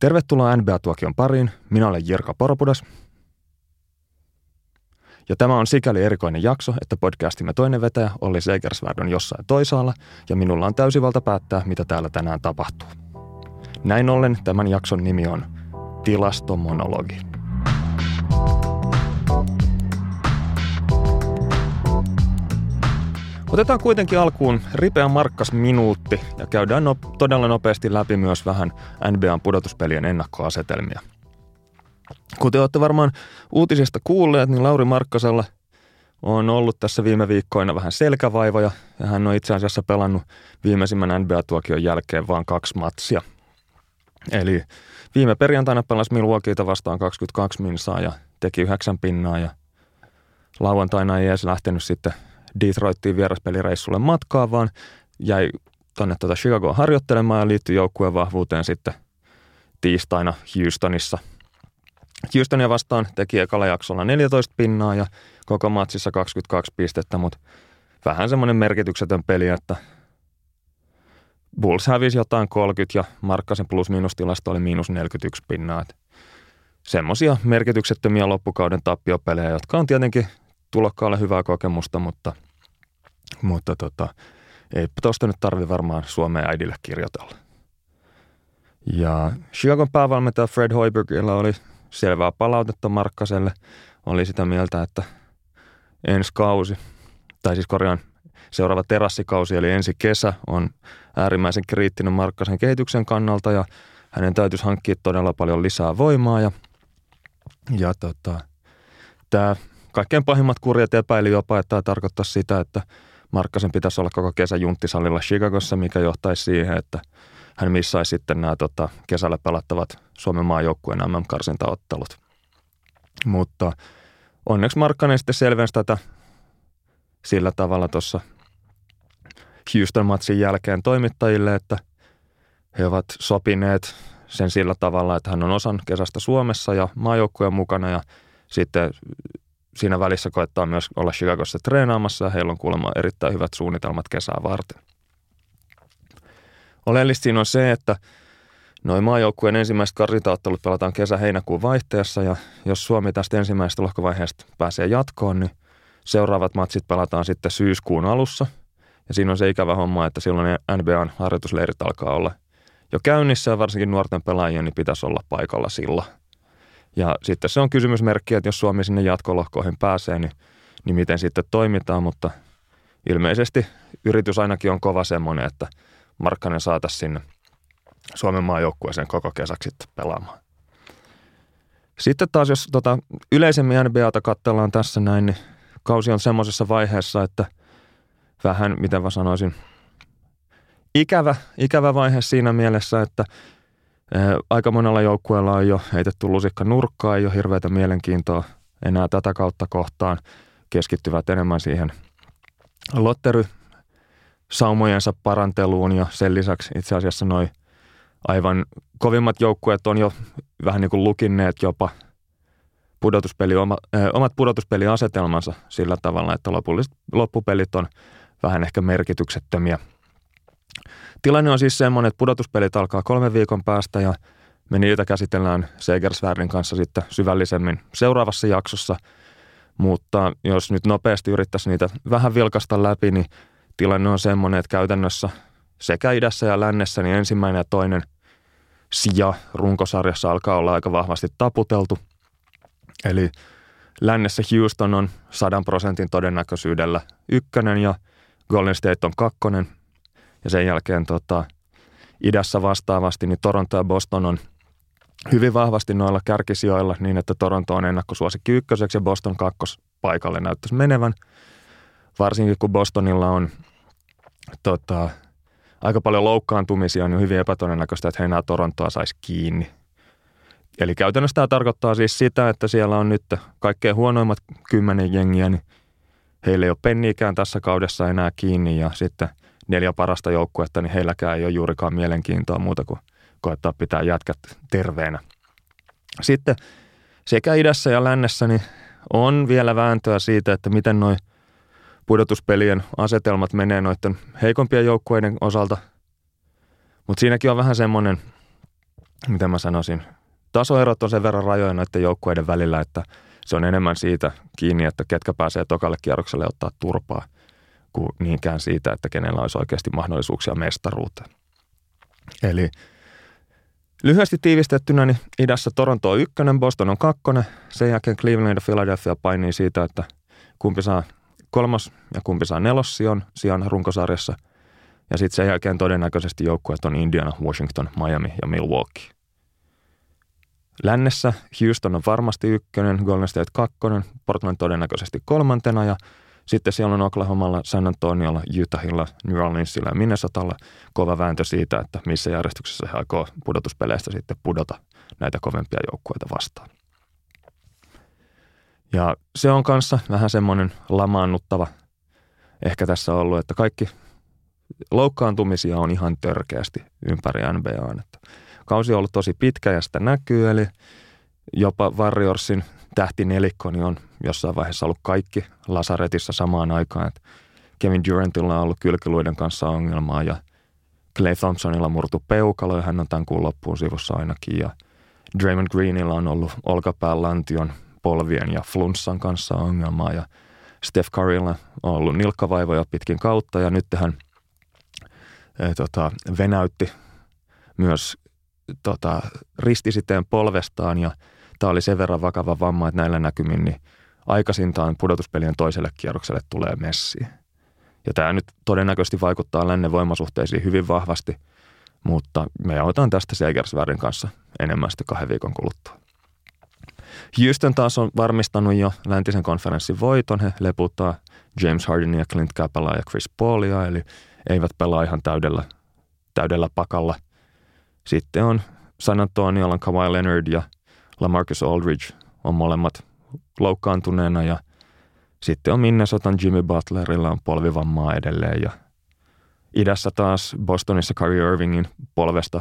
Tervetuloa NBA-tuokion pariin. Minä olen Jirka Poropudas. Ja tämä on sikäli erikoinen jakso, että podcastimme toinen vetäjä Olli Segersvärd on jossain toisaalla ja minulla on täysivalta päättää, mitä täällä tänään tapahtuu. Näin ollen tämän jakson nimi on Tilastomonologi. Otetaan kuitenkin alkuun ripeä markkas minuutti ja käydään no, todella nopeasti läpi myös vähän NBAn pudotuspelien ennakkoasetelmia. Kuten olette varmaan uutisista kuulleet, niin Lauri Markkasella on ollut tässä viime viikkoina vähän selkävaivoja ja hän on itse asiassa pelannut viimeisimmän NBA-tuokion jälkeen vain kaksi matsia. Eli viime perjantaina pelasi Milwaukeeita vastaan 22 minsaa ja teki yhdeksän pinnaa ja lauantaina ei edes lähtenyt sitten Detroittiin vieraspelireissulle matkaa, vaan jäi tuonne tuota Chicagoa harjoittelemaan ja liittyi joukkueen vahvuuteen sitten tiistaina Houstonissa. Houstonia vastaan teki ekalla jaksolla 14 pinnaa ja koko matsissa 22 pistettä, mutta vähän semmoinen merkityksetön peli, että Bulls hävisi jotain 30 ja Markkasen plus-miinus-tilasto oli miinus 41 pinnaa. Semmoisia merkityksettömiä loppukauden tappiopelejä, jotka on tietenkin tulokkaalle hyvää kokemusta, mutta – mutta tota, ei tuosta nyt tarvi varmaan Suomeen äidille kirjoitella. Ja Chicagon päävalmentaja Fred Hoibergilla oli selvää palautetta Markkaselle. Oli sitä mieltä, että ensi kausi, tai siis korjaan seuraava terassikausi eli ensi kesä on äärimmäisen kriittinen Markkasen kehityksen kannalta ja hänen täytyisi hankkia todella paljon lisää voimaa ja, ja tota, tämä kaikkein pahimmat kurjat epäili jopa, että tämä tarkoittaa sitä, että Markkasen pitäisi olla koko kesä junttisalilla Chicagossa, mikä johtaisi siihen, että hän missaisi sitten nämä tota, kesällä pelattavat Suomen maajoukkueen MM-karsintaottelut. Mutta onneksi Markkanen sitten selvensi tätä sillä tavalla tuossa Houston-matsin jälkeen toimittajille, että he ovat sopineet sen sillä tavalla, että hän on osan kesästä Suomessa ja maajoukkueen mukana ja sitten siinä välissä koettaa myös olla Chicagossa treenaamassa heillä on kuulemma erittäin hyvät suunnitelmat kesää varten. Oleellista siinä on se, että noin maajoukkueen ensimmäiset karsintaottelut pelataan kesä-heinäkuun vaihteessa ja jos Suomi tästä ensimmäisestä lohkovaiheesta pääsee jatkoon, niin seuraavat matsit pelataan sitten syyskuun alussa. Ja siinä on se ikävä homma, että silloin NBAn harjoitusleirit alkaa olla jo käynnissä ja varsinkin nuorten pelaajien niin pitäisi olla paikalla sillä – ja sitten se on kysymysmerkki, että jos Suomi sinne jatkolohkoihin pääsee, niin, niin miten sitten toimitaan, mutta ilmeisesti yritys ainakin on kova semmoinen, että Markkanen saataisiin sinne Suomen maajoukkueeseen koko kesäksi sitten pelaamaan. Sitten taas, jos tota, yleisemmin NBAta katsellaan tässä näin, niin kausi on semmoisessa vaiheessa, että vähän, miten mä sanoisin, ikävä, ikävä vaihe siinä mielessä, että – Aika monella joukkueella on jo heitetty lusikka nurkkaa, ei ole hirveätä mielenkiintoa enää tätä kautta kohtaan. Keskittyvät enemmän siihen lottery saumojensa paranteluun ja sen lisäksi itse asiassa noin aivan kovimmat joukkueet on jo vähän niin kuin lukinneet jopa pudotuspeli, oma, äh, omat pudotuspeliasetelmansa sillä tavalla, että lopulliset loppupelit on vähän ehkä merkityksettömiä – Tilanne on siis semmoinen, että pudotuspelit alkaa kolmen viikon päästä ja me niitä käsitellään Segersvärdin kanssa sitten syvällisemmin seuraavassa jaksossa. Mutta jos nyt nopeasti yrittäisi niitä vähän vilkasta läpi, niin tilanne on semmoinen, että käytännössä sekä idässä ja lännessä niin ensimmäinen ja toinen sija runkosarjassa alkaa olla aika vahvasti taputeltu. Eli lännessä Houston on 100 prosentin todennäköisyydellä ykkönen ja Golden State on kakkonen ja sen jälkeen tota, idässä vastaavasti, niin Toronto ja Boston on hyvin vahvasti noilla kärkisijoilla niin, että Toronto on ennakkosuosikki ykköseksi ja Boston kakkospaikalle näyttäisi menevän. Varsinkin kun Bostonilla on tota, aika paljon loukkaantumisia, niin on hyvin epätodennäköistä, että he enää Torontoa saisi kiinni. Eli käytännössä tämä tarkoittaa siis sitä, että siellä on nyt kaikkein huonoimmat kymmenen jengiä, niin heillä ei ole penniikään tässä kaudessa enää kiinni ja sitten – neljä parasta joukkuetta, niin heilläkään ei ole juurikaan mielenkiintoa muuta kuin koettaa pitää jätkät terveenä. Sitten sekä idässä ja lännessä niin on vielä vääntöä siitä, että miten noin pudotuspelien asetelmat menee noiden heikompien joukkueiden osalta. Mutta siinäkin on vähän semmoinen miten mä sanoisin, tasoerot on sen verran rajoja noiden joukkueiden välillä, että se on enemmän siitä kiinni, että ketkä pääsee tokalle kierrokselle ottaa turpaa, kuin niinkään siitä, että kenellä olisi oikeasti mahdollisuuksia mestaruuteen. Eli lyhyesti tiivistettynä, niin idässä Toronto on ykkönen, Boston on kakkonen, sen jälkeen Cleveland ja Philadelphia painii siitä, että kumpi saa kolmas ja kumpi saa nelossion sijan runkosarjassa. Ja sitten sen jälkeen todennäköisesti joukkueet on Indiana, Washington, Miami ja Milwaukee. Lännessä Houston on varmasti ykkönen, Golden State kakkonen, Portland todennäköisesti kolmantena ja sitten siellä on Oklahomalla, San Antoniolla, Utahilla, New Orleansilla ja Minnesotalla kova vääntö siitä, että missä järjestyksessä he aikoo pudotuspeleistä sitten pudota näitä kovempia joukkueita vastaan. Ja se on kanssa vähän semmoinen lamaannuttava ehkä tässä ollut, että kaikki loukkaantumisia on ihan törkeästi ympäri NBA. Että kausi on ollut tosi pitkä ja sitä näkyy, eli jopa Warriorsin tähtinelikko niin on jossain vaiheessa ollut kaikki lasaretissa samaan aikaan. Että Kevin Durantilla on ollut kylkiluiden kanssa ongelmaa ja Clay Thompsonilla murtu peukalo ja hän on tämän kuun loppuun sivussa ainakin. Ja Draymond Greenilla on ollut olkapään lantion, polvien ja flunssan kanssa ongelmaa ja Steph Currylla on ollut nilkkavaivoja pitkin kautta ja nyt hän e, tota, venäytti myös tota, ristisiteen polvestaan ja tämä oli sen verran vakava vamma, että näillä näkymin niin aikaisintaan pudotuspelien toiselle kierrokselle tulee messi. Ja tämä nyt todennäköisesti vaikuttaa lännen voimasuhteisiin hyvin vahvasti, mutta me otan tästä Segersvärin kanssa enemmän sitten kahden viikon kuluttua. Houston taas on varmistanut jo läntisen konferenssin voiton. He leputtaa James Hardenin ja Clint Capela ja Chris Paulia, eli eivät pelaa ihan täydellä, täydellä pakalla. Sitten on San Antoniolla Kawhi Leonard ja LaMarcus Aldridge on molemmat loukkaantuneena ja sitten on Minnesotan Jimmy Butlerilla on polvivammaa edelleen ja idässä taas Bostonissa Kyrie Irvingin polvesta.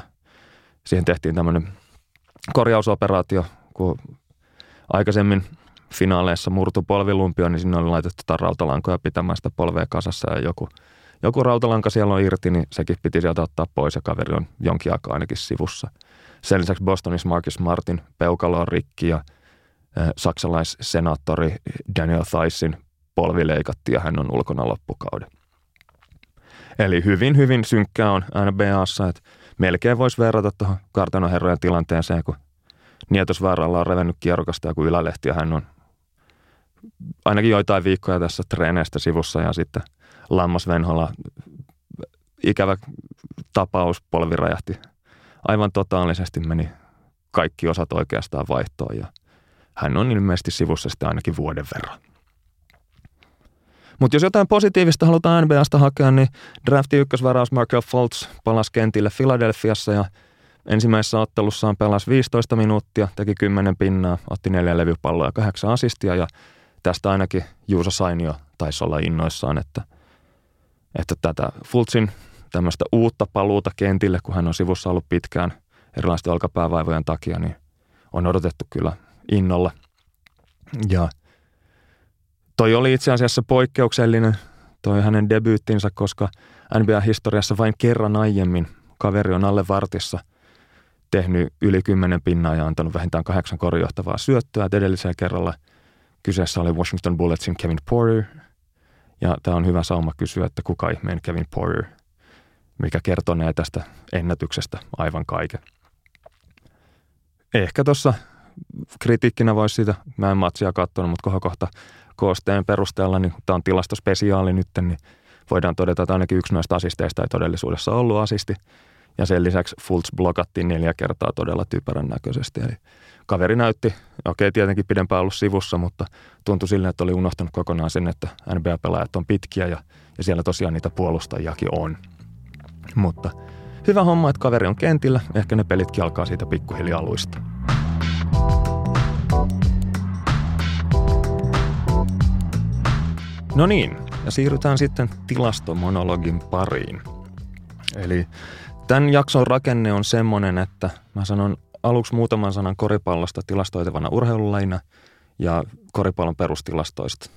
Siihen tehtiin tämmöinen korjausoperaatio, kun aikaisemmin finaaleissa murtu polvilumpio, niin sinne oli laitettu rautalankoja pitämään sitä polvea kasassa ja joku, joku rautalanka siellä on irti, niin sekin piti sieltä ottaa pois ja kaveri on jonkin aikaa ainakin sivussa. Sen lisäksi Bostonissa Marcus Martin peukalo on rikki ja saksalaissenaattori Daniel Theisin polvi leikattiin ja hän on ulkona loppukauden. Eli hyvin, hyvin synkkää on NBAssa, että melkein voisi verrata tuohon kartanoherrojen tilanteeseen, kun Nietosvaaralla on revennyt kierrokasta joku ylälehti ja hän on ainakin joitain viikkoja tässä treeneistä sivussa ja sitten Lammas Venhola, ikävä tapaus, polvi räjähti. Aivan totaalisesti meni kaikki osat oikeastaan vaihtoon ja hän on ilmeisesti sivussa sitten ainakin vuoden verran. Mutta jos jotain positiivista halutaan NBAsta hakea, niin drafti ykkösvaraus Markel Fultz palasi kentille Filadelfiassa ja – Ensimmäisessä ottelussaan pelasi 15 minuuttia, teki 10 pinnaa, otti neljä levypalloa ja kahdeksan asistia ja tästä ainakin Juuso Sainio taisi olla innoissaan, että, että tätä Fultsin tämmöistä uutta paluuta kentille, kun hän on sivussa ollut pitkään erilaisten olkapäävaivojen takia, niin on odotettu kyllä innolla. Ja toi oli itse asiassa poikkeuksellinen toi hänen debyyttinsä, koska NBA-historiassa vain kerran aiemmin kaveri on alle vartissa – tehnyt yli 10 pinnaa ja antanut vähintään kahdeksan korjohtavaa syöttöä. Edellisellä kerralla kyseessä oli Washington Bulletsin Kevin Porter. Ja tämä on hyvä sauma kysyä, että kuka ihmeen Kevin Porter, mikä kertonee tästä ennätyksestä aivan kaiken. Ehkä tuossa kritiikkinä voisi sitä, mä en matsia katsonut, mutta kohokohta koosteen perusteella, niin tämä on tilastospesiaali nyt, niin voidaan todeta, että ainakin yksi noista asisteista ei todellisuudessa ollut asisti. Ja sen lisäksi Fultz blokattiin neljä kertaa todella typerän näköisesti. Eli kaveri näytti, okei tietenkin pidempään ollut sivussa, mutta tuntui silleen, että oli unohtanut kokonaan sen, että NBA-pelaajat on pitkiä ja, ja siellä tosiaan niitä puolustajiakin on. Mutta hyvä homma, että kaveri on kentillä. Ehkä ne pelitkin alkaa siitä pikkuhiljaa luista. No niin, ja siirrytään sitten tilastomonologin pariin. Eli Tämän jakson rakenne on semmoinen, että mä sanon aluksi muutaman sanan koripallosta tilastoitavana urheilulajina ja koripallon perustilastoista.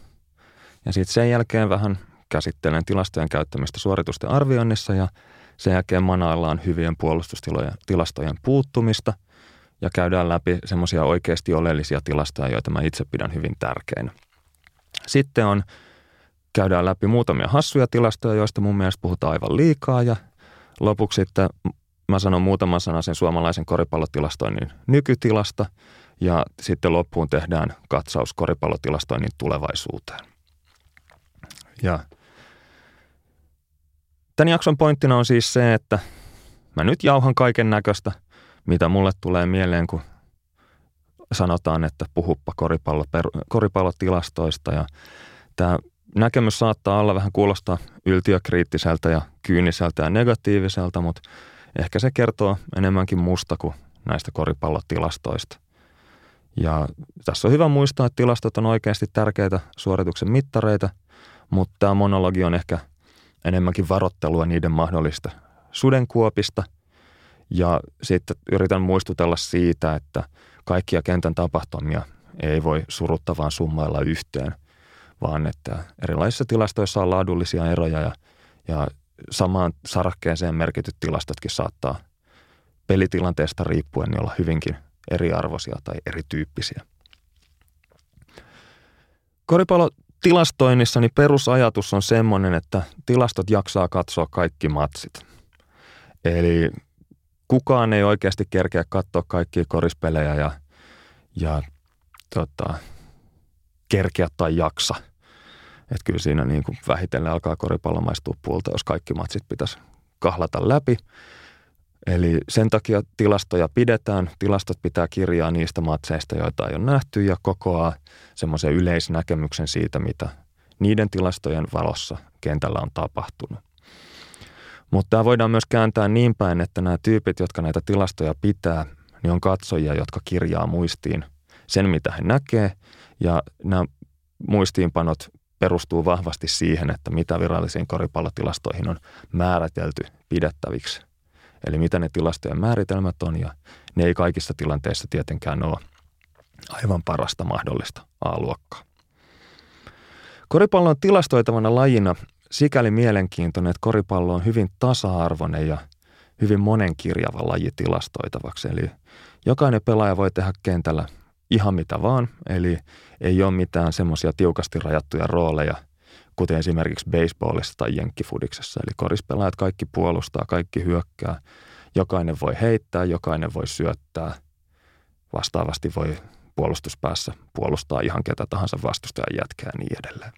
Ja sitten sen jälkeen vähän käsittelen tilastojen käyttämistä suoritusten arvioinnissa ja Sen jälkeen manaillaan hyvien puolustustilastojen puuttumista ja käydään läpi semmoisia oikeasti oleellisia tilastoja, joita mä itse pidän hyvin tärkeinä. Sitten on, käydään läpi muutamia hassuja tilastoja, joista mun mielestä puhutaan aivan liikaa ja lopuksi sitten mä sanon muutaman sanan sen suomalaisen koripallotilastoinnin nykytilasta ja sitten loppuun tehdään katsaus koripallotilastoinnin tulevaisuuteen. Ja Tämän jakson pointtina on siis se, että mä nyt jauhan kaiken näköistä, mitä mulle tulee mieleen, kun sanotaan, että puhuppa koripallo, koripallotilastoista. Ja tämä näkemys saattaa olla vähän kuulostaa yltiökriittiseltä ja kyyniseltä ja negatiiviselta, mutta ehkä se kertoo enemmänkin musta kuin näistä koripallotilastoista. Ja tässä on hyvä muistaa, että tilastot on oikeasti tärkeitä suorituksen mittareita, mutta tämä monologi on ehkä – enemmänkin varottelua niiden mahdollista sudenkuopista. Ja sitten yritän muistutella siitä, että kaikkia kentän tapahtumia ei voi suruttavaan summailla yhteen, vaan että erilaisissa tilastoissa on laadullisia eroja ja, ja samaan sarakkeeseen merkityt tilastotkin saattaa pelitilanteesta riippuen niin olla hyvinkin eriarvoisia tai erityyppisiä. Koripallo tilastoinnissa niin perusajatus on semmoinen, että tilastot jaksaa katsoa kaikki matsit. Eli kukaan ei oikeasti kerkeä katsoa kaikkia korispelejä ja, ja tota, kerkeä tai jaksa. Että kyllä siinä niin kuin vähitellen alkaa koripallo maistua puolta, jos kaikki matsit pitäisi kahlata läpi. Eli sen takia tilastoja pidetään. Tilastot pitää kirjaa niistä matseista, joita ei ole nähty ja kokoaa semmoisen yleisnäkemyksen siitä, mitä niiden tilastojen valossa kentällä on tapahtunut. Mutta tämä voidaan myös kääntää niin päin, että nämä tyypit, jotka näitä tilastoja pitää, niin on katsojia, jotka kirjaa muistiin sen, mitä he näkee. Ja nämä muistiinpanot perustuu vahvasti siihen, että mitä virallisiin koripallotilastoihin on määritelty pidettäviksi Eli mitä ne tilastojen määritelmät on ja ne ei kaikissa tilanteissa tietenkään ole aivan parasta mahdollista A-luokkaa. Koripallo on tilastoitavana lajina sikäli mielenkiintoinen, että koripallo on hyvin tasa-arvoinen ja hyvin monenkirjava laji tilastoitavaksi. Eli jokainen pelaaja voi tehdä kentällä ihan mitä vaan, eli ei ole mitään semmoisia tiukasti rajattuja rooleja – kuten esimerkiksi baseballissa tai jenkkifudiksessa. Eli korispelaajat kaikki puolustaa, kaikki hyökkää. Jokainen voi heittää, jokainen voi syöttää. Vastaavasti voi puolustuspäässä puolustaa ihan ketä tahansa vastustajan jätkää ja niin edelleen.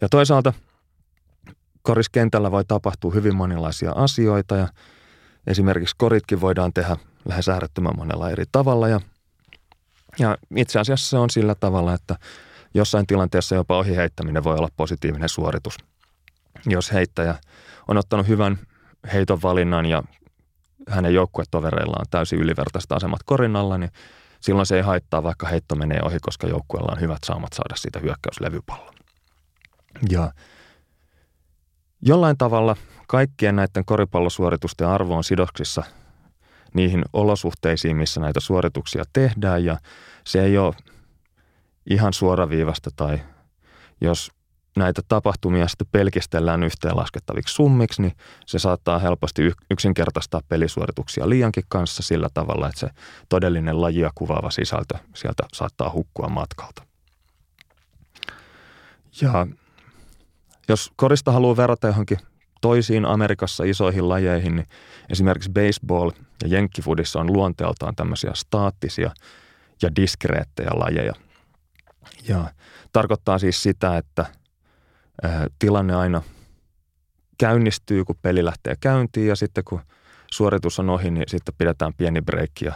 Ja toisaalta koriskentällä voi tapahtua hyvin monenlaisia asioita ja esimerkiksi koritkin voidaan tehdä lähes äärettömän monella eri tavalla ja, ja itse asiassa se on sillä tavalla, että – Jossain tilanteessa jopa ohiheittäminen voi olla positiivinen suoritus. Jos heittäjä on ottanut hyvän heiton valinnan ja hänen joukkuetovereilla on täysin ylivertaiset asemat korinalla, niin silloin se ei haittaa, vaikka heitto menee ohi, koska joukkueella on hyvät saamat saada siitä hyökkäyslevypallon. Ja jollain tavalla kaikkien näiden koripallosuoritusten arvo on sidoksissa niihin olosuhteisiin, missä näitä suorituksia tehdään ja se ei ole ihan suoraviivasta tai jos näitä tapahtumia sitten pelkistellään yhteenlaskettaviksi summiksi, niin se saattaa helposti yksinkertaistaa pelisuorituksia liiankin kanssa sillä tavalla, että se todellinen lajia kuvaava sisältö sieltä saattaa hukkua matkalta. Ja jos korista haluaa verrata johonkin toisiin Amerikassa isoihin lajeihin, niin esimerkiksi baseball ja jenkkifudissa on luonteeltaan tämmöisiä staattisia ja diskreettejä lajeja – ja tarkoittaa siis sitä, että tilanne aina käynnistyy, kun peli lähtee käyntiin ja sitten kun suoritus on ohi, niin sitten pidetään pieni break ja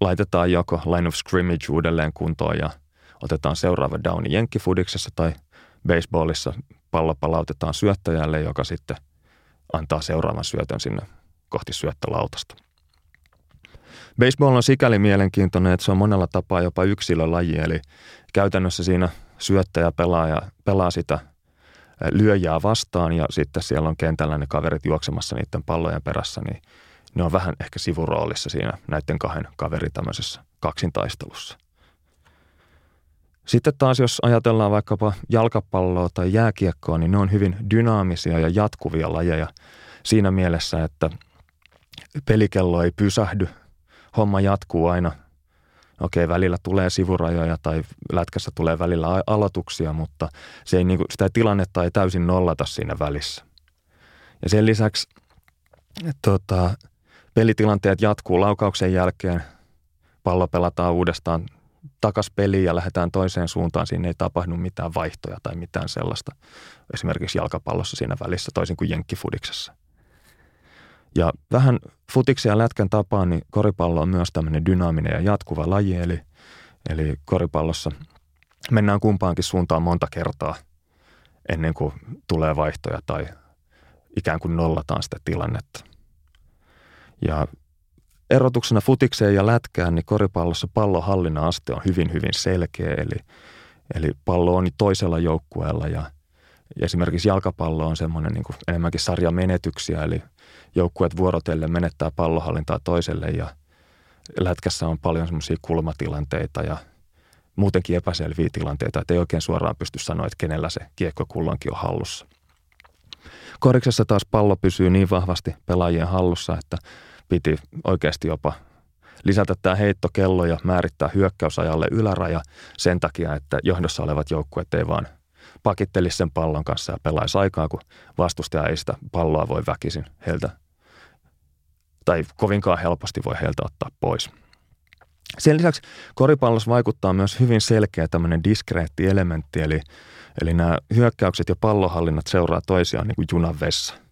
laitetaan joko line of scrimmage uudelleen kuntoon ja otetaan seuraava downi jenkkifudiksessa tai baseballissa palautetaan syöttäjälle, joka sitten antaa seuraavan syötön sinne kohti syöttölautasta. Baseball on sikäli mielenkiintoinen, että se on monella tapaa jopa yksilölaji, eli käytännössä siinä syöttäjä pelaa, ja pelaa sitä lyöjää vastaan ja sitten siellä on kentällä ne kaverit juoksemassa niiden pallojen perässä, niin ne on vähän ehkä sivuroolissa siinä näiden kahden kaverin tämmöisessä kaksintaistelussa. Sitten taas, jos ajatellaan vaikkapa jalkapalloa tai jääkiekkoa, niin ne on hyvin dynaamisia ja jatkuvia lajeja siinä mielessä, että pelikello ei pysähdy, homma jatkuu aina. Okei, välillä tulee sivurajoja tai lätkässä tulee välillä aloituksia, mutta se ei, niin kuin, sitä tilannetta ei täysin nollata siinä välissä. Ja sen lisäksi tota, pelitilanteet jatkuu laukauksen jälkeen, pallo pelataan uudestaan takas peliin ja lähdetään toiseen suuntaan. Siinä ei tapahdu mitään vaihtoja tai mitään sellaista. Esimerkiksi jalkapallossa siinä välissä, toisin kuin jenkkifudiksessa. Ja vähän futiksia ja lätkän tapaan, niin koripallo on myös tämmöinen dynaaminen ja jatkuva laji. Eli, eli koripallossa mennään kumpaankin suuntaan monta kertaa ennen kuin tulee vaihtoja tai ikään kuin nollataan sitä tilannetta. Ja erotuksena futikseen ja lätkään, niin koripallossa pallonhallinnan aste on hyvin, hyvin selkeä. Eli, eli pallo on toisella joukkueella ja esimerkiksi jalkapallo on semmoinen niin enemmänkin sarjamenetyksiä, eli joukkueet vuorotellen menettää pallohallintaa toiselle ja lätkässä on paljon semmoisia kulmatilanteita ja muutenkin epäselviä tilanteita, että ei oikein suoraan pysty sanoa, että kenellä se kiekko kulloinkin on hallussa. Koriksessa taas pallo pysyy niin vahvasti pelaajien hallussa, että piti oikeasti jopa lisätä tämä heittokello ja määrittää hyökkäysajalle yläraja sen takia, että johdossa olevat joukkueet ei vaan pakittelisi sen pallon kanssa ja pelaisi aikaa, kun vastustaja ei sitä palloa voi väkisin heiltä tai kovinkaan helposti voi heiltä ottaa pois. Sen lisäksi koripallossa vaikuttaa myös hyvin selkeä tämmöinen diskreetti elementti, eli, eli nämä hyökkäykset ja pallohallinnat seuraa toisiaan niin kuin junan vessa –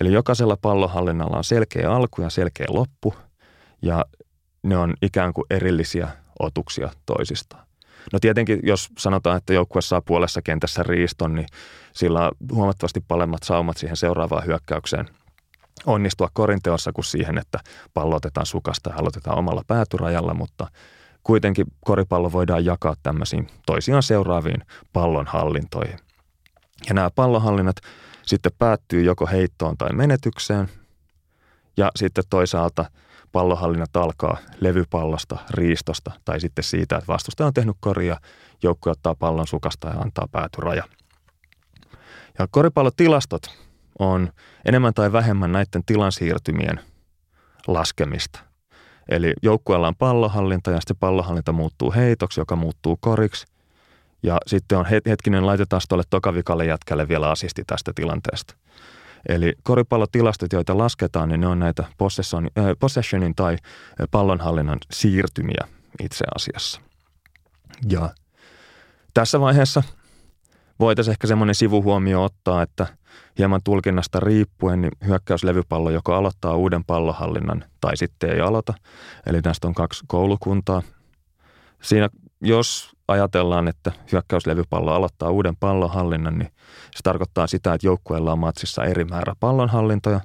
Eli jokaisella pallohallinnalla on selkeä alku ja selkeä loppu ja ne on ikään kuin erillisiä otuksia toisistaan. No tietenkin, jos sanotaan, että joukkue saa puolessa kentässä riiston, niin sillä on huomattavasti paremmat saumat siihen seuraavaan hyökkäykseen onnistua korinteossa kuin siihen, että pallo otetaan sukasta ja aloitetaan omalla päätyrajalla, mutta kuitenkin koripallo voidaan jakaa tämmöisiin toisiaan seuraaviin pallonhallintoihin. Ja nämä pallonhallinnat sitten päättyy joko heittoon tai menetykseen. Ja sitten toisaalta pallohallinnat alkaa levypallosta, riistosta tai sitten siitä, että vastustaja on tehnyt koria, joukkue ottaa pallon sukasta ja antaa päätyraja. Ja koripallotilastot on enemmän tai vähemmän näiden tilansiirtymien laskemista. Eli joukkueella on pallohallinta ja sitten pallohallinta muuttuu heitoksi, joka muuttuu koriksi – ja sitten on hetkinen, laitetaan tuolle tokavikalle jätkälle vielä asisti tästä tilanteesta. Eli koripallotilastot, joita lasketaan, niin ne on näitä äh, possessionin tai pallonhallinnan siirtymiä itse asiassa. Ja tässä vaiheessa voitaisiin ehkä semmoinen sivuhuomio ottaa, että hieman tulkinnasta riippuen niin hyökkäyslevypallo joko aloittaa uuden pallohallinnan tai sitten ei aloita. Eli tästä on kaksi koulukuntaa. Siinä jos ajatellaan, että hyökkäyslevypallo aloittaa uuden pallonhallinnan, niin se tarkoittaa sitä, että joukkueella on matsissa eri määrä pallonhallintoja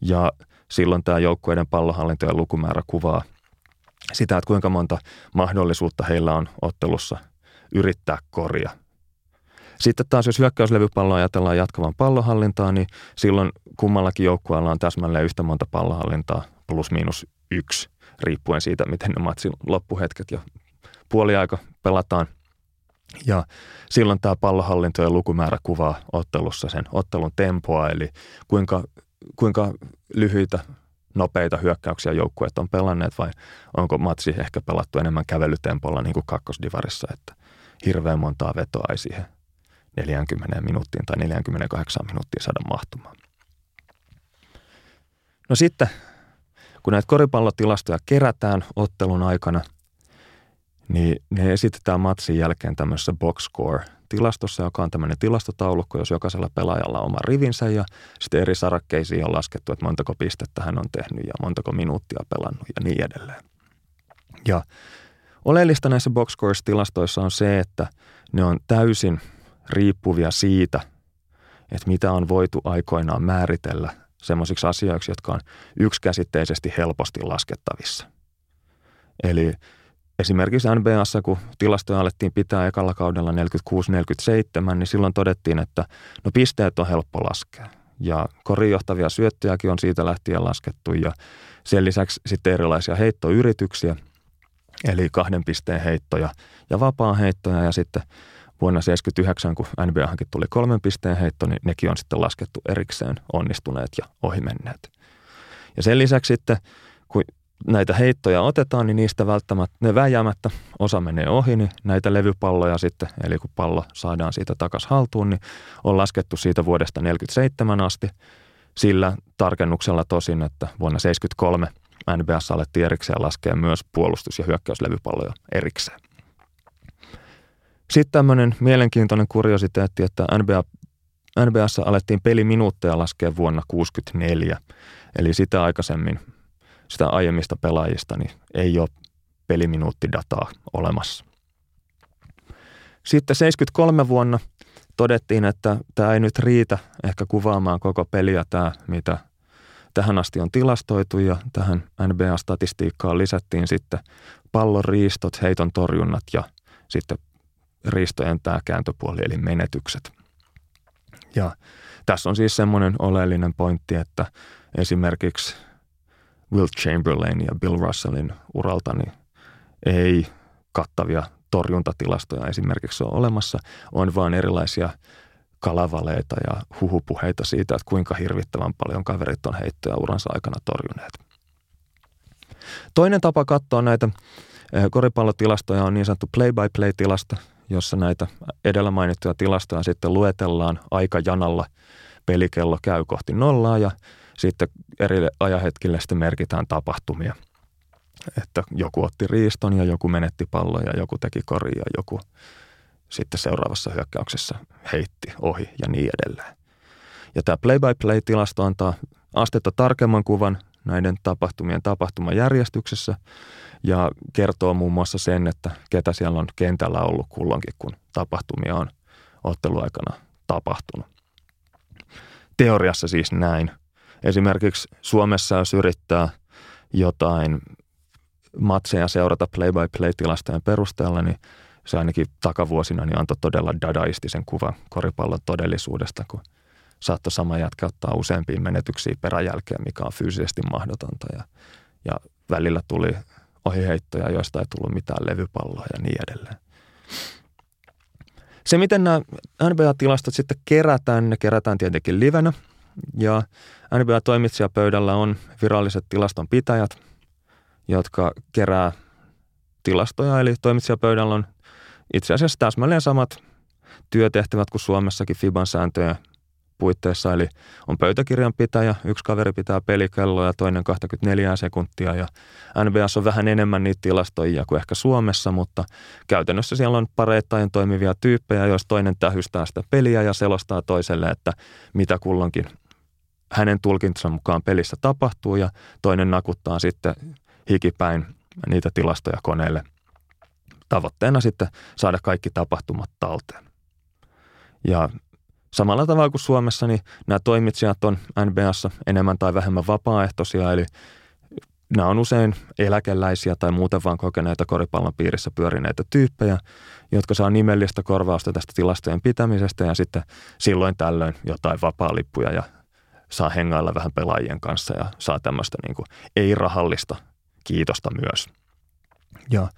ja silloin tämä joukkueiden pallonhallintojen lukumäärä kuvaa sitä, että kuinka monta mahdollisuutta heillä on ottelussa yrittää korja. Sitten taas, jos hyökkäyslevypalloa ajatellaan jatkavan pallonhallintaa, niin silloin kummallakin joukkueella on täsmälleen yhtä monta pallonhallintaa plus miinus yksi, riippuen siitä, miten ne matsin loppuhetket ja puoliaika pelataan. Ja silloin tämä pallohallinto ja lukumäärä kuvaa ottelussa sen ottelun tempoa, eli kuinka, kuinka lyhyitä, nopeita hyökkäyksiä joukkueet on pelanneet vai onko matsi ehkä pelattu enemmän kävelytempolla niin kuin kakkosdivarissa, että hirveän montaa vetoa ei siihen 40 minuuttiin tai 48 minuuttiin saada mahtumaan. No sitten, kun näitä koripallotilastoja kerätään ottelun aikana – niin ne esitetään matsin jälkeen tämmöisessä box score tilastossa, joka on tämmöinen tilastotaulukko, jos jokaisella pelaajalla on oma rivinsä ja sitten eri sarakkeisiin on laskettu, että montako pistettä hän on tehnyt ja montako minuuttia pelannut ja niin edelleen. Ja oleellista näissä box scores-tilastoissa on se, että ne on täysin riippuvia siitä, että mitä on voitu aikoinaan määritellä semmoisiksi asioiksi, jotka on yksikäsitteisesti helposti laskettavissa. Eli Esimerkiksi NBAssa, kun tilastoja alettiin pitää ekalla kaudella 46-47, niin silloin todettiin, että no pisteet on helppo laskea. Ja korijohtavia syöttöjäkin on siitä lähtien laskettu ja sen lisäksi sitten erilaisia heittoyrityksiä. eli kahden pisteen heittoja ja vapaa heittoja ja sitten vuonna 1979, kun NBAhankin tuli kolmen pisteen heitto, niin nekin on sitten laskettu erikseen onnistuneet ja ohimenneet. Ja sen lisäksi sitten, kun näitä heittoja otetaan, niin niistä välttämättä, ne väjäämättä, osa menee ohi, niin näitä levypalloja sitten, eli kun pallo saadaan siitä takaisin haltuun, niin on laskettu siitä vuodesta 1947 asti sillä tarkennuksella tosin, että vuonna 1973 NBS alettiin erikseen laskea myös puolustus- ja hyökkäyslevypalloja erikseen. Sitten tämmöinen mielenkiintoinen kuriositeetti, että NBA, NBS alettiin peliminuutteja laskea vuonna 1964, eli sitä aikaisemmin, sitä aiemmista pelaajista, niin ei ole peliminuuttidataa olemassa. Sitten 73 vuonna todettiin, että tämä ei nyt riitä ehkä kuvaamaan koko peliä tämä, mitä tähän asti on tilastoitu ja tähän NBA-statistiikkaan lisättiin sitten pallon riistot, heiton torjunnat ja sitten riistojen tämä kääntöpuoli eli menetykset. Ja tässä on siis semmoinen oleellinen pointti, että esimerkiksi Will Chamberlain ja Bill Russellin uralta niin ei kattavia torjuntatilastoja esimerkiksi ole olemassa, on vain erilaisia kalavaleita ja huhupuheita siitä, että kuinka hirvittävän paljon kaverit on heittoja uransa aikana torjuneet. Toinen tapa katsoa näitä eh, koripallotilastoja on niin sanottu play-by-play-tilasto, jossa näitä edellä mainittuja tilastoja sitten luetellaan aikajanalla. Pelikello käy kohti nollaa ja sitten eri ajahetkille sitten merkitään tapahtumia. Että joku otti riiston ja joku menetti pallon ja joku teki koria ja joku sitten seuraavassa hyökkäyksessä heitti ohi ja niin edelleen. Ja tämä play-by-play-tilasto antaa astetta tarkemman kuvan näiden tapahtumien tapahtumajärjestyksessä ja kertoo muun muassa sen, että ketä siellä on kentällä ollut kulloinkin, kun tapahtumia on otteluaikana tapahtunut. Teoriassa siis näin. Esimerkiksi Suomessa, jos yrittää jotain matseja seurata play-by-play-tilastojen perusteella, niin se ainakin takavuosina niin antoi todella dadaistisen kuvan koripallon todellisuudesta, kun saattoi sama jätkä ottaa useampia menetyksiä peräjälkeen, mikä on fyysisesti mahdotonta. Ja, ja välillä tuli ohiheittoja, joista ei tullut mitään levypalloa ja niin edelleen. Se, miten nämä NBA-tilastot sitten kerätään, ne kerätään tietenkin livenä. Ja NBA-toimitsijapöydällä on viralliset tilastonpitäjät, jotka kerää tilastoja. Eli toimitsijapöydällä on itse asiassa täsmälleen samat työtehtävät kuin Suomessakin FIBAn sääntöjen puitteissa, eli on pöytäkirjanpitäjä, yksi kaveri pitää pelikelloa ja toinen 24 sekuntia ja NBS on vähän enemmän niitä tilastoja kuin ehkä Suomessa, mutta käytännössä siellä on pareittain toimivia tyyppejä, jos toinen tähystää sitä peliä ja selostaa toiselle, että mitä kulloinkin hänen tulkintansa mukaan pelissä tapahtuu ja toinen nakuttaa sitten hikipäin niitä tilastoja koneelle. Tavoitteena sitten saada kaikki tapahtumat talteen. Ja Samalla tavalla kuin Suomessa, niin nämä toimitsijat on NBAssa enemmän tai vähemmän vapaaehtoisia, eli nämä on usein eläkeläisiä tai muuten vaan kokeneita koripallon piirissä pyörineitä tyyppejä, jotka saa nimellistä korvausta tästä tilastojen pitämisestä ja sitten silloin tällöin jotain vapaa-lippuja ja saa hengailla vähän pelaajien kanssa ja saa tämmöistä niin ei-rahallista kiitosta myös. Ja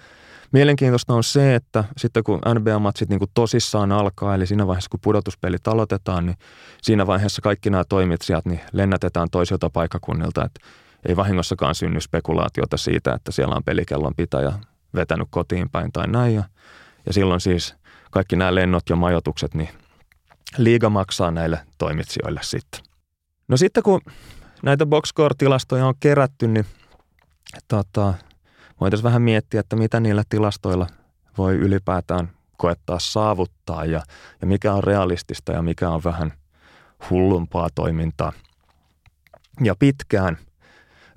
Mielenkiintoista on se, että sitten kun NBA-matsit niin kuin tosissaan alkaa, eli siinä vaiheessa kun pudotuspelit aloitetaan, niin siinä vaiheessa kaikki nämä toimitsijat niin lennätetään toisilta paikkakunnilta, että ei vahingossakaan synny spekulaatiota siitä, että siellä on pelikellon pitäjä vetänyt kotiin päin tai näin. Ja, ja silloin siis kaikki nämä lennot ja majoitukset, niin liiga maksaa näille toimitsijoille sitten. No sitten kun näitä boxscore-tilastoja on kerätty, niin tota, voitaisiin vähän miettiä, että mitä niillä tilastoilla voi ylipäätään koettaa saavuttaa ja, ja mikä on realistista ja mikä on vähän hullumpaa toimintaa. Ja pitkään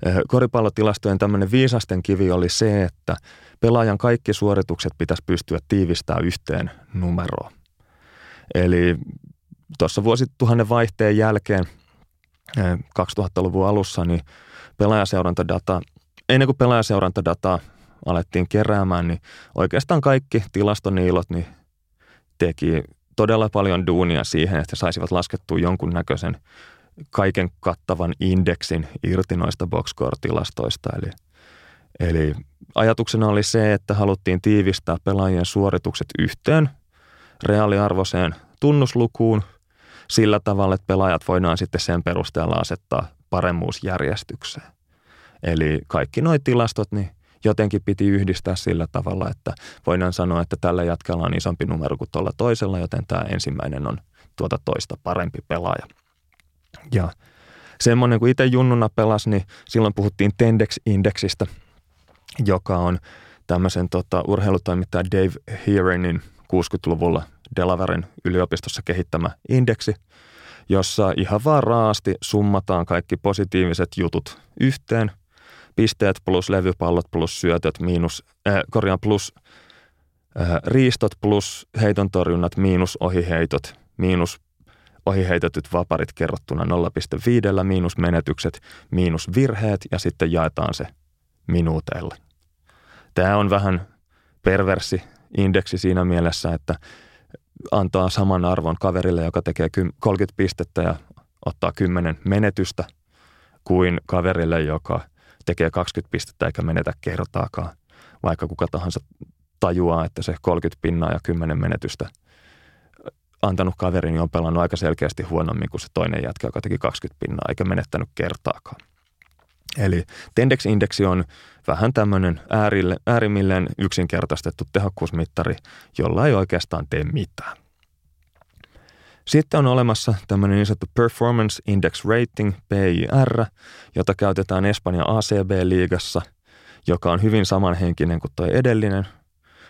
eh, koripallotilastojen tämmöinen viisasten kivi oli se, että pelaajan kaikki suoritukset pitäisi pystyä tiivistämään yhteen numeroon. Eli tuossa vuosituhannen vaihteen jälkeen 2000-luvun eh, alussa, niin pelaajaseurantadata ennen kuin pelaajaseurantadataa alettiin keräämään, niin oikeastaan kaikki tilastoniilot niin teki todella paljon duunia siihen, että saisivat laskettua jonkunnäköisen kaiken kattavan indeksin irti noista boxscore-tilastoista. Eli, Eli ajatuksena oli se, että haluttiin tiivistää pelaajien suoritukset yhteen reaaliarvoiseen tunnuslukuun sillä tavalla, että pelaajat voidaan sitten sen perusteella asettaa paremmuusjärjestykseen. Eli kaikki nuo tilastot niin jotenkin piti yhdistää sillä tavalla, että voidaan sanoa, että tällä jatkella on isompi numero kuin tuolla toisella, joten tämä ensimmäinen on tuota toista parempi pelaaja. Ja semmoinen, kun itse junnuna pelasi, niin silloin puhuttiin Tendex-indeksistä, joka on tämmöisen tota, urheilutoimittaja Dave Heerenin 60-luvulla Delavaren yliopistossa kehittämä indeksi, jossa ihan vaan raasti summataan kaikki positiiviset jutut yhteen. Pisteet plus levypallot plus syötöt miinus, äh, korjaan plus äh, riistot plus heiton torjunnat miinus ohiheitot miinus ohiheitetyt vaparit kerrottuna 0,5 miinus menetykset miinus virheet ja sitten jaetaan se minuuteilla. Tämä on vähän perversi indeksi siinä mielessä, että antaa saman arvon kaverille, joka tekee 30 pistettä ja ottaa 10 menetystä, kuin kaverille, joka tekee 20 pistettä eikä menetä kertaakaan. Vaikka kuka tahansa tajuaa, että se 30 pinnaa ja 10 menetystä antanut kaverini niin on pelannut aika selkeästi huonommin kuin se toinen jätkä, joka teki 20 pinnaa eikä menettänyt kertaakaan. Eli Tendex-indeksi on vähän tämmöinen äärille, äärimmilleen yksinkertaistettu tehokkuusmittari, jolla ei oikeastaan tee mitään. Sitten on olemassa tämmöinen niin sanottu Performance Index Rating, PIR, jota käytetään Espanjan ACB-liigassa, joka on hyvin samanhenkinen kuin tuo edellinen,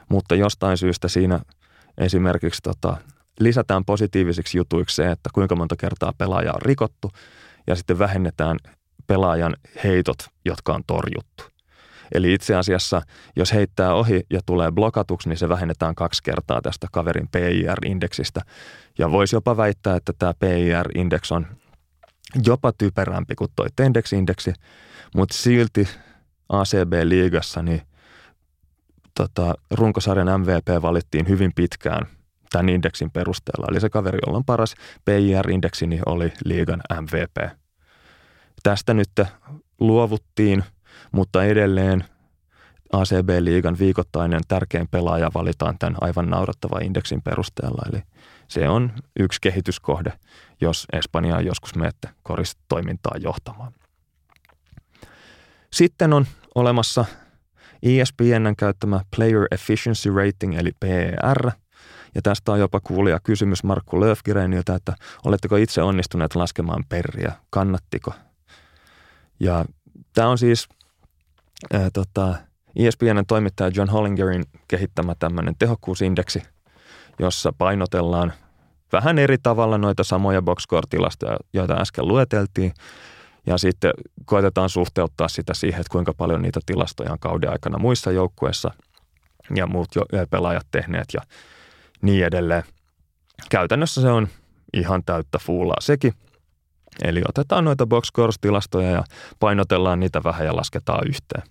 mutta jostain syystä siinä esimerkiksi tota, lisätään positiivisiksi jutuiksi se, että kuinka monta kertaa pelaaja on rikottu, ja sitten vähennetään pelaajan heitot, jotka on torjuttu. Eli itse asiassa, jos heittää ohi ja tulee blokatuksi, niin se vähennetään kaksi kertaa tästä kaverin PIR-indeksistä. Ja voisi jopa väittää, että tämä PIR-indeks on jopa typerämpi kuin tuo Tendex-indeksi, mutta silti ACB-liigassa niin tota, runkosarjan MVP valittiin hyvin pitkään tämän indeksin perusteella. Eli se kaveri, jolla on paras PIR-indeksi, niin oli liigan MVP. Tästä nyt luovuttiin, mutta edelleen ACB-liigan viikoittainen tärkein pelaaja valitaan tämän aivan naurattava indeksin perusteella. Eli se on yksi kehityskohde, jos Espanjaa joskus menette koristoimintaa johtamaan. Sitten on olemassa ESPNn käyttämä Player Efficiency Rating eli PER – ja tästä on jopa kuulija kysymys Markku Löfgreniltä, että oletteko itse onnistuneet laskemaan perriä, kannattiko? Ja tämä on siis ää, tota, ESPNn toimittaja John Hollingerin kehittämä tämmöinen tehokkuusindeksi, jossa painotellaan vähän eri tavalla noita samoja boxscore-tilastoja, joita äsken lueteltiin, ja sitten koetetaan suhteuttaa sitä siihen, että kuinka paljon niitä tilastoja on kauden aikana muissa joukkueissa ja muut jo, pelaajat tehneet. Ja niin edelleen. Käytännössä se on ihan täyttä fuulaa sekin. Eli otetaan noita box tilastoja ja painotellaan niitä vähän ja lasketaan yhteen.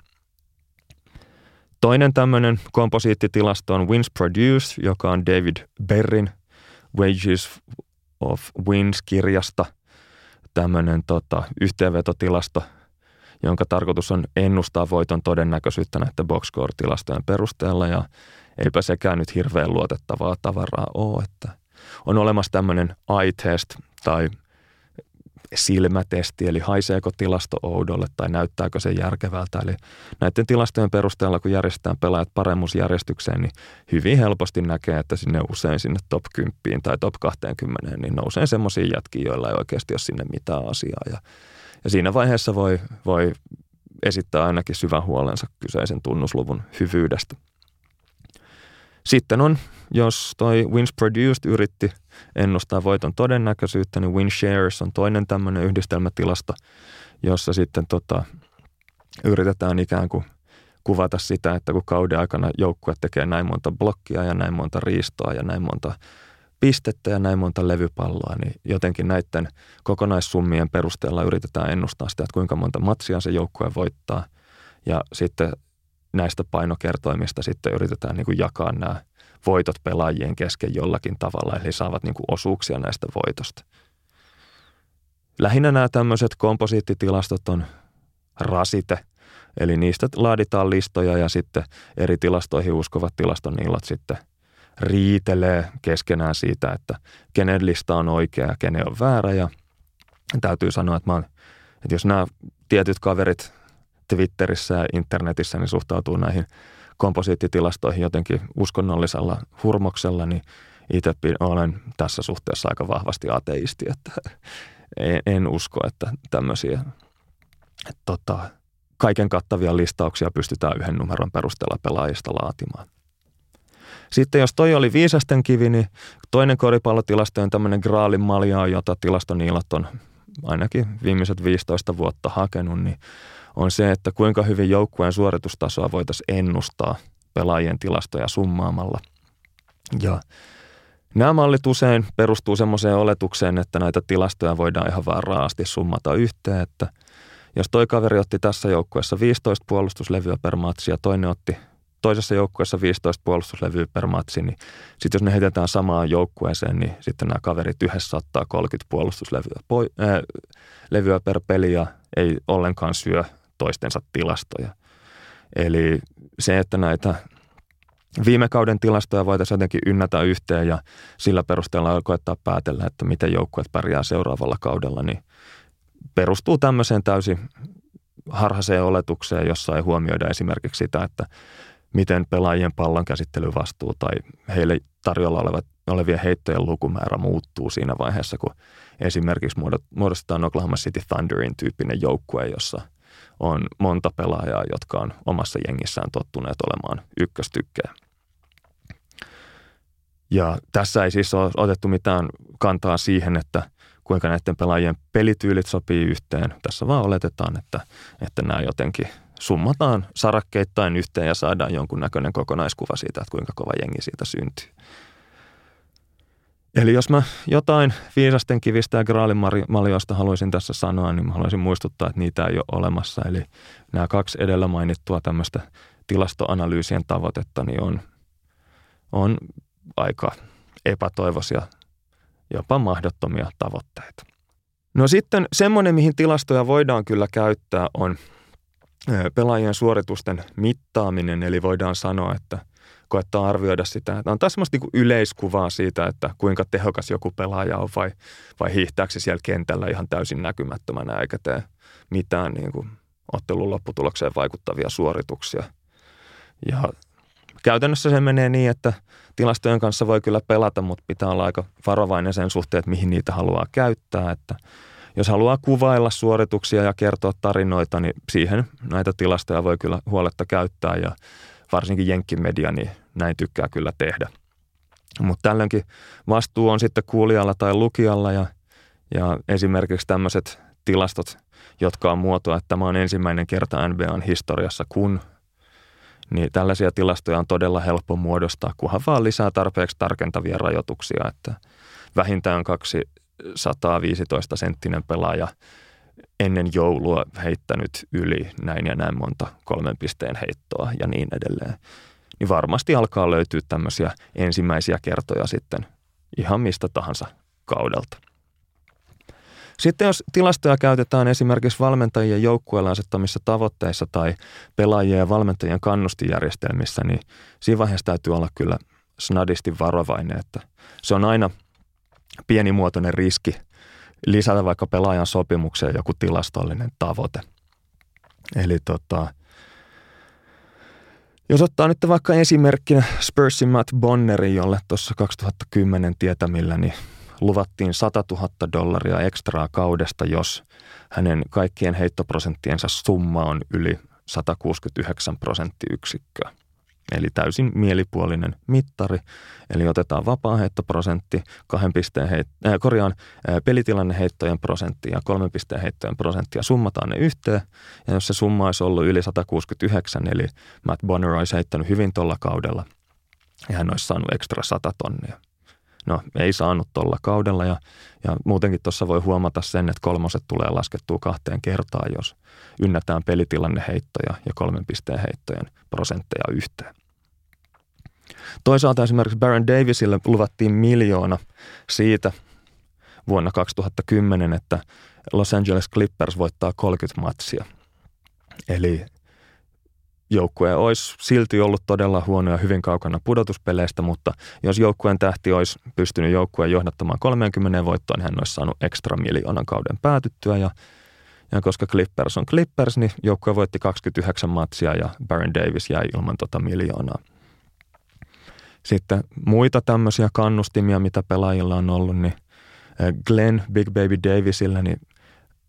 Toinen tämmöinen komposiittitilasto on Wins Produced, joka on David Berrin Wages of Wins-kirjasta tämmöinen tota, yhteenvetotilasto, jonka tarkoitus on ennustaa voiton todennäköisyyttä näiden box tilastojen perusteella ja eipä sekään nyt hirveän luotettavaa tavaraa ole. Että on olemassa tämmöinen eye-test tai silmätesti, eli haiseeko tilasto oudolle tai näyttääkö se järkevältä. Eli näiden tilastojen perusteella, kun järjestetään pelaajat paremmuusjärjestykseen, niin hyvin helposti näkee, että sinne usein sinne top 10 tai top 20, niin nousee semmoisia jätkiä, joilla ei oikeasti ole sinne mitään asiaa. Ja, ja siinä vaiheessa voi, voi esittää ainakin syvän huolensa kyseisen tunnusluvun hyvyydestä. Sitten on, jos toi Wins Produced yritti ennustaa voiton todennäköisyyttä, niin Win Shares on toinen tämmöinen yhdistelmätilasto, jossa sitten tota, yritetään ikään kuin kuvata sitä, että kun kauden aikana joukkue tekee näin monta blokkia ja näin monta riistoa ja näin monta pistettä ja näin monta levypalloa, niin jotenkin näiden kokonaissummien perusteella yritetään ennustaa sitä, että kuinka monta matsia se joukkue voittaa. Ja sitten näistä painokertoimista sitten yritetään niin kuin jakaa nämä voitot pelaajien kesken jollakin tavalla, eli saavat niin kuin osuuksia näistä voitosta. Lähinnä nämä tämmöiset komposiittitilastot on rasite Eli niistä laaditaan listoja ja sitten eri tilastoihin uskovat tilastoniillat sitten riitelee keskenään siitä, että kenen lista on oikea ja kenen on väärä. Ja täytyy sanoa, että, mä oon, että jos nämä tietyt kaverit Twitterissä ja internetissä niin suhtautuu näihin komposiittitilastoihin jotenkin uskonnollisella hurmoksella, niin itse olen tässä suhteessa aika vahvasti ateisti, että en, usko, että tämmöisiä että tota, kaiken kattavia listauksia pystytään yhden numeron perusteella pelaajista laatimaan. Sitten jos toi oli viisasten kivi, niin toinen koripallotilasto on tämmöinen graalin malja, jota tilastoniilat on ainakin viimeiset 15 vuotta hakenut, niin on se, että kuinka hyvin joukkueen suoritustasoa voitaisiin ennustaa pelaajien tilastoja summaamalla. Ja nämä mallit usein perustuu semmoiseen oletukseen, että näitä tilastoja voidaan ihan vaan raasti summata yhteen, että jos toi kaveri otti tässä joukkueessa 15 puolustuslevyä per matsi ja toinen otti toisessa joukkueessa 15 puolustuslevyä per matsi, niin sitten jos ne heitetään samaan joukkueeseen, niin sitten nämä kaverit yhdessä ottaa 30 puolustuslevyä poi, äh, levyä per peli ja ei ollenkaan syö toistensa tilastoja. Eli se, että näitä viime kauden tilastoja voitaisiin jotenkin ynnätä yhteen ja sillä perusteella koettaa päätellä, että miten joukkueet pärjää seuraavalla kaudella, niin perustuu tämmöiseen täysin harhaiseen oletukseen, jossa ei huomioida esimerkiksi sitä, että miten pelaajien pallon käsittelyvastuu tai heille tarjolla olevat, olevien heittojen lukumäärä muuttuu siinä vaiheessa, kun esimerkiksi muodostetaan Oklahoma City Thunderin tyyppinen joukkue, jossa on monta pelaajaa, jotka on omassa jengissään tottuneet olemaan ykköstykkejä. Ja tässä ei siis ole otettu mitään kantaa siihen, että kuinka näiden pelaajien pelityylit sopii yhteen. Tässä vaan oletetaan, että, että nämä jotenkin – summataan sarakkeittain yhteen ja saadaan jonkunnäköinen kokonaiskuva siitä, että kuinka kova jengi siitä syntyy. Eli jos mä jotain viisasten kivistä ja graalin maljoista haluaisin tässä sanoa, niin mä haluaisin muistuttaa, että niitä ei ole olemassa. Eli nämä kaksi edellä mainittua tämmöistä tilastoanalyysien tavoitetta niin on, on aika epätoivoisia, jopa mahdottomia tavoitteita. No sitten semmoinen, mihin tilastoja voidaan kyllä käyttää, on – pelaajien suoritusten mittaaminen, eli voidaan sanoa, että koettaa arvioida sitä, että antaa semmoista niin yleiskuvaa siitä, että kuinka tehokas joku pelaaja on vai, vai hiihtääkö se siellä kentällä ihan täysin näkymättömänä eikä tee mitään niin kuin ottelun lopputulokseen vaikuttavia suorituksia. Ja käytännössä se menee niin, että tilastojen kanssa voi kyllä pelata, mutta pitää olla aika varovainen sen suhteen, että mihin niitä haluaa käyttää, että – jos haluaa kuvailla suorituksia ja kertoa tarinoita, niin siihen näitä tilastoja voi kyllä huoletta käyttää ja varsinkin jenkkimedia niin näin tykkää kyllä tehdä. Mutta tällöinkin vastuu on sitten kuulijalla tai lukijalla ja, ja esimerkiksi tämmöiset tilastot, jotka on muotoa, että tämä on ensimmäinen kerta NBAn historiassa, kun niin tällaisia tilastoja on todella helppo muodostaa, kunhan vaan lisää tarpeeksi tarkentavia rajoituksia, että vähintään kaksi 115 senttinen pelaaja ennen joulua heittänyt yli näin ja näin monta kolmen pisteen heittoa ja niin edelleen. Niin varmasti alkaa löytyä tämmöisiä ensimmäisiä kertoja sitten ihan mistä tahansa kaudelta. Sitten jos tilastoja käytetään esimerkiksi valmentajien joukkueella asettamissa tavoitteissa tai pelaajien ja valmentajien kannustijärjestelmissä, niin siinä vaiheessa täytyy olla kyllä snadisti varovainen, että se on aina – pienimuotoinen riski lisätä vaikka pelaajan sopimukseen joku tilastollinen tavoite. Eli tota, jos ottaa nyt vaikka esimerkkinä Spursin Matt Bonnerin, jolle tuossa 2010 tietämillä, niin luvattiin 100 000 dollaria ekstraa kaudesta, jos hänen kaikkien heittoprosenttiensa summa on yli 169 prosenttiyksikköä. Eli täysin mielipuolinen mittari. Eli otetaan vapaa-heittoprosentti, kahden pisteen heit, äh, korjaan äh, pelitilanneheittojen prosentti ja kolmen pisteen heittojen prosentti ja summataan ne yhteen. Ja jos se summa olisi ollut yli 169, eli Matt Bonner olisi heittänyt hyvin tuolla kaudella ja hän olisi saanut ekstra 100 tonnia. No ei saanut tuolla kaudella ja, ja muutenkin tuossa voi huomata sen, että kolmoset tulee laskettua kahteen kertaan, jos ynnätään pelitilanneheittoja ja kolmen pisteen heittojen prosentteja yhteen. Toisaalta esimerkiksi Baron Davisille luvattiin miljoona siitä vuonna 2010, että Los Angeles Clippers voittaa 30 matsia. Eli joukkue olisi silti ollut todella huono ja hyvin kaukana pudotuspeleistä, mutta jos joukkueen tähti olisi pystynyt joukkueen johdattamaan 30 voittoon, niin hän olisi saanut ekstra miljoonan kauden päätyttyä ja ja koska Clippers on Clippers, niin joukkue voitti 29 matsia ja Baron Davis jäi ilman tota miljoonaa. Sitten muita tämmöisiä kannustimia, mitä pelaajilla on ollut, niin eh, Glenn Big Baby Davisille, niin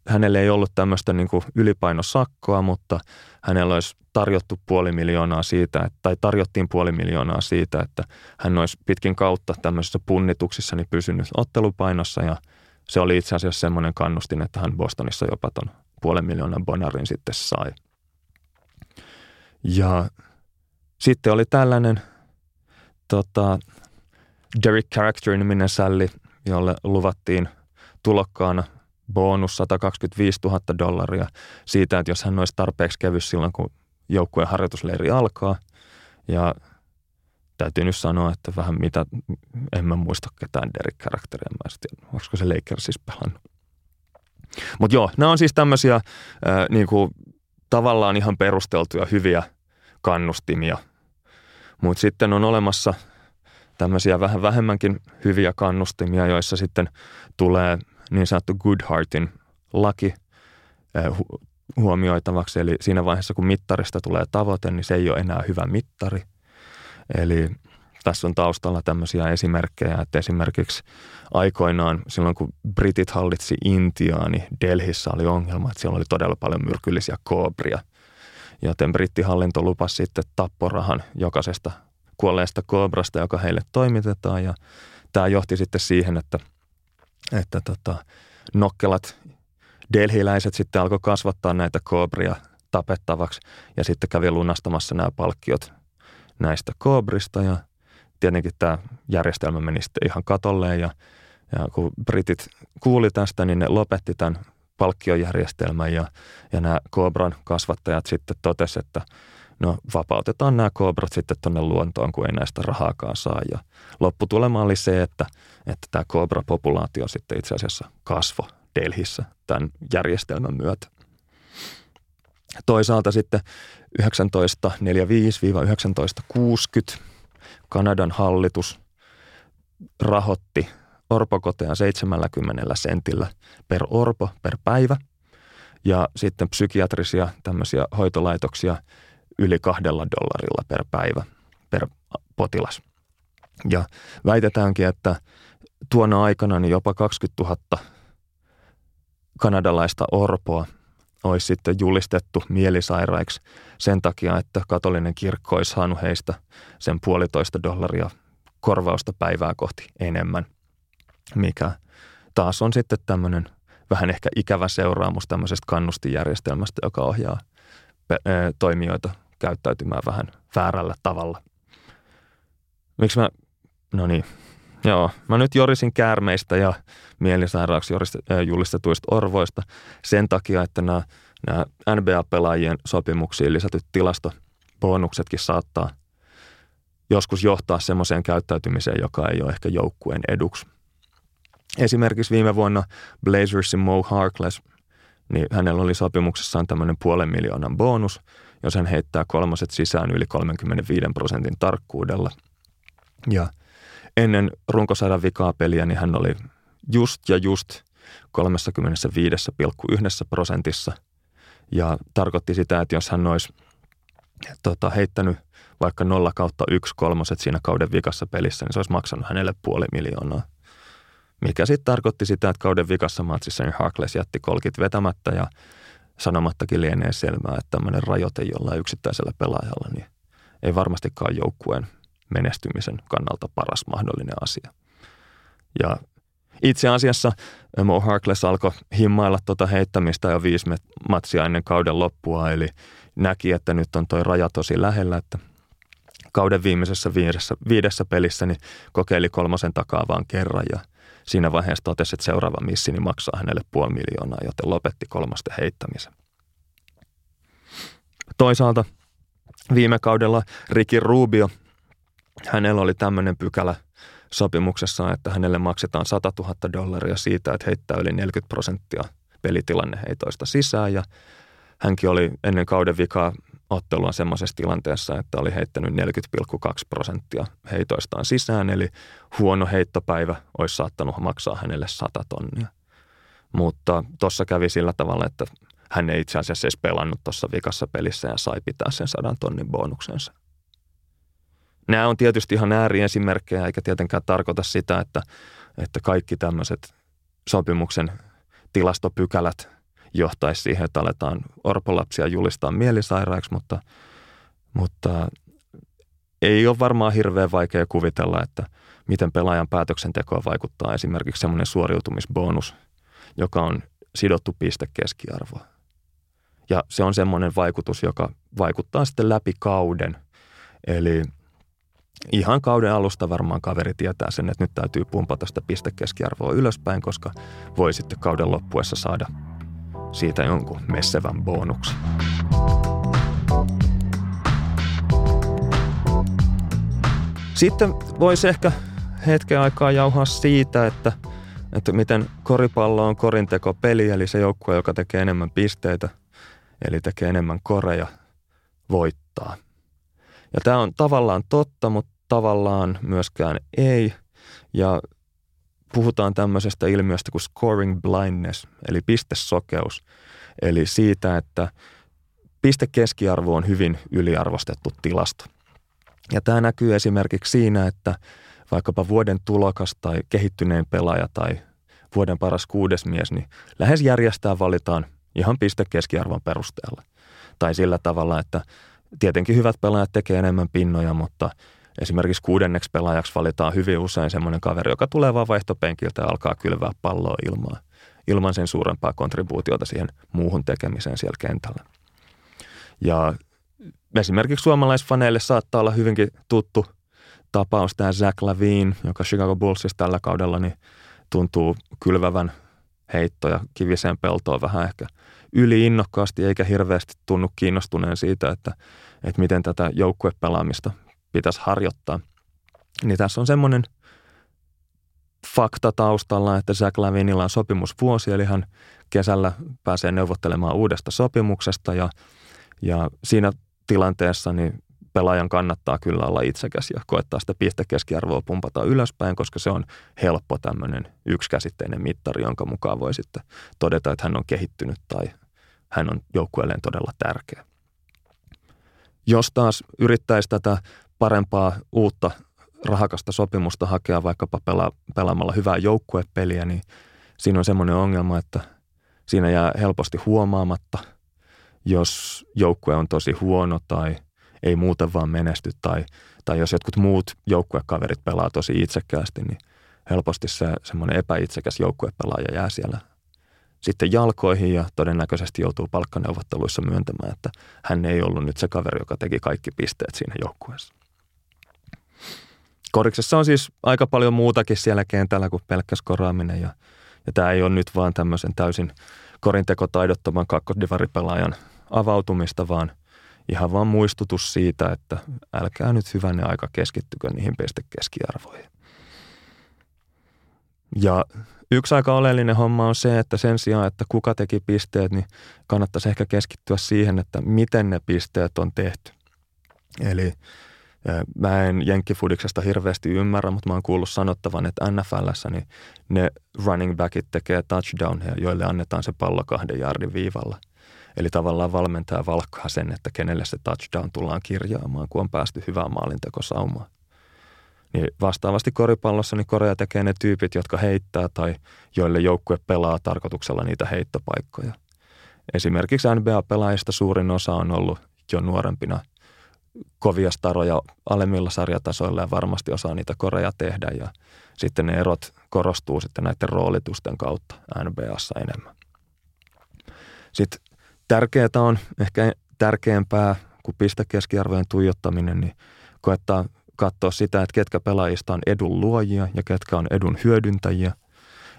hänelle ei ollut tämmöistä niin kuin ylipainosakkoa, mutta hänellä olisi tarjottu puoli miljoonaa siitä, tai tarjottiin puoli miljoonaa siitä, että hän olisi pitkin kautta tämmöisissä punnituksissa niin pysynyt ottelupainossa ja se oli itse asiassa semmoinen kannustin, että hän Bostonissa jopa ton puolen miljoonan bonarin sitten sai. Ja sitten oli tällainen tota, Derek Character-niminen sälli, jolle luvattiin tulokkaana bonus 125 000 dollaria siitä, että jos hän olisi tarpeeksi kevyt silloin, kun joukkueen harjoitusleiri alkaa. Ja täytyy nyt sanoa, että vähän mitä, en mä muista ketään Derek Characteria, mä en tiedä, olisiko se siis pelannut. Mutta joo, nämä on siis tämmöisiä äh, niin kuin, tavallaan ihan perusteltuja hyviä kannustimia. Mutta sitten on olemassa tämmöisiä vähän vähemmänkin hyviä kannustimia, joissa sitten tulee niin sanottu Goodhartin laki äh, huomioitavaksi. Eli siinä vaiheessa, kun mittarista tulee tavoite, niin se ei ole enää hyvä mittari. Eli tässä on taustalla tämmöisiä esimerkkejä, että esimerkiksi aikoinaan silloin kun britit hallitsi Intiaa, niin Delhissä oli ongelma, että siellä oli todella paljon myrkyllisiä koobria. Joten brittihallinto lupasi sitten tapporahan jokaisesta kuolleesta koobrasta, joka heille toimitetaan. Ja tämä johti sitten siihen, että, että tota, nokkelat delhiläiset sitten alkoi kasvattaa näitä koobria tapettavaksi. Ja sitten kävi lunastamassa nämä palkkiot näistä koobrista ja tietenkin tämä järjestelmä meni sitten ihan katolleen. Ja, ja kun britit kuuli tästä, niin ne lopetti tämän palkkiojärjestelmän ja, ja nämä Cobran kasvattajat sitten totesivat, että no vapautetaan nämä Cobrat sitten tuonne luontoon, kun ei näistä rahaakaan saa. Ja lopputulema oli se, että, että tämä Cobra-populaatio sitten itse asiassa kasvoi Delhissä tämän järjestelmän myötä. Toisaalta sitten 1945-1960 Kanadan hallitus rahoitti orpokoteja 70 sentillä per orpo per päivä ja sitten psykiatrisia tämmöisiä hoitolaitoksia yli kahdella dollarilla per päivä per potilas. Ja väitetäänkin, että tuona aikana niin jopa 20 000 kanadalaista orpoa olisi sitten julistettu mielisairaiksi sen takia, että katolinen kirkko olisi saanut heistä sen puolitoista dollaria korvausta päivää kohti enemmän, mikä taas on sitten tämmöinen vähän ehkä ikävä seuraamus tämmöisestä kannustijärjestelmästä, joka ohjaa toimijoita käyttäytymään vähän väärällä tavalla. Miksi mä, no niin, Joo, mä nyt jorisin käärmeistä ja mielisairaaksi julistetuista orvoista sen takia, että nämä, nämä NBA-pelaajien sopimuksiin lisätyt tilastobonuksetkin saattaa joskus johtaa semmoiseen käyttäytymiseen, joka ei ole ehkä joukkueen eduksi. Esimerkiksi viime vuonna Blazersin Mo Harkless, niin hänellä oli sopimuksessaan tämmöinen puolen miljoonan bonus, jos hän heittää kolmaset sisään yli 35 prosentin tarkkuudella. Ja – ennen runkosadan vikaa peliä, niin hän oli just ja just 35,1 prosentissa. Ja tarkoitti sitä, että jos hän olisi tota, heittänyt vaikka 0 kautta 1 kolmoset siinä kauden vikassa pelissä, niin se olisi maksanut hänelle puoli miljoonaa. Mikä sitten tarkoitti sitä, että kauden vikassa matsissa niin Harkless jätti kolkit vetämättä ja sanomattakin lienee selvää, että tämmöinen rajoite jollain yksittäisellä pelaajalla niin ei varmastikaan joukkueen menestymisen kannalta paras mahdollinen asia. Ja itse asiassa Mo Harkless alkoi himmailla tuota heittämistä jo viisi matsia ennen kauden loppua, eli näki, että nyt on toi raja tosi lähellä, että kauden viimeisessä viidessä, viidessä pelissä niin kokeili kolmosen takaa vaan kerran ja siinä vaiheessa totesi, että seuraava missi niin maksaa hänelle puoli miljoonaa, joten lopetti kolmosten heittämisen. Toisaalta viime kaudella Ricky Rubio – hänellä oli tämmöinen pykälä sopimuksessa, että hänelle maksetaan 100 000 dollaria siitä, että heittää yli 40 prosenttia pelitilanneheitoista sisään ja hänkin oli ennen kauden vikaa ottelua semmoisessa tilanteessa, että oli heittänyt 40,2 prosenttia heitoistaan sisään, eli huono heittopäivä olisi saattanut maksaa hänelle 100 tonnia. Mutta tuossa kävi sillä tavalla, että hän ei itse asiassa edes pelannut tuossa vikassa pelissä ja sai pitää sen sadan tonnin bonuksensa. Nämä on tietysti ihan ääriesimerkkejä, eikä tietenkään tarkoita sitä, että, että kaikki tämmöiset sopimuksen tilastopykälät johtaisi siihen, että aletaan orpolapsia julistaa mielisairaiksi, mutta, mutta ei ole varmaan hirveän vaikea kuvitella, että miten pelaajan päätöksentekoa vaikuttaa esimerkiksi semmoinen suoriutumisbonus, joka on sidottu piste keskiarvoa. Ja se on semmoinen vaikutus, joka vaikuttaa sitten läpi kauden. Eli ihan kauden alusta varmaan kaveri tietää sen, että nyt täytyy pumpata sitä pistekeskiarvoa ylöspäin, koska voi sitten kauden loppuessa saada siitä jonkun messevän bonuksen. Sitten voisi ehkä hetken aikaa jauhaa siitä, että, että miten koripallo on korinteko peli, eli se joukkue, joka tekee enemmän pisteitä, eli tekee enemmän koreja, voittaa. Ja tämä on tavallaan totta, mutta tavallaan myöskään ei. Ja puhutaan tämmöisestä ilmiöstä kuin scoring blindness, eli pistesokeus. Eli siitä, että pistekeskiarvo on hyvin yliarvostettu tilasto. Ja tämä näkyy esimerkiksi siinä, että vaikkapa vuoden tulokas tai kehittyneen pelaaja tai vuoden paras kuudes mies, niin lähes järjestää valitaan ihan pistekeskiarvon perusteella. Tai sillä tavalla, että tietenkin hyvät pelaajat tekee enemmän pinnoja, mutta esimerkiksi kuudenneksi pelaajaksi valitaan hyvin usein semmoinen kaveri, joka tulee vaan vaihtopenkiltä ja alkaa kylvää palloa ilmaa, ilman sen suurempaa kontribuutiota siihen muuhun tekemiseen siellä kentällä. Ja esimerkiksi suomalaisfaneille saattaa olla hyvinkin tuttu tapaus tämä Zach Lavine, joka Chicago Bullsissa tällä kaudella niin tuntuu kylvävän heittoja kiviseen peltoon vähän ehkä yli innokkaasti eikä hirveästi tunnu kiinnostuneen siitä, että, että miten tätä joukkuepelaamista pitäisi harjoittaa. Niin tässä on semmoinen fakta taustalla, että Zach Lavinilla on sopimusvuosi, eli hän kesällä pääsee neuvottelemaan uudesta sopimuksesta ja, ja siinä tilanteessa niin pelaajan kannattaa kyllä olla itsekäs ja koettaa sitä pistekeskiarvoa pumpata ylöspäin, koska se on helppo tämmöinen yksikäsitteinen mittari, jonka mukaan voi sitten todeta, että hän on kehittynyt tai hän on joukkueelleen todella tärkeä. Jos taas yrittäisi tätä parempaa uutta rahakasta sopimusta hakea vaikkapa pela, pelaamalla hyvää joukkuepeliä, niin siinä on semmoinen ongelma, että siinä jää helposti huomaamatta, jos joukkue on tosi huono tai ei muuten vaan menesty tai, tai jos jotkut muut joukkuekaverit pelaa tosi itsekkäästi, niin helposti se semmoinen epäitsekäs joukkuepelaaja jää siellä sitten jalkoihin ja todennäköisesti joutuu palkkaneuvotteluissa myöntämään, että hän ei ollut nyt se kaveri, joka teki kaikki pisteet siinä joukkueessa. Koriksessa on siis aika paljon muutakin siellä kentällä kuin pelkkä skoraaminen ja, ja tämä ei ole nyt vaan tämmöisen täysin korintekotaidottoman kakkosdivaripelaajan avautumista, vaan ihan vaan muistutus siitä, että älkää nyt hyvänne aika keskittykö niihin pistekeskiarvoihin. Ja yksi aika oleellinen homma on se, että sen sijaan, että kuka teki pisteet, niin kannattaisi ehkä keskittyä siihen, että miten ne pisteet on tehty. Eli Mä en jenkkifudiksesta hirveästi ymmärrä, mutta mä oon kuullut sanottavan, että NFLssä niin ne running backit tekee touchdownia, joille annetaan se pallo kahden jardin viivalla. Eli tavallaan valmentaja valkkaa sen, että kenelle se touchdown tullaan kirjaamaan, kun on päästy hyvään maalintekosaumaan. Niin vastaavasti koripallossa niin Korea tekee ne tyypit, jotka heittää tai joille joukkue pelaa tarkoituksella niitä heittopaikkoja. Esimerkiksi NBA-pelaajista suurin osa on ollut jo nuorempina – kovia staroja alemmilla sarjatasoilla ja varmasti osaa niitä koreja tehdä ja sitten ne erot korostuu sitten näiden roolitusten kautta NBAssa enemmän. Sitten tärkeää on ehkä tärkeämpää kuin pistekeskiarvojen tuijottaminen, niin koettaa katsoa sitä, että ketkä pelaajista on edun luojia ja ketkä on edun hyödyntäjiä.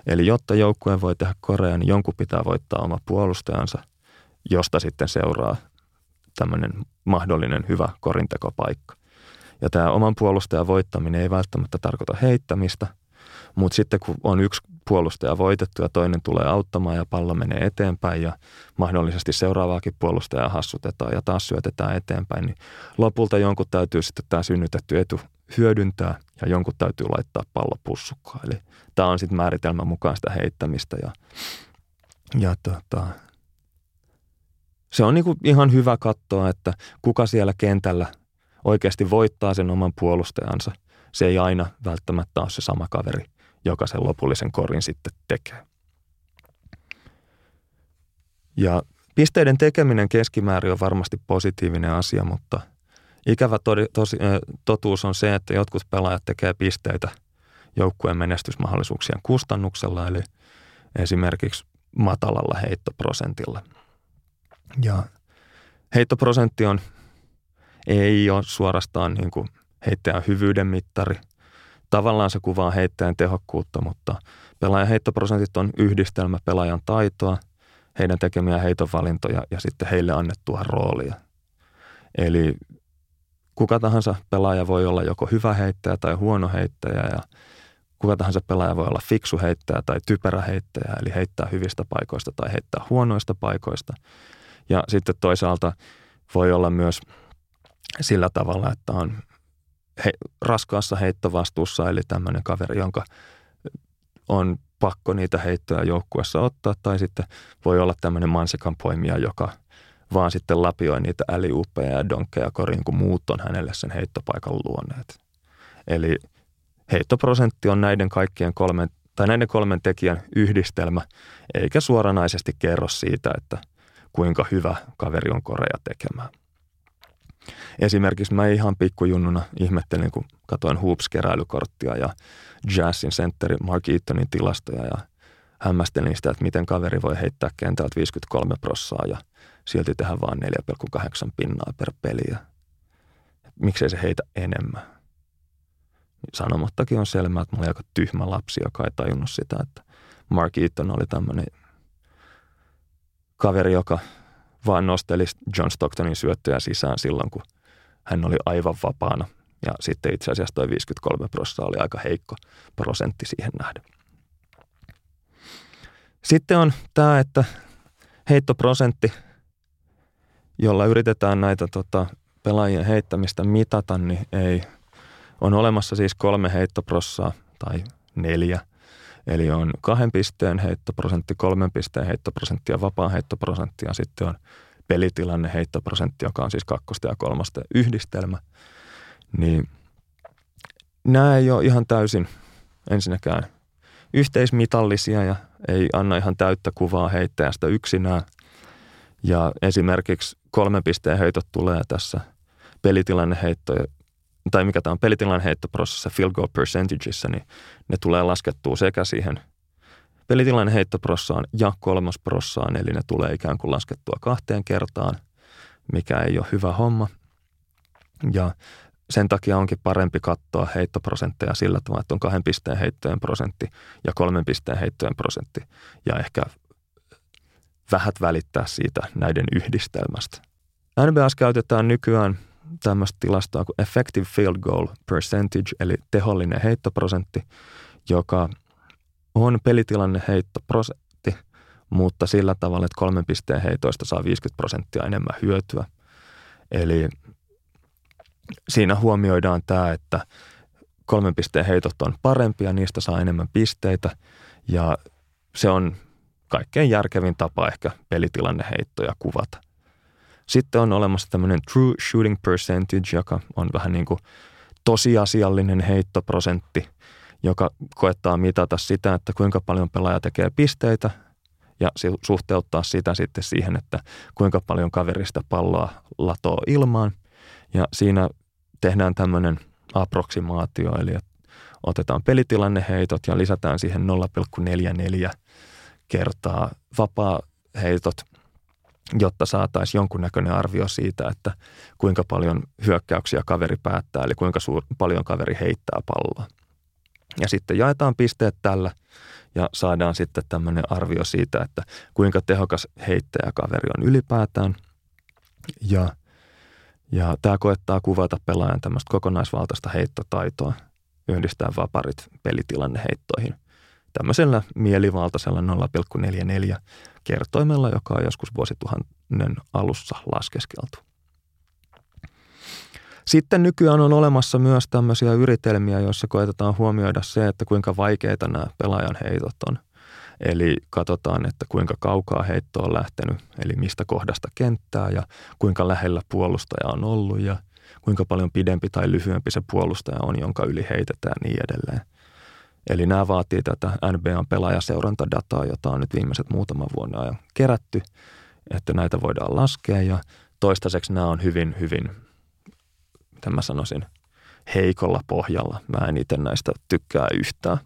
Eli jotta joukkue voi tehdä korea, niin jonkun pitää voittaa oma puolustajansa, josta sitten seuraa tämmöinen mahdollinen hyvä korintekopaikka. Ja tämä oman puolustajan voittaminen ei välttämättä tarkoita heittämistä, Mutta sitten kun on yksi puolustaja voitettu ja toinen tulee auttamaan ja pallo menee eteenpäin ja mahdollisesti seuraavaakin puolustajaa hassutetaan ja taas syötetään eteenpäin, niin lopulta jonkun täytyy sitten tämä synnytetty etu hyödyntää ja jonkun täytyy laittaa pallo pussukkaan. Eli tämä on sitten määritelmän mukaan sitä heittämistä ja, ja tota, se on niinku ihan hyvä katsoa, että kuka siellä kentällä oikeasti voittaa sen oman puolustajansa. Se ei aina välttämättä ole se sama kaveri, joka sen lopullisen korin sitten tekee. Ja pisteiden tekeminen keskimäärin on varmasti positiivinen asia, mutta ikävä todi, tosi, totuus on se, että jotkut pelaajat tekee pisteitä joukkueen menestysmahdollisuuksien kustannuksella, eli esimerkiksi matalalla heittoprosentilla – ja heittoprosentti on, ei ole suorastaan niin kuin heittäjän hyvyyden mittari. Tavallaan se kuvaa heittäjän tehokkuutta, mutta pelaajan heittoprosentit on yhdistelmä pelaajan taitoa, heidän tekemiä heitonvalintoja ja sitten heille annettua roolia. Eli kuka tahansa pelaaja voi olla joko hyvä heittäjä tai huono heittäjä ja kuka tahansa pelaaja voi olla fiksu heittäjä tai typerä heittäjä, eli heittää hyvistä paikoista tai heittää huonoista paikoista. Ja sitten toisaalta voi olla myös sillä tavalla, että on he, raskaassa heittovastuussa, eli tämmöinen kaveri, jonka on pakko niitä heittoja joukkuessa ottaa, tai sitten voi olla tämmöinen mansikan poimija, joka vaan sitten lapioi niitä äliuppeja ja donkkeja koriin, kun muut on hänelle sen heittopaikan luoneet. Eli heittoprosentti on näiden kaikkien kolmen, tai näiden kolmen tekijän yhdistelmä, eikä suoranaisesti kerro siitä, että – kuinka hyvä kaveri on korea tekemään. Esimerkiksi mä ihan pikkujunnuna ihmettelin, kun katoin Hoops-keräilykorttia ja Jazzin sentteri Mark Eatonin tilastoja ja hämmästelin sitä, että miten kaveri voi heittää kentältä 53 prossaa ja silti tehdä vain 4,8 pinnaa per peliä. Miksei se heitä enemmän? Sanomattakin on selvää, että mulla oli aika tyhmä lapsi, joka ei tajunnut sitä, että Mark Eaton oli tämmöinen kaveri, joka vaan nosteli John Stocktonin syöttöjä sisään silloin, kun hän oli aivan vapaana. Ja sitten itse asiassa toi 53 prosenttia oli aika heikko prosentti siihen nähden. Sitten on tämä, että heittoprosentti, jolla yritetään näitä tota, pelaajien heittämistä mitata, niin ei. On olemassa siis kolme heittoprossaa tai neljä – Eli on kahden pisteen heittoprosentti, kolmen pisteen heittoprosentti ja vapaa heittoprosentti ja sitten on pelitilanne heittoprosentti, joka on siis kakkosta ja kolmosta yhdistelmä. Niin nämä ei ole ihan täysin ensinnäkään yhteismitallisia ja ei anna ihan täyttä kuvaa heittäjästä yksinään. Ja esimerkiksi kolmen pisteen heitot tulee tässä pelitilanneheittoja tai mikä tämä on pelitilan heittoprosessissa field goal percentageissa, niin ne tulee laskettua sekä siihen pelitilan heittoprossaan ja kolmosprossaan, eli ne tulee ikään kuin laskettua kahteen kertaan, mikä ei ole hyvä homma. Ja sen takia onkin parempi katsoa heittoprosentteja sillä tavalla, että on kahden pisteen heittojen prosentti ja kolmen pisteen heittojen prosentti ja ehkä vähät välittää siitä näiden yhdistelmästä. NBS käytetään nykyään tämmöistä tilastoa kuin effective field goal percentage, eli tehollinen heittoprosentti, joka on pelitilanne heittoprosentti, mutta sillä tavalla, että kolmen pisteen heitoista saa 50 prosenttia enemmän hyötyä. Eli siinä huomioidaan tämä, että kolmen pisteen heitot on parempia, niistä saa enemmän pisteitä ja se on kaikkein järkevin tapa ehkä pelitilanneheittoja kuvata. Sitten on olemassa tämmöinen true shooting percentage, joka on vähän niin kuin tosiasiallinen heittoprosentti, joka koettaa mitata sitä, että kuinka paljon pelaaja tekee pisteitä ja suhteuttaa sitä sitten siihen, että kuinka paljon kaverista palloa latoo ilmaan. Ja siinä tehdään tämmöinen approksimaatio, eli otetaan pelitillanneheitot ja lisätään siihen 0,44 kertaa vapaa heitot jotta saataisiin jonkunnäköinen arvio siitä, että kuinka paljon hyökkäyksiä kaveri päättää, eli kuinka suur, paljon kaveri heittää palloa. Ja sitten jaetaan pisteet tällä ja saadaan sitten tämmöinen arvio siitä, että kuinka tehokas heittäjä kaveri on ylipäätään. Ja, ja tämä koettaa kuvata pelaajan tämmöistä kokonaisvaltaista heittotaitoa. yhdistää vaparit pelitilanneheittoihin tämmöisellä mielivaltaisella 0,44 kertoimella, joka on joskus vuosituhannen alussa laskeskeltu. Sitten nykyään on olemassa myös tämmöisiä yritelmiä, joissa koetetaan huomioida se, että kuinka vaikeita nämä pelaajan heitot on. Eli katsotaan, että kuinka kaukaa heitto on lähtenyt, eli mistä kohdasta kenttää ja kuinka lähellä puolustaja on ollut ja kuinka paljon pidempi tai lyhyempi se puolustaja on, jonka yli heitetään niin edelleen. Eli nämä vaatii tätä NBAn pelaajaseurantadataa, jota on nyt viimeiset muutaman vuonna ajan kerätty, että näitä voidaan laskea ja toistaiseksi nämä on hyvin, hyvin, miten mä sanoisin, heikolla pohjalla. Mä en itse näistä tykkää yhtään.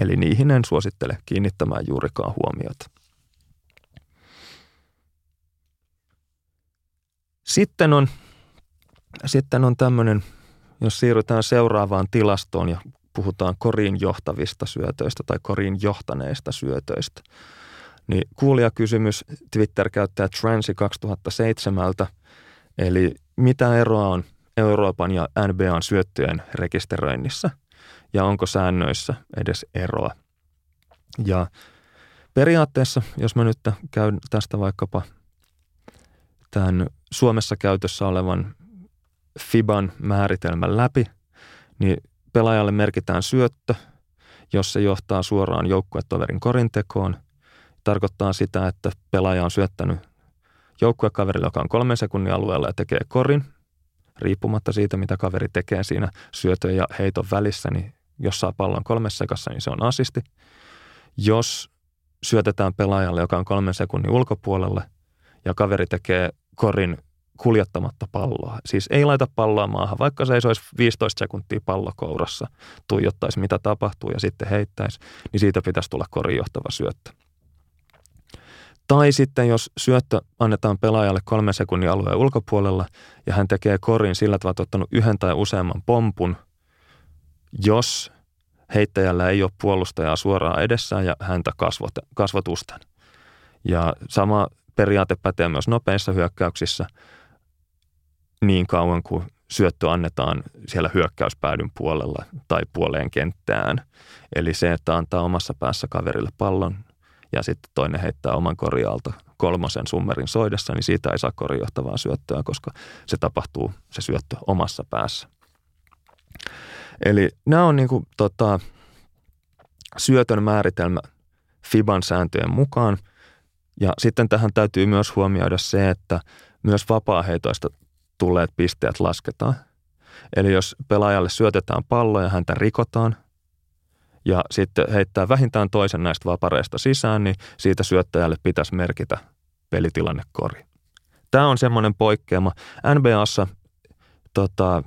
Eli niihin en suosittele kiinnittämään juurikaan huomiota. Sitten on, sitten on tämmöinen, jos siirrytään seuraavaan tilastoon ja puhutaan koriin johtavista syötöistä tai koriin johtaneista syötöistä. Niin kuulijakysymys Twitter-käyttäjä Transi 2007, eli mitä eroa on Euroopan ja NBAn syöttöjen rekisteröinnissä ja onko säännöissä edes eroa. Ja periaatteessa, jos mä nyt käyn tästä vaikkapa tämän Suomessa käytössä olevan FIBAN määritelmän läpi, niin pelaajalle merkitään syöttö, jos se johtaa suoraan joukkuetoverin korintekoon. Tarkoittaa sitä, että pelaaja on syöttänyt joukkuekaverille, joka on kolmen sekunnin alueella ja tekee korin, riippumatta siitä, mitä kaveri tekee siinä syötön ja heiton välissä, niin jos saa pallon kolmessa sekassa, niin se on assisti. Jos syötetään pelaajalle, joka on kolmen sekunnin ulkopuolelle ja kaveri tekee korin kuljettamatta palloa. Siis ei laita palloa maahan, vaikka se ei olisi 15 sekuntia pallokourassa, tuijottaisi mitä tapahtuu ja sitten heittäisi, niin siitä pitäisi tulla korinjohtava syöttö. Tai sitten jos syöttö annetaan pelaajalle kolmen sekunnin alueen ulkopuolella ja hän tekee korin sillä tavalla, että ottanut yhden tai useamman pompun, jos heittäjällä ei ole puolustajaa suoraan edessään ja häntä kasvot, kasvotusten. Ja sama periaate pätee myös nopeissa hyökkäyksissä – niin kauan kuin syöttö annetaan siellä hyökkäyspäädyn puolella tai puoleen kenttään. Eli se, että antaa omassa päässä kaverille pallon ja sitten toinen heittää oman korialta kolmosen summerin soidessa, niin siitä ei saa korijohtavaa syöttöä, koska se tapahtuu se syöttö omassa päässä. Eli nämä on niin kuin, tota, syötön määritelmä FIBAN sääntöjen mukaan. Ja sitten tähän täytyy myös huomioida se, että myös vapaaheitoista tulleet pisteet lasketaan. Eli jos pelaajalle syötetään pallo ja häntä rikotaan ja sitten heittää vähintään toisen näistä vapareista sisään, niin siitä syöttäjälle pitäisi merkitä pelitilannekori. Tämä on semmoinen poikkeama. NBAssa tota,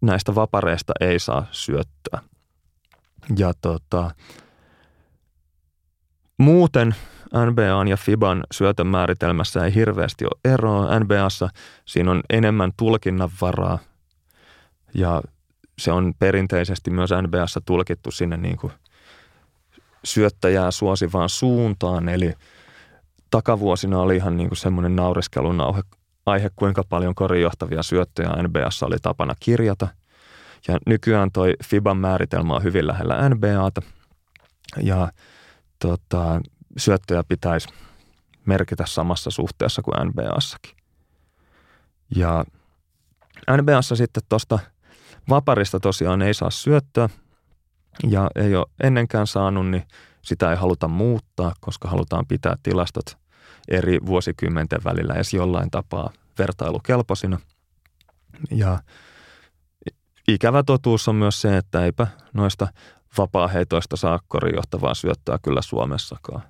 näistä vapareista ei saa syöttää. Ja tota, muuten NBAn ja FIBAn syötön määritelmässä ei hirveästi ole eroa. NBAssa siinä on enemmän tulkinnan varaa ja se on perinteisesti myös NBAssa tulkittu sinne niin kuin syöttäjää suosivaan suuntaan. Eli takavuosina oli ihan niin kuin semmoinen naureskelun aihe, kuinka paljon korijohtavia syöttöjä NBAssa oli tapana kirjata. Ja nykyään toi FIBAn määritelmä on hyvin lähellä NBAta. Ja tota, syöttöjä pitäisi merkitä samassa suhteessa kuin NBAssakin. Ja NBAssa sitten tuosta vaparista tosiaan ei saa syöttöä ja ei ole ennenkään saanut, niin sitä ei haluta muuttaa, koska halutaan pitää tilastot eri vuosikymmenten välillä edes jollain tapaa vertailukelpoisina. Ja ikävä totuus on myös se, että eipä noista vapaaheitoista saa korjohtavaa syöttöä kyllä Suomessakaan.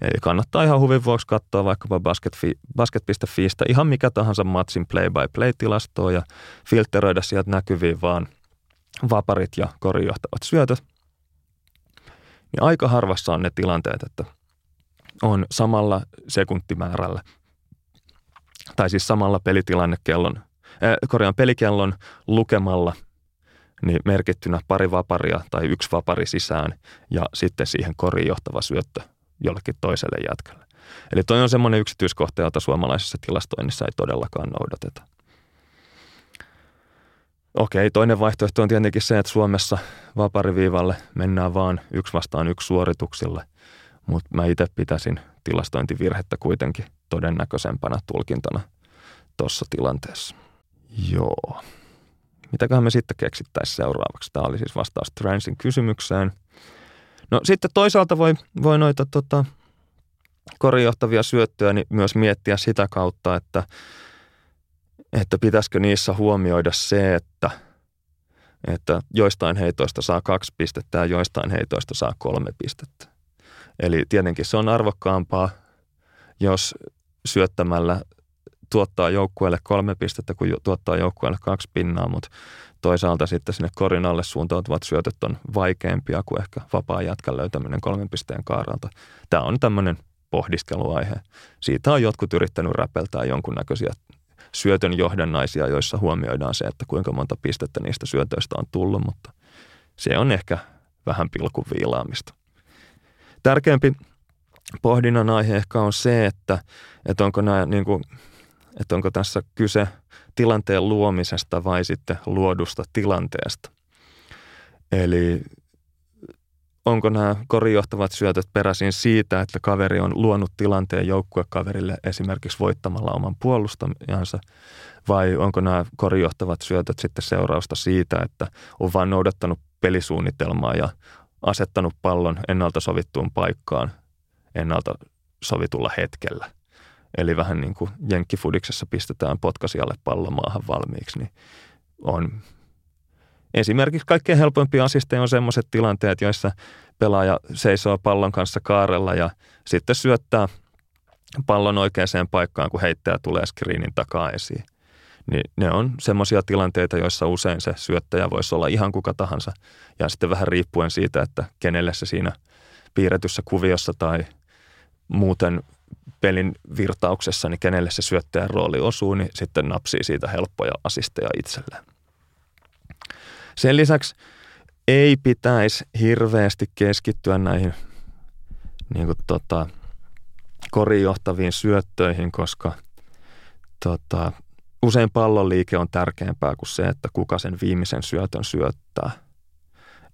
Eli kannattaa ihan huvin vuoksi katsoa vaikkapa basket.fi, basket.fiistä ihan mikä tahansa matsin play-by-play-tilastoa ja filteröidä sieltä näkyviin vaan vaparit ja korijohtavat syötöt. Niin aika harvassa on ne tilanteet, että on samalla sekuntimäärällä tai siis samalla pelitilannekellon, äh, korjaan pelikellon lukemalla niin merkittynä pari vaparia tai yksi vapari sisään ja sitten siihen koriin johtava syöttö jollekin toiselle jätkälle. Eli toi on semmoinen yksityiskohta, jota suomalaisessa tilastoinnissa ei todellakaan noudateta. Okei, toinen vaihtoehto on tietenkin se, että Suomessa vapariviivalle mennään vaan yksi vastaan yksi suorituksille, mutta mä itse pitäisin tilastointivirhettä kuitenkin todennäköisempänä tulkintana tuossa tilanteessa. Joo. Mitäköhän me sitten keksittäisiin seuraavaksi? Tämä oli siis vastaus Transin kysymykseen. No sitten toisaalta voi, voi noita tota, korijohtavia syöttöjä niin myös miettiä sitä kautta, että, että pitäisikö niissä huomioida se, että, että joistain heitoista saa kaksi pistettä ja joistain heitoista saa kolme pistettä. Eli tietenkin se on arvokkaampaa, jos syöttämällä tuottaa joukkueelle kolme pistettä, kun tuottaa joukkueelle kaksi pinnaa, mutta toisaalta sitten sinne korin alle suuntautuvat syötöt on vaikeampia kuin ehkä vapaa jatkan löytäminen kolmen pisteen kaaralta. Tämä on tämmöinen pohdiskeluaihe. Siitä on jotkut yrittänyt räpeltää jonkunnäköisiä syötön johdannaisia, joissa huomioidaan se, että kuinka monta pistettä niistä syötöistä on tullut, mutta se on ehkä vähän pilkun viilaamista. Tärkeämpi pohdinnan aihe ehkä on se, että, että onko nämä niin kuin että onko tässä kyse tilanteen luomisesta vai sitten luodusta tilanteesta. Eli onko nämä korijohtavat syötöt peräisin siitä, että kaveri on luonut tilanteen joukkuekaverille esimerkiksi voittamalla oman puolustajansa, vai onko nämä korijohtavat syötöt sitten seurausta siitä, että on vain noudattanut pelisuunnitelmaa ja asettanut pallon ennalta sovittuun paikkaan ennalta sovitulla hetkellä – eli vähän niin kuin jenkkifudiksessa pistetään potkasijalle pallo maahan valmiiksi, niin on esimerkiksi kaikkein helpoimpia asisteja on sellaiset tilanteet, joissa pelaaja seisoo pallon kanssa kaarella ja sitten syöttää pallon oikeaan paikkaan, kun heittäjä tulee screenin takaa esiin. Niin ne on semmoisia tilanteita, joissa usein se syöttäjä voisi olla ihan kuka tahansa. Ja sitten vähän riippuen siitä, että kenelle se siinä piirretyssä kuviossa tai muuten pelin virtauksessa, niin kenelle se syöttäjän rooli osuu, niin sitten napsii siitä helppoja asisteja itselleen. Sen lisäksi ei pitäisi hirveästi keskittyä näihin niin kuin tota, korijohtaviin syöttöihin, koska tota, usein pallonliike on tärkeämpää kuin se, että kuka sen viimeisen syötön syöttää –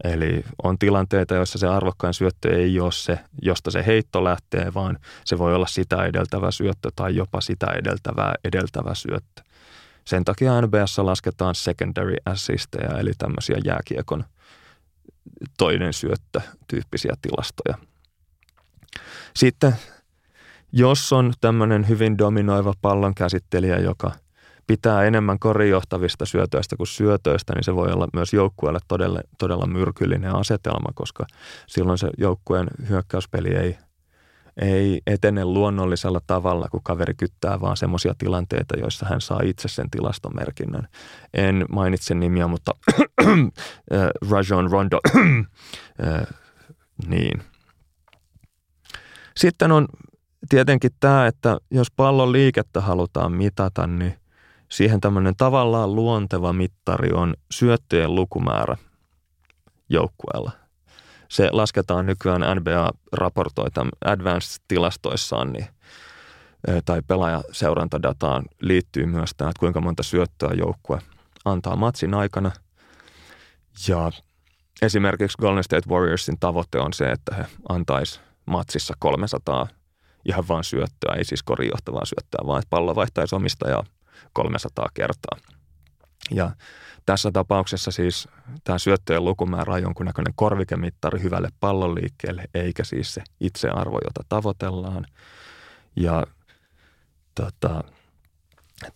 Eli on tilanteita, joissa se arvokkain syöttö ei ole se, josta se heitto lähtee, vaan se voi olla sitä edeltävä syöttö tai jopa sitä edeltävää edeltävä syöttö. Sen takia NBS lasketaan secondary assisteja, eli tämmöisiä jääkiekon toinen syöttö tyyppisiä tilastoja. Sitten jos on tämmöinen hyvin dominoiva pallon käsittelijä, joka – pitää enemmän korijohtavista syötöistä kuin syötöistä, niin se voi olla myös joukkueelle todella, todella myrkyllinen asetelma, koska silloin se joukkueen hyökkäyspeli ei, ei etene luonnollisella tavalla, kun kaveri kyttää vaan semmoisia tilanteita, joissa hän saa itse sen tilastomerkinnän. En mainitse nimiä, mutta Rajon Rondo, niin. Sitten on tietenkin tämä, että jos pallon liikettä halutaan mitata, niin – Siihen tämmöinen tavallaan luonteva mittari on syöttöjen lukumäärä joukkueella. Se lasketaan nykyään NBA raportoi Advanced-tilastoissaan, niin, tai pelaajaseurantadataan liittyy myös tämä, että kuinka monta syöttöä joukkue antaa matsin aikana. Ja esimerkiksi Golden State Warriorsin tavoite on se, että he antaisi matsissa 300 ihan vain syöttöä, ei siis korijohtavaa syöttöä, vaan että pallo vaihtaisi omistajaa 300 kertaa. Ja tässä tapauksessa siis tämä syöttöjen lukumäärä on jonkunnäköinen korvikemittari hyvälle pallonliikkeelle, eikä siis se itsearvo, jota tavoitellaan. Ja tota,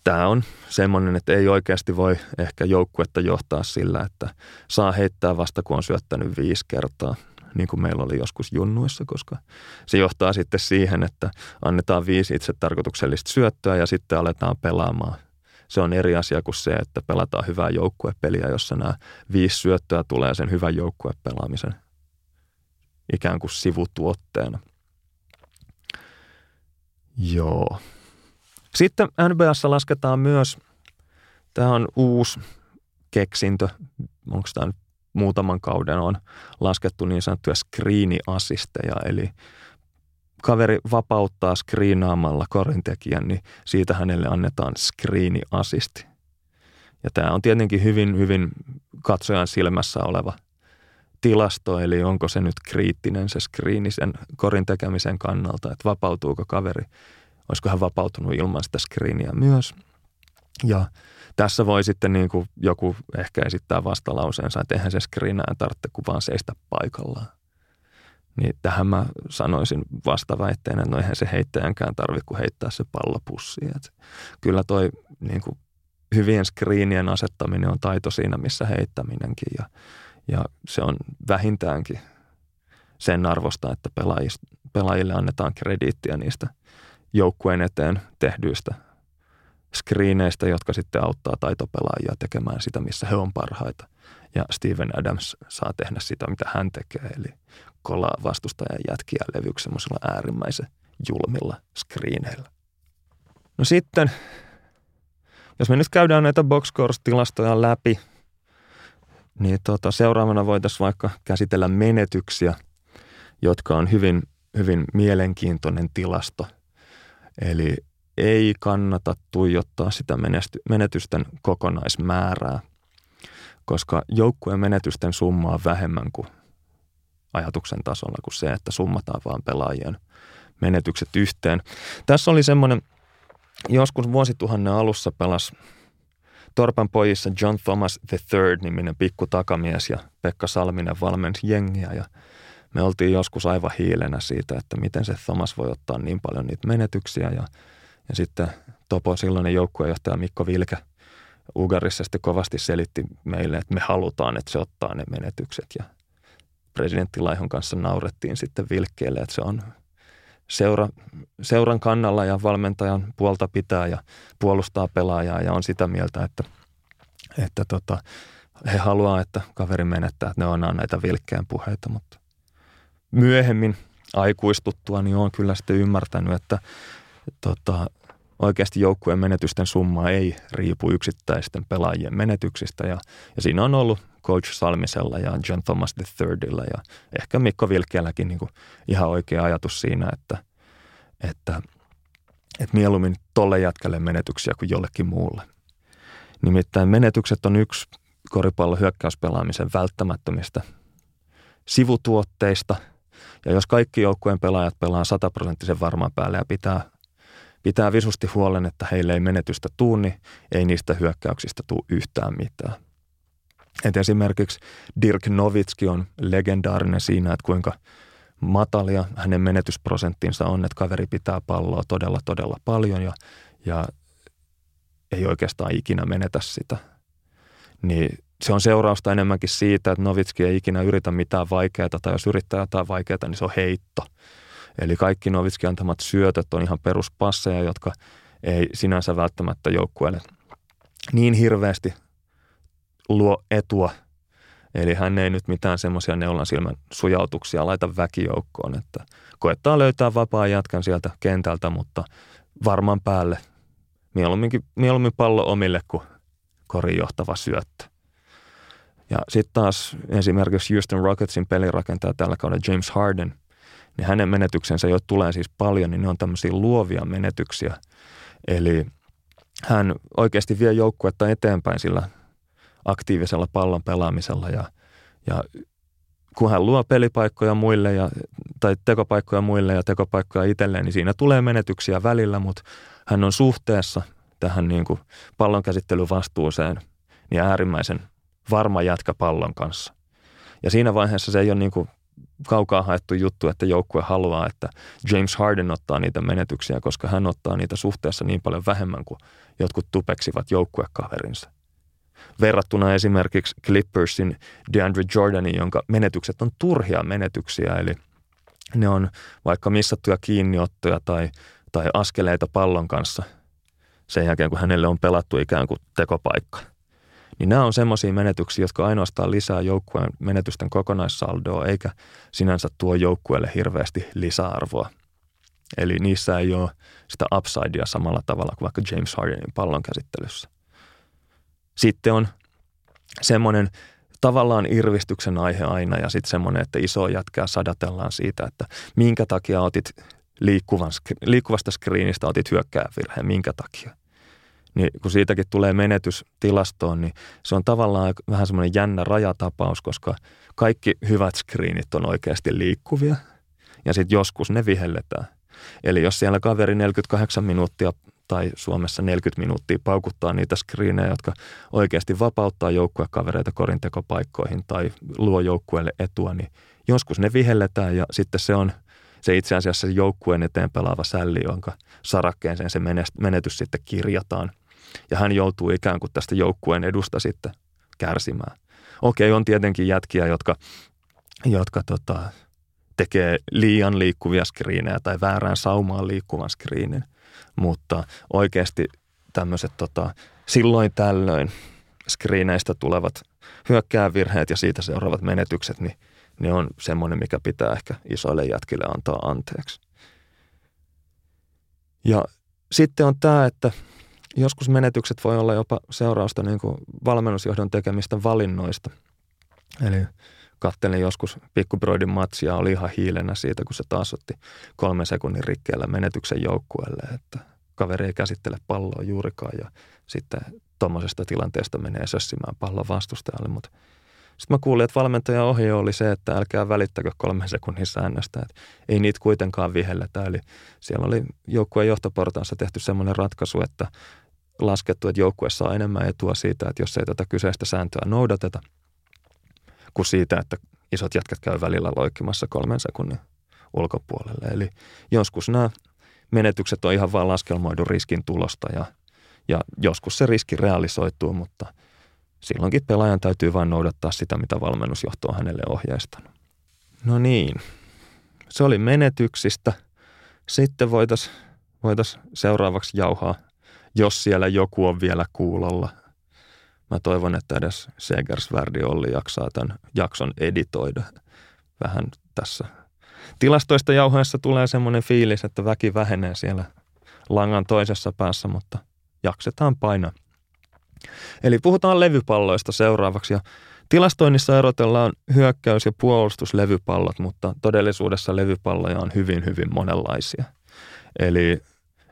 tämä on semmoinen, että ei oikeasti voi ehkä joukkuetta johtaa sillä, että saa heittää vasta kun on syöttänyt viisi kertaa, niin kuin meillä oli joskus junnuissa, koska se johtaa sitten siihen, että annetaan viisi itse tarkoituksellista syöttöä ja sitten aletaan pelaamaan. Se on eri asia kuin se, että pelataan hyvää joukkuepeliä, jossa nämä viisi syöttöä tulee sen hyvän joukkuepelaamisen ikään kuin sivutuotteena. Joo. Sitten NBS lasketaan myös, tämä on uusi keksintö, onko tämä nyt muutaman kauden on laskettu niin sanottuja screeniassisteja, eli kaveri vapauttaa screenaamalla korintekijän, niin siitä hänelle annetaan screeniassisti. Ja tämä on tietenkin hyvin, hyvin katsojan silmässä oleva tilasto, eli onko se nyt kriittinen se screeni sen korin tekemisen kannalta, että vapautuuko kaveri, olisiko hän vapautunut ilman sitä screeniä myös. Ja tässä voi sitten niin kuin joku ehkä esittää vastalauseensa, että eihän se screenää tarvitse kuin vaan seistä paikallaan. Niin tähän mä sanoisin vastaväitteen, että no eihän se heittäjänkään tarvitse kuin heittää se pallo pussiin. Et kyllä toi niin kuin hyvien screenien asettaminen on taito siinä, missä heittäminenkin. Ja, ja se on vähintäänkin sen arvosta, että pelaajille annetaan krediittiä niistä joukkueen eteen tehdyistä screeneistä, jotka sitten auttaa taitopelaajia tekemään sitä, missä he on parhaita. Ja Steven Adams saa tehdä sitä, mitä hän tekee, eli kolaa vastustajan jätkiä levyksi semmoisilla äärimmäisen julmilla screeneillä. No sitten, jos me nyt käydään näitä boxscores-tilastoja läpi, niin tota, seuraavana voitaisiin vaikka käsitellä menetyksiä, jotka on hyvin, hyvin mielenkiintoinen tilasto. Eli ei kannata tuijottaa sitä menetysten kokonaismäärää, koska joukkueen menetysten summa on vähemmän kuin ajatuksen tasolla kuin se, että summataan vaan pelaajien menetykset yhteen. Tässä oli semmoinen, joskus vuosituhannen alussa pelas Torpan pojissa John Thomas III-niminen pikku takamies ja Pekka Salminen valmensi jengiä ja me oltiin joskus aivan hiilenä siitä, että miten se Thomas voi ottaa niin paljon niitä menetyksiä ja, ja sitten Topo, silloinen joukkuejohtaja Mikko Vilke Ugarissa sitten kovasti selitti meille, että me halutaan, että se ottaa ne menetykset. Ja presidentti Laihon kanssa naurettiin sitten Vilkkeelle, että se on seura, seuran kannalla ja valmentajan puolta pitää ja puolustaa pelaajaa ja on sitä mieltä, että, että tota, he haluaa, että kaveri menettää, että ne on näitä vilkkeen puheita, mutta myöhemmin aikuistuttua niin on kyllä sitten ymmärtänyt, että tota, oikeasti joukkueen menetysten summa ei riipu yksittäisten pelaajien menetyksistä ja, ja siinä on ollut Coach Salmisella ja John Thomas IIIllä ja ehkä Mikko Vilkeälläkin niin ihan oikea ajatus siinä, että, että, että mieluummin tolle jätkälle menetyksiä kuin jollekin muulle. Nimittäin menetykset on yksi koripallon hyökkäyspelaamisen välttämättömistä sivutuotteista. Ja jos kaikki joukkueen pelaajat pelaa sataprosenttisen varmaan päälle ja pitää, pitää visusti huolen, että heille ei menetystä tuu, niin ei niistä hyökkäyksistä tule yhtään mitään. Et esimerkiksi Dirk Novitski on legendaarinen siinä, että kuinka matalia hänen menetysprosenttinsa on, että kaveri pitää palloa todella, todella paljon ja, ja ei oikeastaan ikinä menetä sitä. Niin se on seurausta enemmänkin siitä, että Novitski ei ikinä yritä mitään vaikeaa, tai jos yrittää jotain vaikeaa, niin se on heitto. Eli kaikki Novitski antamat syötöt on ihan peruspasseja, jotka ei sinänsä välttämättä joukkueelle niin hirveästi luo etua. Eli hän ei nyt mitään semmoisia neulan silmän sujautuksia laita väkijoukkoon, että koettaa löytää vapaa jatkan sieltä kentältä, mutta varmaan päälle mieluummin, mieluummin pallo omille kuin korin johtava syöttö. Ja sitten taas esimerkiksi Houston Rocketsin pelirakentaja tällä kaudella James Harden, niin hänen menetyksensä, joita tulee siis paljon, niin ne on tämmöisiä luovia menetyksiä. Eli hän oikeasti vie joukkuetta eteenpäin sillä aktiivisella pallon pelaamisella ja, ja kun hän luo pelipaikkoja muille ja, tai tekopaikkoja muille ja tekopaikkoja itselleen, niin siinä tulee menetyksiä välillä, mutta hän on suhteessa tähän niin kuin pallonkäsittelyvastuuseen niin äärimmäisen varma jätkä pallon kanssa. Ja siinä vaiheessa se ei ole niin kuin kaukaa haettu juttu, että joukkue haluaa, että James Harden ottaa niitä menetyksiä, koska hän ottaa niitä suhteessa niin paljon vähemmän kuin jotkut tupeksivat joukkuekaverinsa verrattuna esimerkiksi Clippersin DeAndre Jordanin, jonka menetykset on turhia menetyksiä, eli ne on vaikka missattuja kiinniottoja tai, tai askeleita pallon kanssa sen jälkeen, kun hänelle on pelattu ikään kuin tekopaikka. Niin nämä on semmoisia menetyksiä, jotka ainoastaan lisää joukkueen menetysten kokonaissaldoa, eikä sinänsä tuo joukkueelle hirveästi lisäarvoa. Eli niissä ei ole sitä upsidea samalla tavalla kuin vaikka James Hardenin pallon käsittelyssä. Sitten on semmoinen tavallaan irvistyksen aihe aina ja sitten semmoinen, että iso jätkää sadatellaan siitä, että minkä takia otit liikkuvan, liikkuvasta screenistä otit hyökkäävirheen, minkä takia. Niin kun siitäkin tulee menetys tilastoon, niin se on tavallaan vähän semmoinen jännä rajatapaus, koska kaikki hyvät screenit on oikeasti liikkuvia ja sitten joskus ne vihelletään. Eli jos siellä kaveri 48 minuuttia tai Suomessa 40 minuuttia paukuttaa niitä screenejä, jotka oikeasti vapauttaa joukkuekavereita korintekopaikkoihin tai luo joukkueelle etua, niin joskus ne vihelletään ja sitten se on se itse asiassa joukkueen eteen pelaava sälli, jonka sarakkeeseen se menetys sitten kirjataan. Ja hän joutuu ikään kuin tästä joukkueen edusta sitten kärsimään. Okei, on tietenkin jätkiä, jotka, jotka tota, tekee liian liikkuvia skriinejä tai väärään saumaan liikkuvan skriinin. Mutta oikeasti tämmöiset tota, silloin tällöin skriineistä tulevat hyökkäävirheet ja siitä seuraavat menetykset, niin ne on semmoinen, mikä pitää ehkä isoille jätkille antaa anteeksi. Ja sitten on tämä, että joskus menetykset voi olla jopa seurausta niin kuin valmennusjohdon tekemistä valinnoista. Eli kattelin joskus pikkubroidin matsia, oli ihan hiilenä siitä, kun se taas otti kolmen sekunnin rikkeellä menetyksen joukkueelle, että kaveri ei käsittele palloa juurikaan ja sitten tuommoisesta tilanteesta menee sössimään pallon vastustajalle, mutta sitten mä kuulin, että valmentajan ohje oli se, että älkää välittäkö kolmen sekunnin säännöstä, että ei niitä kuitenkaan vihelletä. Eli siellä oli joukkueen johtoportaassa tehty semmoinen ratkaisu, että laskettu, että joukkue saa enemmän etua siitä, että jos ei tätä kyseistä sääntöä noudateta, kuin siitä, että isot jätkät käy välillä loikkimassa kolmen sekunnin ulkopuolelle. Eli joskus nämä menetykset on ihan vain laskelmoidun riskin tulosta ja, ja joskus se riski realisoituu, mutta silloinkin pelaajan täytyy vain noudattaa sitä, mitä valmennusjohto on hänelle ohjeistanut. No niin, se oli menetyksistä. Sitten voitaisiin voitais seuraavaksi jauhaa jos siellä joku on vielä kuulolla. Mä toivon, että edes Segersvärdi Olli jaksaa tämän jakson editoida vähän tässä. Tilastoista jauhoessa tulee semmoinen fiilis, että väki vähenee siellä langan toisessa päässä, mutta jaksetaan painaa. Eli puhutaan levypalloista seuraavaksi ja tilastoinnissa erotellaan hyökkäys- ja puolustuslevypallot, mutta todellisuudessa levypalloja on hyvin, hyvin monenlaisia. Eli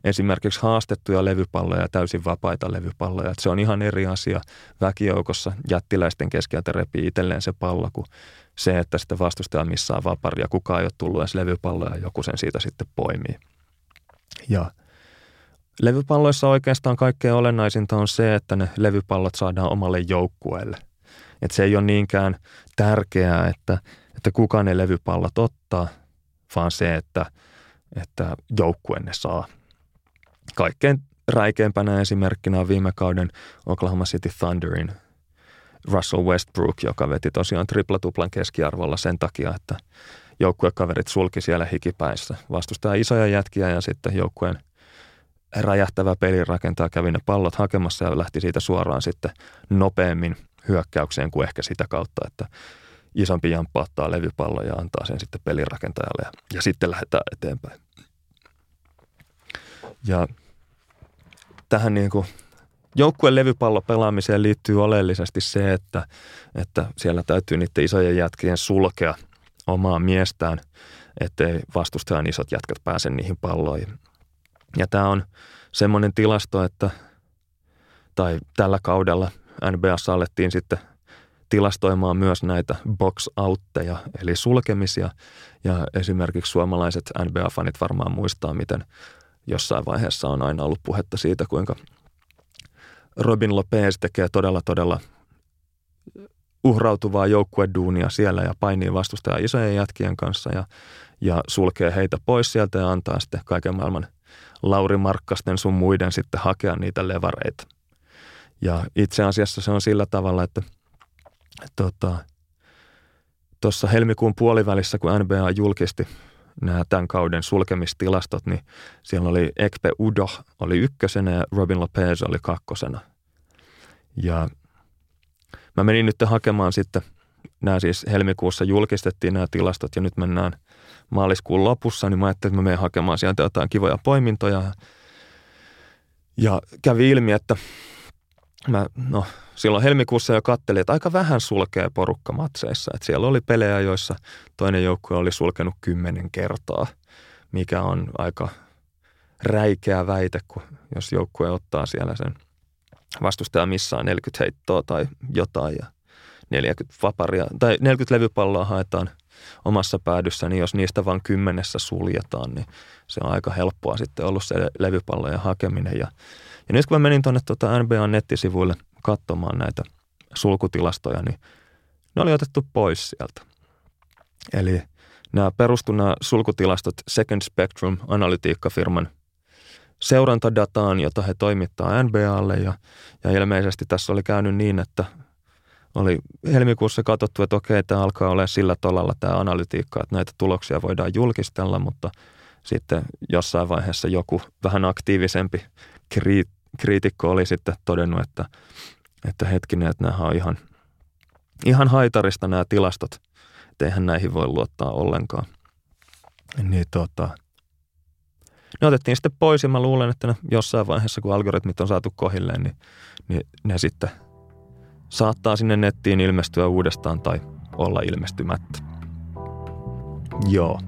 esimerkiksi haastettuja levypalloja ja täysin vapaita levypalloja. Että se on ihan eri asia väkijoukossa jättiläisten keskeltä repii itselleen se pallo kuin se, että sitten vastustaja missään vaparia. Kukaan ei ole tullut edes levypalloja ja joku sen siitä sitten poimii. Ja levypalloissa oikeastaan kaikkein olennaisinta on se, että ne levypallot saadaan omalle joukkueelle. Että se ei ole niinkään tärkeää, että, että kuka ne levypallot ottaa, vaan se, että, että joukkue ne saa – Kaikkein räikeimpänä esimerkkinä on viime kauden Oklahoma City Thunderin Russell Westbrook, joka veti tosiaan triplatuplan keskiarvolla sen takia, että joukkuekaverit sulki siellä hikipäissä. Vastustaa isoja jätkiä ja sitten joukkueen räjähtävä pelirakentaja kävi ne pallot hakemassa ja lähti siitä suoraan sitten nopeammin hyökkäykseen kuin ehkä sitä kautta, että isompi jamppa ottaa levypallon ja antaa sen sitten pelirakentajalle ja, ja sitten lähdetään eteenpäin. Ja tähän niin kuin joukkueen levypallopelaamiseen liittyy oleellisesti se, että, että siellä täytyy niiden isojen jätkien sulkea omaa miestään, ettei vastustajan isot jätkät pääse niihin palloihin. Ja tämä on semmoinen tilasto, että tai tällä kaudella NBAssa alettiin sitten tilastoimaan myös näitä box-outteja, eli sulkemisia. Ja esimerkiksi suomalaiset NBA-fanit varmaan muistaa, miten jossain vaiheessa on aina ollut puhetta siitä, kuinka Robin Lopez tekee todella, todella uhrautuvaa joukkueduunia siellä ja painii vastustaja isojen jätkien kanssa ja, ja sulkee heitä pois sieltä ja antaa sitten kaiken maailman Lauri Markkasten sun muiden sitten hakea niitä levareita. Ja itse asiassa se on sillä tavalla, että tota, tuossa helmikuun puolivälissä, kun NBA julkisti nämä tämän kauden sulkemistilastot, niin siellä oli Ekpe Udo oli ykkösenä ja Robin Lopez oli kakkosena. Ja mä menin nyt hakemaan sitten, nämä siis helmikuussa julkistettiin nämä tilastot ja nyt mennään maaliskuun lopussa, niin mä ajattelin, että mä menen hakemaan sieltä jotain kivoja poimintoja. Ja kävi ilmi, että mä, no, silloin helmikuussa jo kattelin, että aika vähän sulkee porukka matseissa. Että siellä oli pelejä, joissa toinen joukkue oli sulkenut kymmenen kertaa, mikä on aika räikeä väite, kun jos joukkue ottaa siellä sen vastustaja missaa 40 heittoa tai jotain ja 40 vaparia, tai 40 levypalloa haetaan omassa päädyssä, niin jos niistä vain kymmenessä suljetaan, niin se on aika helppoa sitten ollut se levypallojen hakeminen. Ja, ja nyt kun mä menin tuonne tuota NBA-nettisivuille katsomaan näitä sulkutilastoja, niin ne oli otettu pois sieltä. Eli nämä perustu nämä sulkutilastot Second Spectrum analytiikkafirman seurantadataan, jota he toimittaa NBAlle ja, ja ilmeisesti tässä oli käynyt niin, että oli helmikuussa katsottu, että okei, tämä alkaa olla sillä tolalla tämä analytiikka, että näitä tuloksia voidaan julkistella, mutta sitten jossain vaiheessa joku vähän aktiivisempi kriitikko oli sitten todennut, että, että hetkinen, että nämä on ihan, ihan haitarista nämä tilastot, että eihän näihin voi luottaa ollenkaan. Niin tota, ne otettiin sitten pois ja mä luulen, että ne jossain vaiheessa, kun algoritmit on saatu kohilleen, niin, niin ne sitten saattaa sinne nettiin ilmestyä uudestaan tai olla ilmestymättä. Joo.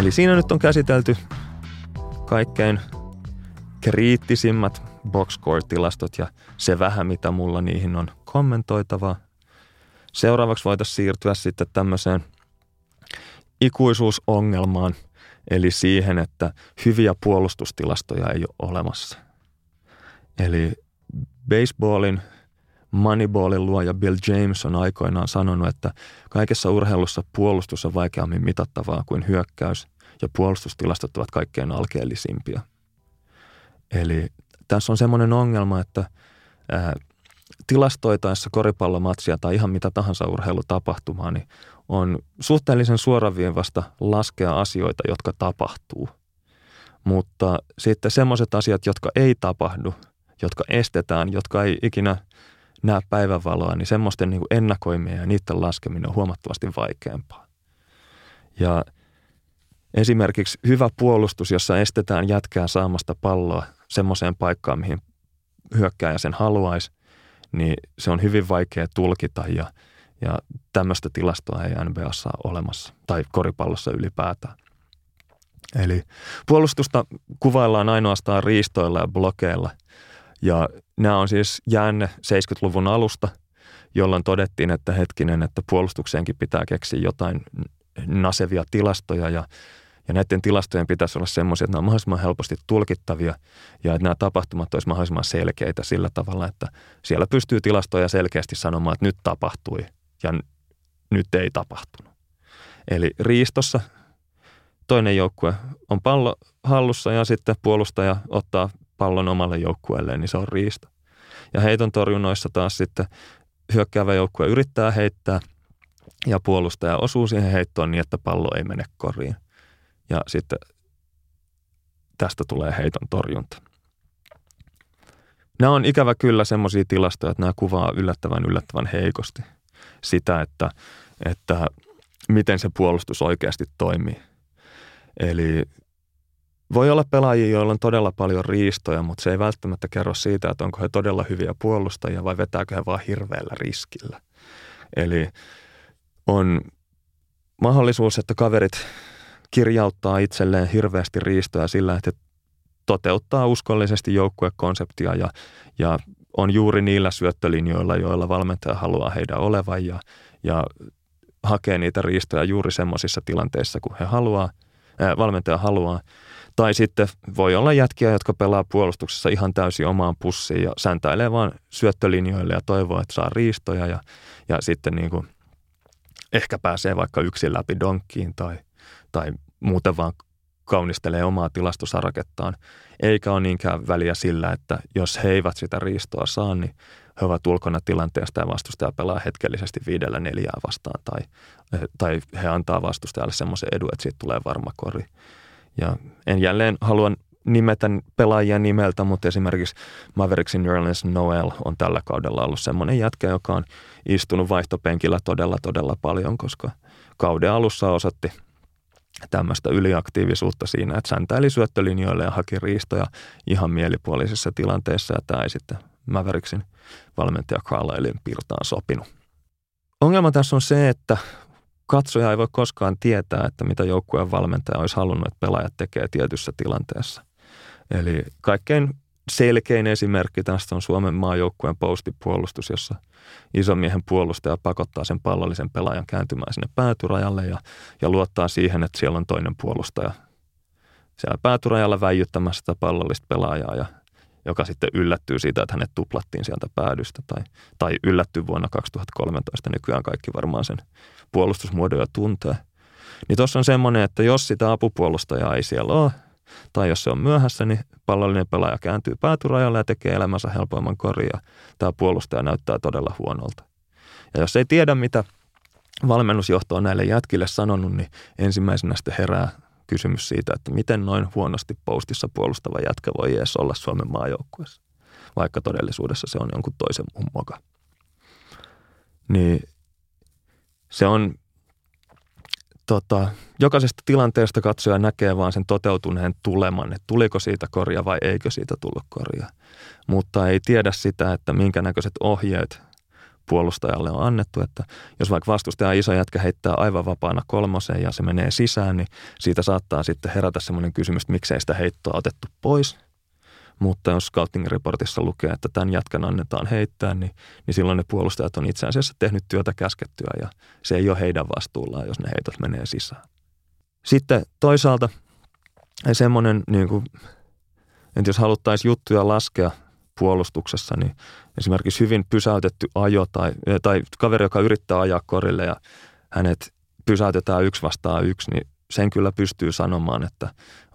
Eli siinä nyt on käsitelty kaikkein kriittisimmät boxscore-tilastot ja se vähän, mitä mulla niihin on kommentoitavaa. Seuraavaksi voitaisiin siirtyä sitten tämmöiseen ikuisuusongelmaan, eli siihen, että hyviä puolustustilastoja ei ole olemassa. Eli baseballin Moneyballin luoja Bill James on aikoinaan sanonut, että kaikessa urheilussa puolustus on vaikeammin mitattavaa kuin hyökkäys ja puolustustilastot ovat kaikkein alkeellisimpia. Eli tässä on semmoinen ongelma, että ää, tilastoitaessa koripallomatsia tai ihan mitä tahansa urheilutapahtumaa, niin on suhteellisen suoraviivasta laskea asioita, jotka tapahtuu. Mutta sitten semmoiset asiat, jotka ei tapahdu, jotka estetään, jotka ei ikinä näe päivänvaloa, niin semmoisten niin ennakoimien ja niiden laskeminen on huomattavasti vaikeampaa. Ja esimerkiksi hyvä puolustus, jossa estetään jätkää saamasta palloa semmoiseen paikkaan, mihin hyökkääjä sen haluaisi, niin se on hyvin vaikea tulkita ja, ja tämmöistä tilastoa ei NBAssa ole olemassa tai koripallossa ylipäätään. Eli puolustusta kuvaillaan ainoastaan riistoilla ja blokeilla ja nämä on siis jäänne 70-luvun alusta, jolloin todettiin, että hetkinen, että puolustukseenkin pitää keksiä jotain nasevia tilastoja ja ja näiden tilastojen pitäisi olla semmoisia, että ne on mahdollisimman helposti tulkittavia ja että nämä tapahtumat olisivat mahdollisimman selkeitä sillä tavalla, että siellä pystyy tilastoja selkeästi sanomaan, että nyt tapahtui ja nyt ei tapahtunut. Eli riistossa toinen joukkue on pallo hallussa ja sitten puolustaja ottaa pallon omalle joukkueelleen, niin se on riisto. Ja heiton torjunnoissa taas sitten hyökkäävä joukkue yrittää heittää ja puolustaja osuu siihen heittoon niin, että pallo ei mene koriin ja sitten tästä tulee heiton torjunta. Nämä on ikävä kyllä semmoisia tilastoja, että nämä kuvaa yllättävän yllättävän heikosti sitä, että, että miten se puolustus oikeasti toimii. Eli voi olla pelaajia, joilla on todella paljon riistoja, mutta se ei välttämättä kerro siitä, että onko he todella hyviä puolustajia vai vetääkö he vaan hirveällä riskillä. Eli on mahdollisuus, että kaverit kirjauttaa itselleen hirveästi riistoja sillä, että toteuttaa uskollisesti joukkuekonseptia ja, ja on juuri niillä syöttölinjoilla, joilla valmentaja haluaa heidän olevan ja, ja hakee niitä riistoja juuri semmoisissa tilanteissa, kun he haluaa, ää, valmentaja haluaa. Tai sitten voi olla jätkiä, jotka pelaa puolustuksessa ihan täysin omaan pussiin ja säntäilee vaan syöttölinjoille ja toivoo, että saa riistoja ja, ja sitten niin kuin ehkä pääsee vaikka yksin läpi donkkiin tai, tai muuten vaan kaunistelee omaa tilastosarakettaan, eikä ole niinkään väliä sillä, että jos he eivät sitä riistoa saa, niin he ovat ulkona tilanteesta ja vastustaja pelaa hetkellisesti viidellä neljää vastaan tai, tai he antaa vastustajalle semmoisen edun, että siitä tulee varma kori. Ja en jälleen halua nimetä pelaajia nimeltä, mutta esimerkiksi Mavericksin Nerlens Noel on tällä kaudella ollut semmoinen jätkä, joka on istunut vaihtopenkillä todella, todella paljon, koska kauden alussa osoitti – tämmöistä yliaktiivisuutta siinä, että säntäili syöttölinjoille ja haki riistoja ihan mielipuolisissa tilanteissa ja tämä ei sitten Mavericksin valmentaja Carlislein pirtaan sopinut. Ongelma tässä on se, että katsoja ei voi koskaan tietää, että mitä joukkueen valmentaja olisi halunnut, että pelaajat tekee tietyssä tilanteessa. Eli kaikkein selkein esimerkki tästä on Suomen maajoukkueen postipuolustus, jossa isomiehen puolustaja pakottaa sen pallollisen pelaajan kääntymään sinne päätyrajalle ja, ja luottaa siihen, että siellä on toinen puolustaja siellä päätyrajalla väijyttämässä sitä pallollista pelaajaa ja joka sitten yllättyy siitä, että hänet tuplattiin sieltä päädystä tai, tai yllättyy vuonna 2013. Nykyään kaikki varmaan sen puolustusmuodon jo tuntee. Niin tuossa on semmoinen, että jos sitä apupuolustajaa ei siellä ole, tai jos se on myöhässä, niin pallollinen pelaaja kääntyy päätyrajalle ja tekee elämänsä helpoimman koria. Tämä puolustaja näyttää todella huonolta. Ja jos ei tiedä, mitä valmennusjohto on näille jätkille sanonut, niin ensimmäisenä sitten herää kysymys siitä, että miten noin huonosti postissa puolustava jätkä voi edes olla Suomen maajoukkueessa, vaikka todellisuudessa se on jonkun toisen muun moka. Niin se on tota, jokaisesta tilanteesta katsoja näkee vaan sen toteutuneen tuleman, että tuliko siitä korja vai eikö siitä tullut korja. Mutta ei tiedä sitä, että minkä näköiset ohjeet puolustajalle on annettu, että jos vaikka vastustaja iso jätkä heittää aivan vapaana kolmoseen ja se menee sisään, niin siitä saattaa sitten herätä semmoinen kysymys, että miksei sitä heittoa otettu pois. Mutta jos scouting-reportissa lukee, että tämän jätkän annetaan heittää, niin, niin silloin ne puolustajat on itse asiassa tehnyt työtä käskettyä ja se ei ole heidän vastuullaan, jos ne heitot menee sisään. Sitten toisaalta semmoinen, niin kuin, että jos haluttaisiin juttuja laskea puolustuksessa, niin esimerkiksi hyvin pysäytetty ajo tai, tai kaveri, joka yrittää ajaa korille ja hänet pysäytetään yksi vastaan yksi, niin sen kyllä pystyy sanomaan, että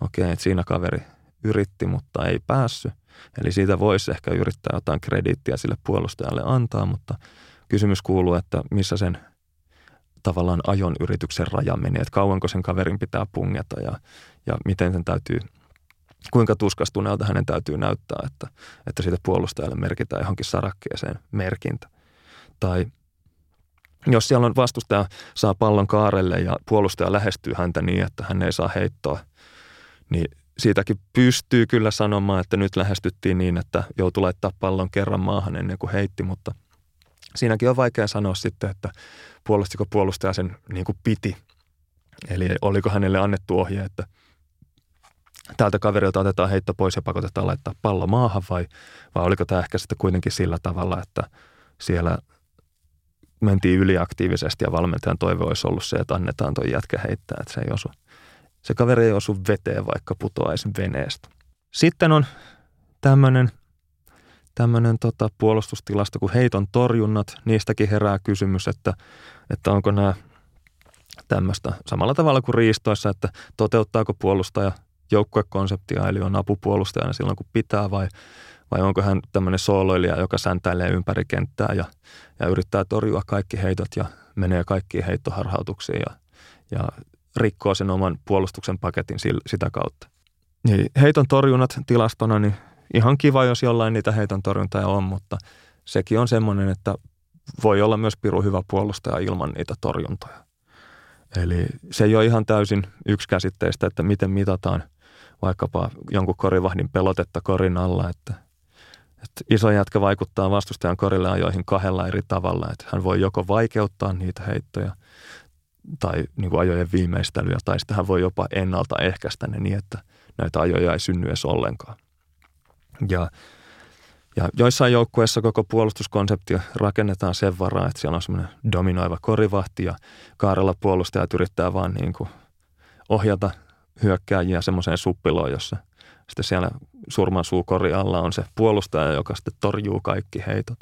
okei, okay, että siinä kaveri yritti, mutta ei päässyt. Eli siitä voisi ehkä yrittää jotain krediittiä sille puolustajalle antaa, mutta kysymys kuuluu, että missä sen tavallaan ajon yrityksen raja menee, että kauanko sen kaverin pitää pungeta ja, ja miten sen täytyy – kuinka tuskastuneelta hänen täytyy näyttää, että, että siitä puolustajalle merkitään johonkin sarakkeeseen merkintä. Tai jos siellä on vastustaja saa pallon kaarelle ja puolustaja lähestyy häntä niin, että hän ei saa heittoa, niin siitäkin pystyy kyllä sanomaan, että nyt lähestyttiin niin, että joutui laittaa pallon kerran maahan ennen kuin heitti, mutta siinäkin on vaikea sanoa sitten, että puolustiko puolustaja sen niin kuin piti. Eli oliko hänelle annettu ohje, että – tältä kaverilta otetaan heitto pois ja pakotetaan laittaa pallo maahan vai, vai oliko tämä ehkä sitten kuitenkin sillä tavalla, että siellä mentiin yliaktiivisesti ja valmentajan toive olisi ollut se, että annetaan tuo jätkä heittää, että se ei osu. Se kaveri ei osu veteen, vaikka putoaisi veneestä. Sitten on tämmöinen tämmöinen tota, puolustustilasto kuin heiton torjunnat. Niistäkin herää kysymys, että, että onko nämä tämmöistä samalla tavalla kuin riistoissa, että toteuttaako puolustaja – joukkuekonseptia, eli on apupuolustajana silloin kun pitää vai, vai onko hän tämmöinen sooloilija, joka säntäilee ympäri kenttää ja, ja yrittää torjua kaikki heitot ja menee kaikkiin heittoharhautuksiin ja, ja rikkoo sen oman puolustuksen paketin sitä kautta. Niin heiton torjunnat tilastona, niin ihan kiva, jos jollain niitä heiton torjuntaa on, mutta sekin on semmoinen, että voi olla myös piru hyvä puolustaja ilman niitä torjuntoja. Eli se ei ole ihan täysin yksikäsitteistä, että miten mitataan vaikkapa jonkun korivahdin pelotetta korin alla, että, että iso jätkä vaikuttaa vastustajan korille ajoihin kahdella eri tavalla, että hän voi joko vaikeuttaa niitä heittoja tai niin kuin ajojen viimeistelyä, tai sitten hän voi jopa ennaltaehkäistä ne niin, että näitä ajoja ei synny edes ollenkaan. Ja, ja joissain joukkueissa koko puolustuskonsepti rakennetaan sen varaan, että siellä on semmoinen dominoiva korivahti ja kaarella puolustajat yrittää vaan niin kuin ohjata hyökkääjiä semmoiseen suppiloon, jossa sitten siellä surman suukori alla on se puolustaja, joka sitten torjuu kaikki heitot.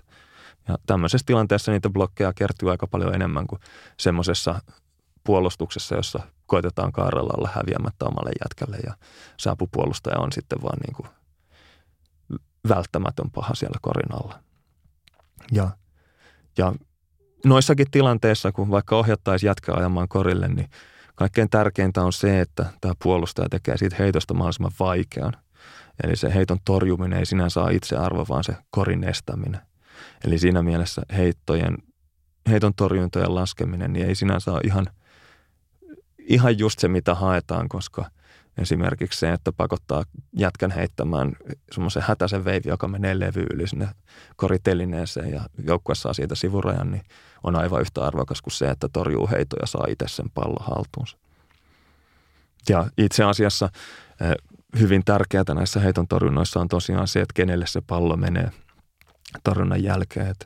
Ja tämmöisessä tilanteessa niitä blokkeja kertyy aika paljon enemmän kuin semmoisessa puolustuksessa, jossa koitetaan kaarella olla häviämättä omalle jätkälle ja saapupuolustaja on sitten vaan niin kuin välttämätön paha siellä korin alla. Ja, ja noissakin tilanteissa, kun vaikka ohjattaisiin jätkä ajamaan korille, niin Kaikkein tärkeintä on se, että tämä puolustaja tekee siitä heitosta mahdollisimman vaikean. Eli se heiton torjuminen ei sinänsä ole itsearvo, vaan se korin estäminen. Eli siinä mielessä heittojen, heiton torjuntojen laskeminen niin ei sinänsä ole ihan, ihan just se, mitä haetaan, koska Esimerkiksi se, että pakottaa jätkän heittämään semmoisen hätäisen veivi, joka menee levy yli sinne koritelineeseen ja joukkue saa siitä sivurajan, niin on aivan yhtä arvokas kuin se, että torjuu heitoja ja saa itse sen pallon haltuunsa. Ja itse asiassa eh, hyvin tärkeää näissä heiton torjunnoissa on tosiaan se, että kenelle se pallo menee torjunnan jälkeen. Että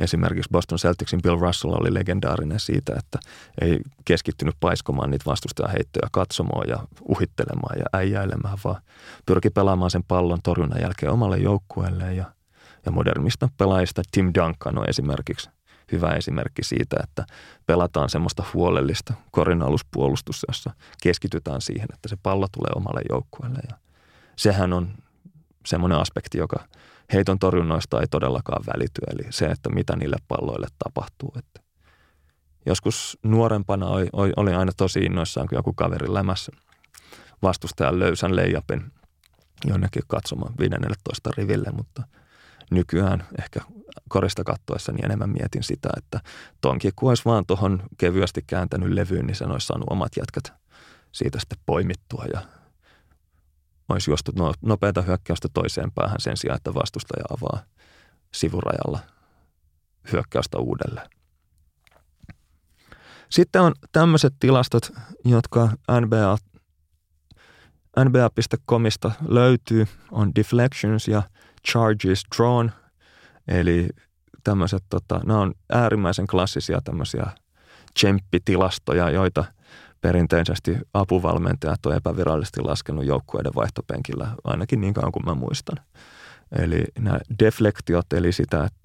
esimerkiksi Boston Celticsin Bill Russell oli legendaarinen siitä, että ei keskittynyt paiskomaan niitä vastustajaheittoja katsomaan ja uhittelemaan ja äijäilemään, vaan pyrki pelaamaan sen pallon torjunnan jälkeen omalle joukkueelle ja, ja modernista pelaajista Tim Duncan on esimerkiksi hyvä esimerkki siitä, että pelataan semmoista huolellista korinaluspuolustusta, jossa keskitytään siihen, että se pallo tulee omalle joukkueelle. Ja sehän on semmoinen aspekti, joka heiton torjunnoista ei todellakaan välity, eli se, että mitä niille palloille tapahtuu. Että joskus nuorempana oli, aina tosi innoissaan, kun joku kaveri lämässä vastustajan löysän leijapin jonnekin katsomaan 15 riville, mutta nykyään ehkä korista kattoessa niin enemmän mietin sitä, että tonkin kun olisi vaan tuohon kevyesti kääntänyt levyyn, niin sen olisi saanut omat jätkät siitä sitten poimittua ja olisi juostu no, nopeata hyökkäystä toiseen päähän sen sijaan, että vastustaja avaa sivurajalla hyökkäystä uudelleen. Sitten on tämmöiset tilastot, jotka NBA, NBA.comista löytyy, on deflections ja charges drawn, eli tämmöiset, tota, nämä on äärimmäisen klassisia tämmöisiä tsemppitilastoja, joita – perinteisesti apuvalmentajat on epävirallisesti laskenut joukkueiden vaihtopenkillä ainakin niin kauan kuin mä muistan. Eli nämä deflektiot, eli sitä, että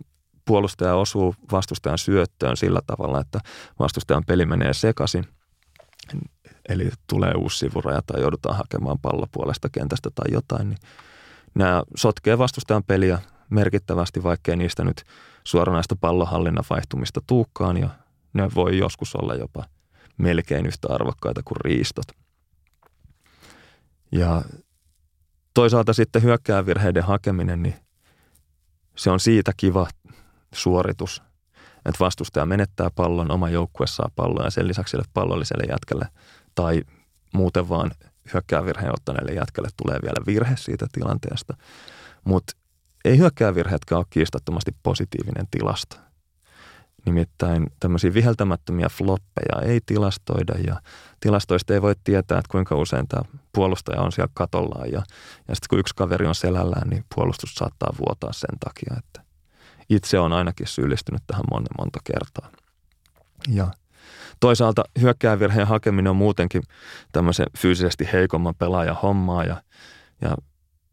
puolustaja osuu vastustajan syöttöön sillä tavalla, että vastustajan peli menee sekaisin, eli tulee uusi sivuraja tai joudutaan hakemaan pallo puolesta kentästä tai jotain, niin nämä sotkee vastustajan peliä merkittävästi, vaikkei niistä nyt suoranaista pallonhallinnan vaihtumista tuukkaan ja ne voi joskus olla jopa – melkein yhtä arvokkaita kuin riistot. Ja toisaalta sitten hyökkäävirheiden hakeminen, niin se on siitä kiva suoritus, että vastustaja menettää pallon, oma joukkue saa pallon ja sen lisäksi sille pallolliselle jätkelle tai muuten vaan hyökkäävirheen ottaneelle jätkelle tulee vielä virhe siitä tilanteesta. Mutta ei hyökkäävirheetkään ole kiistattomasti positiivinen tilasto. Nimittäin tämmöisiä viheltämättömiä floppeja ei tilastoida ja tilastoista ei voi tietää, että kuinka usein tämä puolustaja on siellä katollaan. Ja, ja sitten kun yksi kaveri on selällään, niin puolustus saattaa vuotaa sen takia, että itse on ainakin syyllistynyt tähän monta monta kertaa. Ja toisaalta hyökkäävirheen hakeminen on muutenkin tämmöisen fyysisesti heikomman pelaajan hommaa ja, ja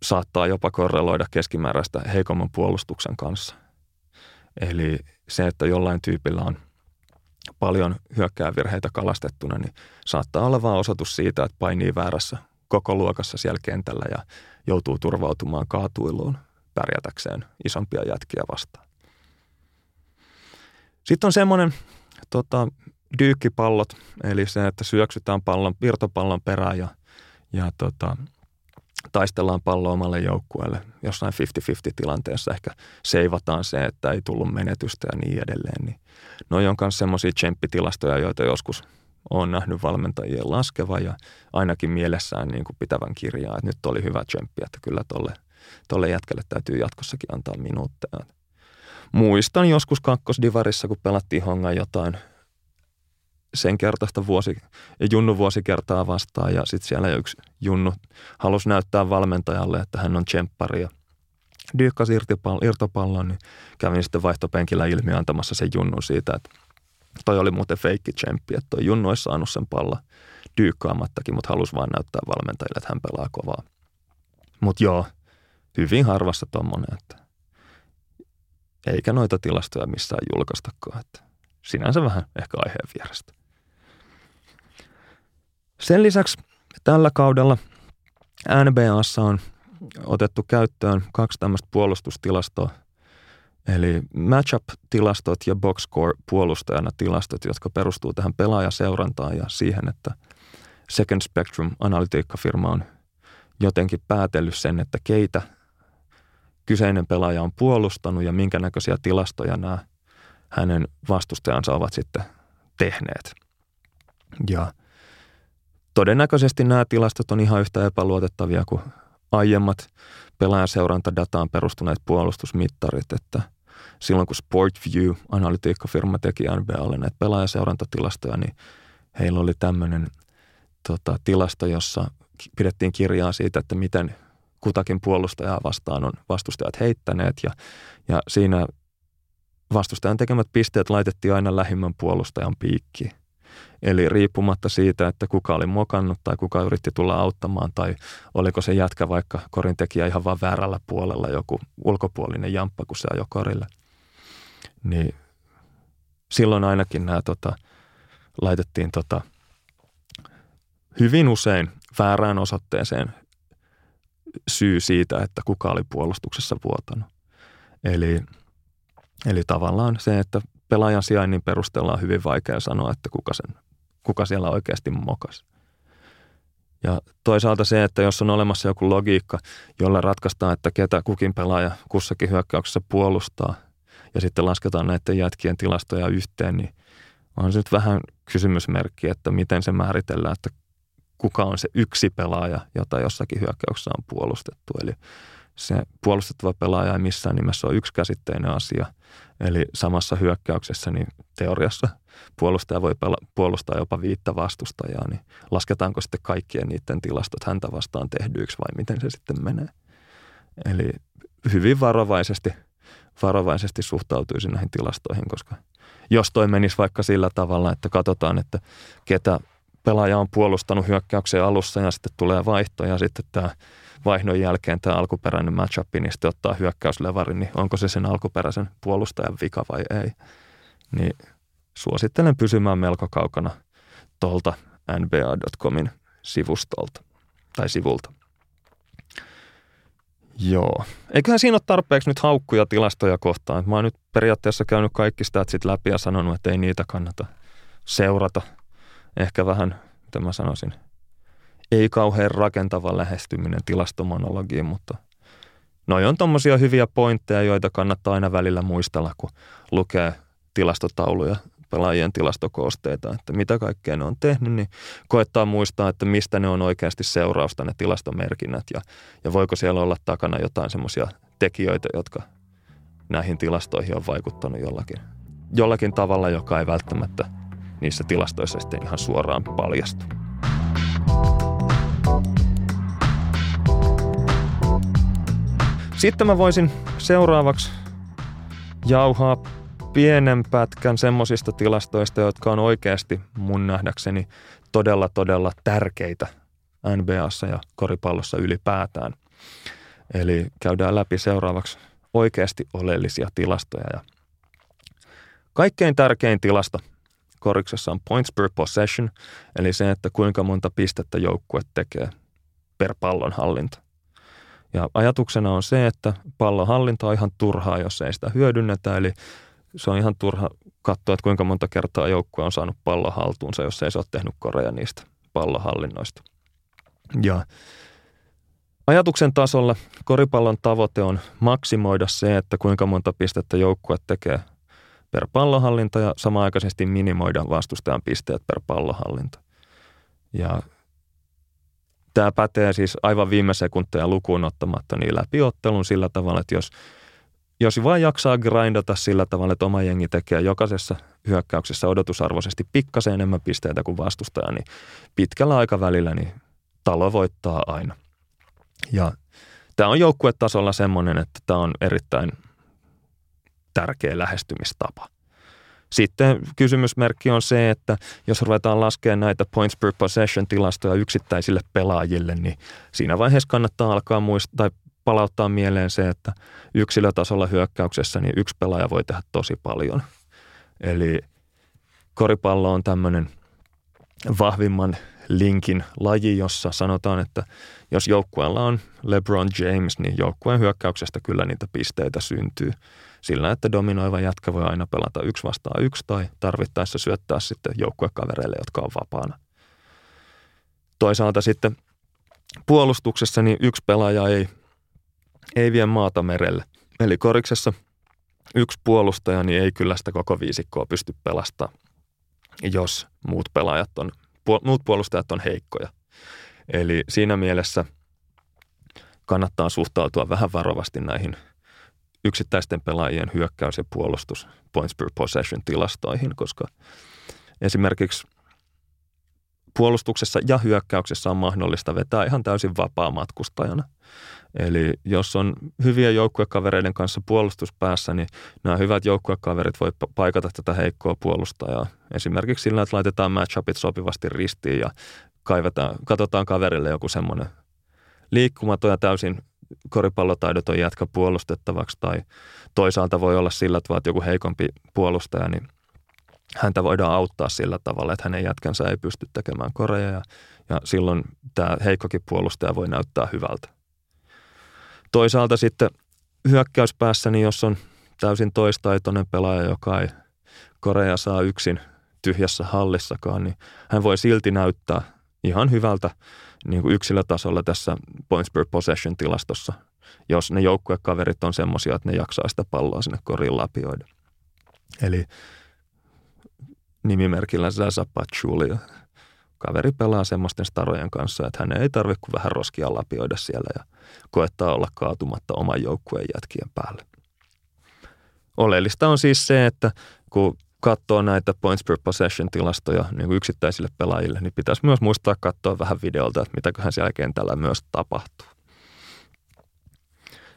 saattaa jopa korreloida keskimääräistä heikomman puolustuksen kanssa. Eli se, että jollain tyypillä on paljon hyökkäävirheitä kalastettuna, niin saattaa olla vain osoitus siitä, että painii väärässä koko luokassa siellä kentällä ja joutuu turvautumaan kaatuiluun pärjätäkseen isompia jätkiä vastaan. Sitten on semmoinen tota, dyykkipallot, eli se, että syöksytään pallon, virtopallon perään ja, ja tota, taistellaan pallo omalle joukkueelle jossain 50-50 tilanteessa. Ehkä seivataan se, että ei tullut menetystä ja niin edelleen. Niin noi on myös semmoisia tsemppitilastoja, joita joskus on nähnyt valmentajien laskeva ja ainakin mielessään niin kuin pitävän kirjaa, että nyt oli hyvä tsemppi, että kyllä tolle, tolle jätkelle täytyy jatkossakin antaa minuutteja. Muistan joskus kakkosdivarissa, kun pelattiin hongan jotain – sen kertaista vuosi, Junnu vuosikertaa vastaan ja sitten siellä yksi Junnu halusi näyttää valmentajalle, että hän on tsemppari ja dyykkasi irtopallon, niin kävin sitten vaihtopenkillä ilmi antamassa sen Junnun siitä, että toi oli muuten feikki tsemppi, että toi Junnu olisi saanut sen palla dyykkaamattakin, mutta halusi vaan näyttää valmentajille, että hän pelaa kovaa. Mutta joo, hyvin harvassa tommonen, että eikä noita tilastoja missään julkaistakaan, että sinänsä vähän ehkä aiheen vierestä. Sen lisäksi tällä kaudella NBAssa on otettu käyttöön kaksi tämmöistä puolustustilastoa, eli matchup-tilastot ja box score puolustajana tilastot, jotka perustuu tähän pelaajaseurantaan ja siihen, että Second Spectrum analytiikkafirma on jotenkin päätellyt sen, että keitä kyseinen pelaaja on puolustanut ja minkä näköisiä tilastoja nämä hänen vastustajansa ovat sitten tehneet. Ja todennäköisesti nämä tilastot on ihan yhtä epäluotettavia kuin aiemmat pelaajaseurantadataan perustuneet puolustusmittarit, että silloin kun Sportview, analytiikkafirma, teki NBAlle näitä pelaajaseurantatilastoja, niin heillä oli tämmöinen tota, tilasto, jossa pidettiin kirjaa siitä, että miten kutakin puolustajaa vastaan on vastustajat heittäneet ja, ja siinä vastustajan tekemät pisteet laitettiin aina lähimmän puolustajan piikkiin. Eli riippumatta siitä, että kuka oli mokannut tai kuka yritti tulla auttamaan tai oliko se jätkä vaikka korin tekijä ihan vaan väärällä puolella joku ulkopuolinen jamppa, kun se ajoi korille. Niin silloin ainakin nämä tota, laitettiin tota, hyvin usein väärään osoitteeseen syy siitä, että kuka oli puolustuksessa vuotanut. Eli, eli tavallaan se, että pelaajan sijainnin perusteella on hyvin vaikea sanoa, että kuka, sen, kuka siellä oikeasti mokas. Ja toisaalta se, että jos on olemassa joku logiikka, jolla ratkaistaan, että ketä kukin pelaaja kussakin hyökkäyksessä puolustaa, ja sitten lasketaan näiden jätkien tilastoja yhteen, niin on se nyt vähän kysymysmerkki, että miten se määritellään, että kuka on se yksi pelaaja, jota jossakin hyökkäyksessä on puolustettu. Eli se puolustettava pelaaja ei missään nimessä ole yksikäsitteinen asia. Eli samassa hyökkäyksessä niin teoriassa puolustaja voi pela- puolustaa jopa viittä vastustajaa, niin lasketaanko sitten kaikkien niiden tilastot häntä vastaan tehdyiksi vai miten se sitten menee. Eli hyvin varovaisesti, varovaisesti suhtautuisin näihin tilastoihin, koska jos toi menisi vaikka sillä tavalla, että katsotaan, että ketä pelaaja on puolustanut hyökkäyksen alussa ja sitten tulee vaihto ja sitten tämä vaihdon jälkeen tämä alkuperäinen matchup, niin sitten ottaa hyökkäyslevarin, niin onko se sen alkuperäisen puolustajan vika vai ei. Niin suosittelen pysymään melko kaukana tuolta nba.comin sivustolta tai sivulta. Joo. Eiköhän siinä ole tarpeeksi nyt haukkuja tilastoja kohtaan. Mä oon nyt periaatteessa käynyt kaikki statsit läpi ja sanonut, että ei niitä kannata seurata – ehkä vähän, mitä mä sanoisin, ei kauhean rakentava lähestyminen tilastomonologiin, mutta noi on tommosia hyviä pointteja, joita kannattaa aina välillä muistella, kun lukee tilastotauluja, pelaajien tilastokoosteita, että mitä kaikkea ne on tehnyt, niin koettaa muistaa, että mistä ne on oikeasti seurausta ne tilastomerkinnät ja, ja voiko siellä olla takana jotain semmoisia tekijöitä, jotka näihin tilastoihin on vaikuttanut jollakin, jollakin tavalla, joka ei välttämättä – niissä tilastoissa sitten ihan suoraan paljastu. Sitten mä voisin seuraavaksi jauhaa pienen pätkän semmoisista tilastoista, jotka on oikeasti mun nähdäkseni todella, todella tärkeitä NBAssa ja koripallossa ylipäätään. Eli käydään läpi seuraavaksi oikeasti oleellisia tilastoja. Ja kaikkein tärkein tilasto koriksessa on points per possession, eli se, että kuinka monta pistettä joukkue tekee per pallon hallinta. Ja ajatuksena on se, että pallon hallinta on ihan turhaa, jos ei sitä hyödynnetä, eli se on ihan turha katsoa, että kuinka monta kertaa joukkue on saanut pallon haltuunsa, jos ei se ole tehnyt koreja niistä pallonhallinnoista. Ja ajatuksen tasolla koripallon tavoite on maksimoida se, että kuinka monta pistettä joukkue tekee per pallohallinta ja samaaikaisesti minimoida vastustajan pisteet per pallohallinta. Ja tämä pätee siis aivan viime sekunteja lukuun ottamatta niin läpi ottelun sillä tavalla, että jos, jos vain jaksaa grindata sillä tavalla, että oma jengi tekee jokaisessa hyökkäyksessä odotusarvoisesti pikkasen enemmän pisteitä kuin vastustaja, niin pitkällä aikavälillä niin talo voittaa aina. Ja tämä on joukkuetasolla semmoinen, että tämä on erittäin – tärkeä lähestymistapa. Sitten kysymysmerkki on se, että jos ruvetaan laskemaan näitä points per possession tilastoja yksittäisille pelaajille, niin siinä vaiheessa kannattaa alkaa muistaa tai palauttaa mieleen se, että yksilötasolla hyökkäyksessä niin yksi pelaaja voi tehdä tosi paljon. Eli koripallo on tämmöinen vahvimman linkin laji, jossa sanotaan, että jos joukkueella on LeBron James, niin joukkueen hyökkäyksestä kyllä niitä pisteitä syntyy sillä, että dominoiva jätkä voi aina pelata yksi vastaan yksi tai tarvittaessa syöttää sitten joukkuekavereille, jotka on vapaana. Toisaalta sitten puolustuksessa niin yksi pelaaja ei, ei vie maata merelle. Eli koriksessa yksi puolustaja niin ei kyllä sitä koko viisikkoa pysty pelastamaan, jos muut pelaajat on muut puolustajat on heikkoja. Eli siinä mielessä kannattaa suhtautua vähän varovasti näihin yksittäisten pelaajien hyökkäys- ja puolustus points per possession tilastoihin, koska esimerkiksi puolustuksessa ja hyökkäyksessä on mahdollista vetää ihan täysin vapaa matkustajana. Eli jos on hyviä joukkuekavereiden kanssa puolustuspäässä, niin nämä hyvät joukkuekaverit voi paikata tätä heikkoa puolustajaa. Esimerkiksi sillä, että laitetaan matchupit sopivasti ristiin ja kaivetaan, katsotaan kaverille joku semmoinen liikkumaton ja täysin koripallotaidoton jätkä puolustettavaksi tai toisaalta voi olla sillä, että vaat joku heikompi puolustaja, niin häntä voidaan auttaa sillä tavalla, että hänen jätkänsä ei pysty tekemään koreja ja, ja silloin tämä heikkokin puolustaja voi näyttää hyvältä. Toisaalta sitten hyökkäyspäässä, niin jos on täysin toistaitoinen pelaaja, joka ei koreja saa yksin tyhjässä hallissakaan, niin hän voi silti näyttää ihan hyvältä niin kuin yksilötasolla tässä points per possession tilastossa, jos ne joukkuekaverit on semmoisia, että ne jaksaa sitä palloa sinne koriin lapioida. Eli nimimerkillä Zaza Pachulia. Kaveri pelaa semmoisten starojen kanssa, että hän ei tarvitse kuin vähän roskia lapioida siellä ja koettaa olla kaatumatta oman joukkueen jätkien päälle. Oleellista on siis se, että kun katsoo näitä points per possession tilastoja niin kuin yksittäisille pelaajille, niin pitäisi myös muistaa katsoa vähän videolta, että mitäköhän siellä kentällä myös tapahtuu.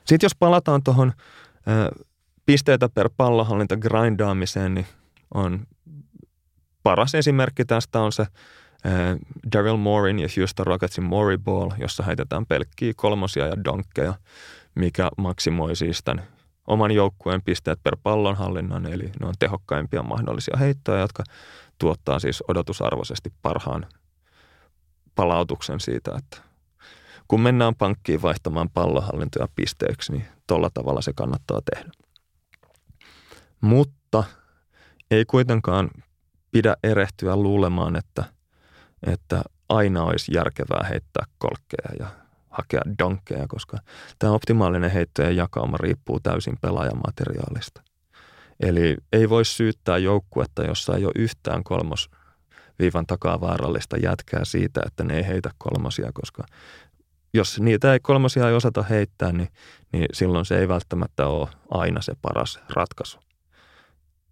Sitten jos palataan tuohon pisteitä per pallohallinta grindaamiseen, niin on paras esimerkki tästä on se Daryl Moorin ja Houston Rocketsin Mori Ball, jossa heitetään pelkkiä kolmosia ja donkkeja, mikä maksimoi siis tämän oman joukkueen pisteet per pallonhallinnan, eli ne on tehokkaimpia mahdollisia heittoja, jotka tuottaa siis odotusarvoisesti parhaan palautuksen siitä, että kun mennään pankkiin vaihtamaan pallonhallintoja pisteeksi, niin tuolla tavalla se kannattaa tehdä. Mutta ei kuitenkaan pidä erehtyä luulemaan, että, että aina olisi järkevää heittää kolkkeja ja hakea donkkeja, koska tämä optimaalinen heittojen jakauma riippuu täysin pelaajan materiaalista. Eli ei voi syyttää joukkuetta, jossa ei ole yhtään kolmos viivan takaa vaarallista jätkää siitä, että ne ei heitä kolmosia, koska jos niitä ei kolmosia ei osata heittää, niin, niin silloin se ei välttämättä ole aina se paras ratkaisu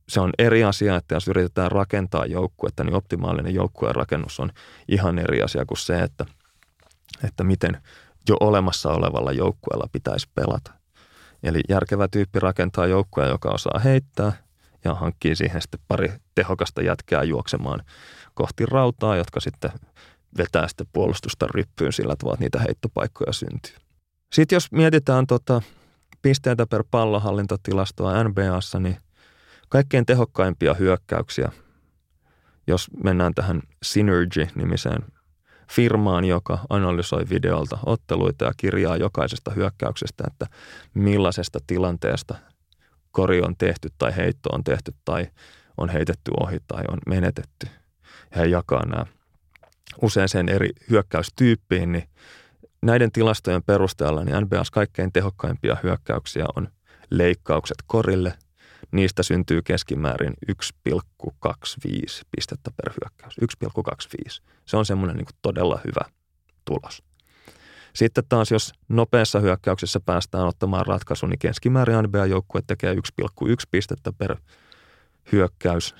se on eri asia, että jos yritetään rakentaa joukkuetta, niin optimaalinen joukkueen rakennus on ihan eri asia kuin se, että, että miten jo olemassa olevalla joukkueella pitäisi pelata. Eli järkevä tyyppi rakentaa joukkueen, joka osaa heittää ja hankkii siihen sitten pari tehokasta jätkää juoksemaan kohti rautaa, jotka sitten vetää sitten puolustusta ryppyyn sillä tavalla, että niitä heittopaikkoja syntyy. Sitten jos mietitään tota pisteitä per pallohallintatilastoa NBAssa, niin – kaikkein tehokkaimpia hyökkäyksiä, jos mennään tähän Synergy-nimiseen firmaan, joka analysoi videolta otteluita ja kirjaa jokaisesta hyökkäyksestä, että millaisesta tilanteesta kori on tehty tai heitto on tehty tai on heitetty ohi tai on menetetty. Ja he jakaa nämä usein eri hyökkäystyyppiin, niin näiden tilastojen perusteella niin NBAs kaikkein tehokkaimpia hyökkäyksiä on leikkaukset korille niistä syntyy keskimäärin 1,25 pistettä per hyökkäys. 1,25. Se on semmoinen niin todella hyvä tulos. Sitten taas, jos nopeassa hyökkäyksessä päästään ottamaan ratkaisu, niin keskimäärin NBA-joukkue tekee 1,1 pistettä per hyökkäys.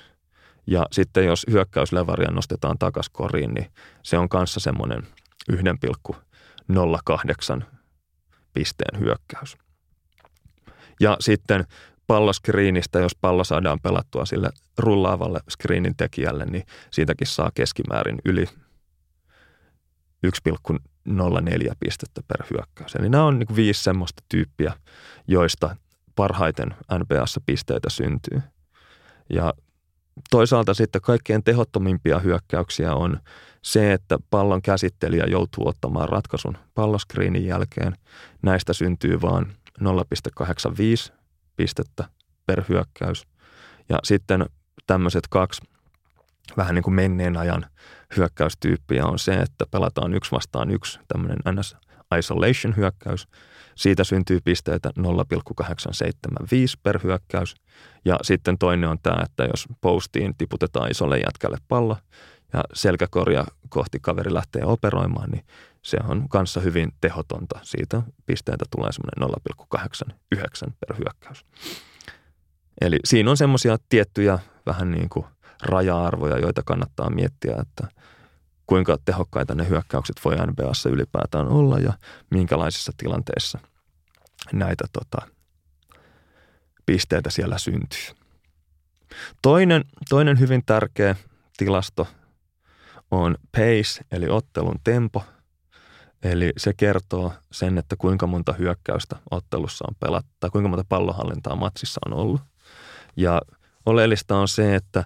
Ja sitten jos hyökkäyslevaria nostetaan takaisin koriin, niin se on kanssa semmoinen 1,08 pisteen hyökkäys. Ja sitten palloskriinistä, jos pallo saadaan pelattua sille rullaavalle screenin tekijälle, niin siitäkin saa keskimäärin yli 1,04 pistettä per hyökkäys. Eli nämä on niin viisi semmoista tyyppiä, joista parhaiten NBAssa pisteitä syntyy. Ja toisaalta sitten kaikkein tehottomimpia hyökkäyksiä on se, että pallon käsittelijä joutuu ottamaan ratkaisun palloskriinin jälkeen. Näistä syntyy vain 0,85 pistettä per hyökkäys. Ja sitten tämmöiset kaksi vähän niin kuin menneen ajan hyökkäystyyppiä on se, että pelataan yksi vastaan yksi tämmöinen NS isolation hyökkäys. Siitä syntyy pisteitä 0,875 per hyökkäys. Ja sitten toinen on tämä, että jos postiin tiputetaan isolle jätkälle pallo ja selkäkorja kohti kaveri lähtee operoimaan, niin se on kanssa hyvin tehotonta. Siitä pisteitä tulee semmoinen 0,89 per hyökkäys. Eli siinä on semmoisia tiettyjä vähän niin kuin raja-arvoja, joita kannattaa miettiä, että kuinka tehokkaita ne hyökkäykset voi NBAssa ylipäätään olla ja minkälaisissa tilanteissa näitä tota, pisteitä siellä syntyy. Toinen, toinen hyvin tärkeä tilasto on pace, eli ottelun tempo. Eli se kertoo sen, että kuinka monta hyökkäystä ottelussa on pelattu tai kuinka monta pallohallintaa matsissa on ollut. Ja oleellista on se, että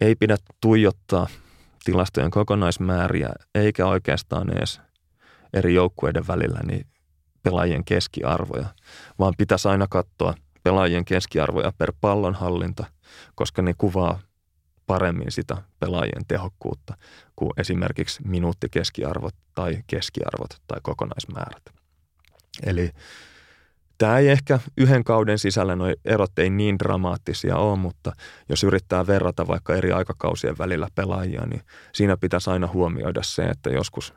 ei pidä tuijottaa tilastojen kokonaismääriä eikä oikeastaan edes eri joukkueiden välillä niin pelaajien keskiarvoja, vaan pitäisi aina katsoa pelaajien keskiarvoja per pallonhallinta, koska ne kuvaa paremmin sitä pelaajien tehokkuutta kuin esimerkiksi minuuttikeskiarvot tai keskiarvot tai kokonaismäärät. Eli Tämä ei ehkä yhden kauden sisällä nuo erot ei niin dramaattisia ole, mutta jos yrittää verrata vaikka eri aikakausien välillä pelaajia, niin siinä pitäisi aina huomioida se, että joskus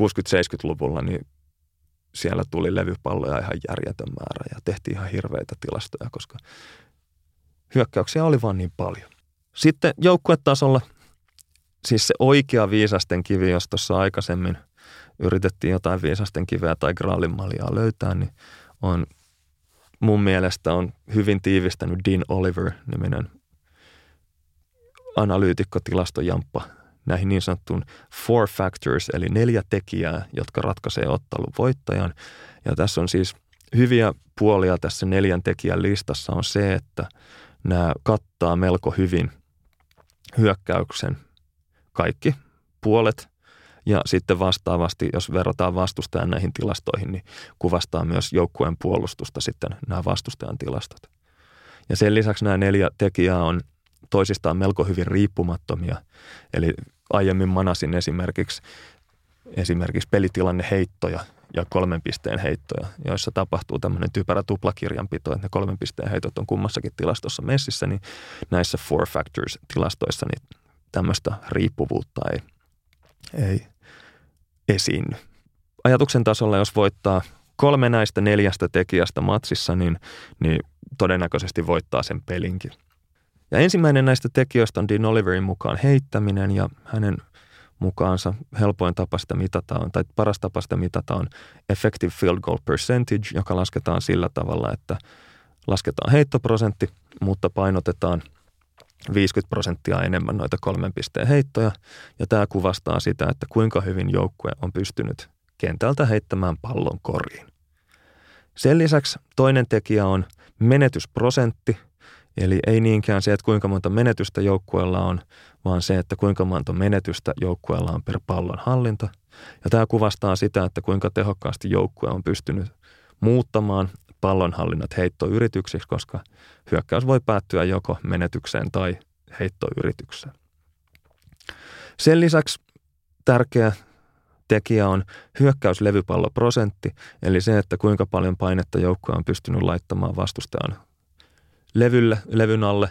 60-70-luvulla niin siellä tuli levypalloja ihan järjetön määrä ja tehtiin ihan hirveitä tilastoja, koska hyökkäyksiä oli vaan niin paljon. Sitten joukkuetasolla, siis se oikea viisasten kivi, jos tuossa aikaisemmin yritettiin jotain viisasten kiveä tai graalinmaljaa löytää, niin on mun mielestä on hyvin tiivistänyt Dean Oliver-niminen analyytikko, tilastojamppa näihin niin sanottuun four factors, eli neljä tekijää, jotka ratkaisee ottelun voittajan. Ja tässä on siis hyviä puolia tässä neljän tekijän listassa on se, että nämä kattaa melko hyvin hyökkäyksen kaikki puolet ja sitten vastaavasti, jos verrataan vastustajan näihin tilastoihin, niin kuvastaa myös joukkueen puolustusta sitten nämä vastustajan tilastot. Ja sen lisäksi nämä neljä tekijää on toisistaan melko hyvin riippumattomia. Eli aiemmin manasin esimerkiksi, esimerkiksi pelitilanne heittoja ja kolmen pisteen heittoja, joissa tapahtuu tämmöinen typerä tuplakirjanpito, että ne kolmen pisteen heitot on kummassakin tilastossa messissä, niin näissä four factors tilastoissa niin tämmöistä riippuvuutta ei, ei esiinny. Ajatuksen tasolla, jos voittaa kolme näistä neljästä tekijästä matsissa, niin, niin todennäköisesti voittaa sen pelinkin. Ja ensimmäinen näistä tekijöistä on Dean Oliverin mukaan heittäminen ja hänen mukaansa. Helpoin tapa sitä mitataan, tai paras tapa sitä mitataan on effective field goal percentage, joka lasketaan sillä tavalla, että lasketaan heittoprosentti, mutta painotetaan 50 prosenttia enemmän noita kolmen pisteen heittoja, ja tämä kuvastaa sitä, että kuinka hyvin joukkue on pystynyt kentältä heittämään pallon koriin. Sen lisäksi toinen tekijä on menetysprosentti, eli ei niinkään se, että kuinka monta menetystä joukkueella on, vaan se, että kuinka monta menetystä joukkueella on per pallon hallinta. Ja tämä kuvastaa sitä, että kuinka tehokkaasti joukkue on pystynyt muuttamaan pallonhallinnat heittoyrityksiksi, koska hyökkäys voi päättyä joko menetykseen tai heittoyritykseen. Sen lisäksi tärkeä tekijä on hyökkäyslevypalloprosentti, eli se, että kuinka paljon painetta joukkue on pystynyt laittamaan vastustajan levylle, levyn alle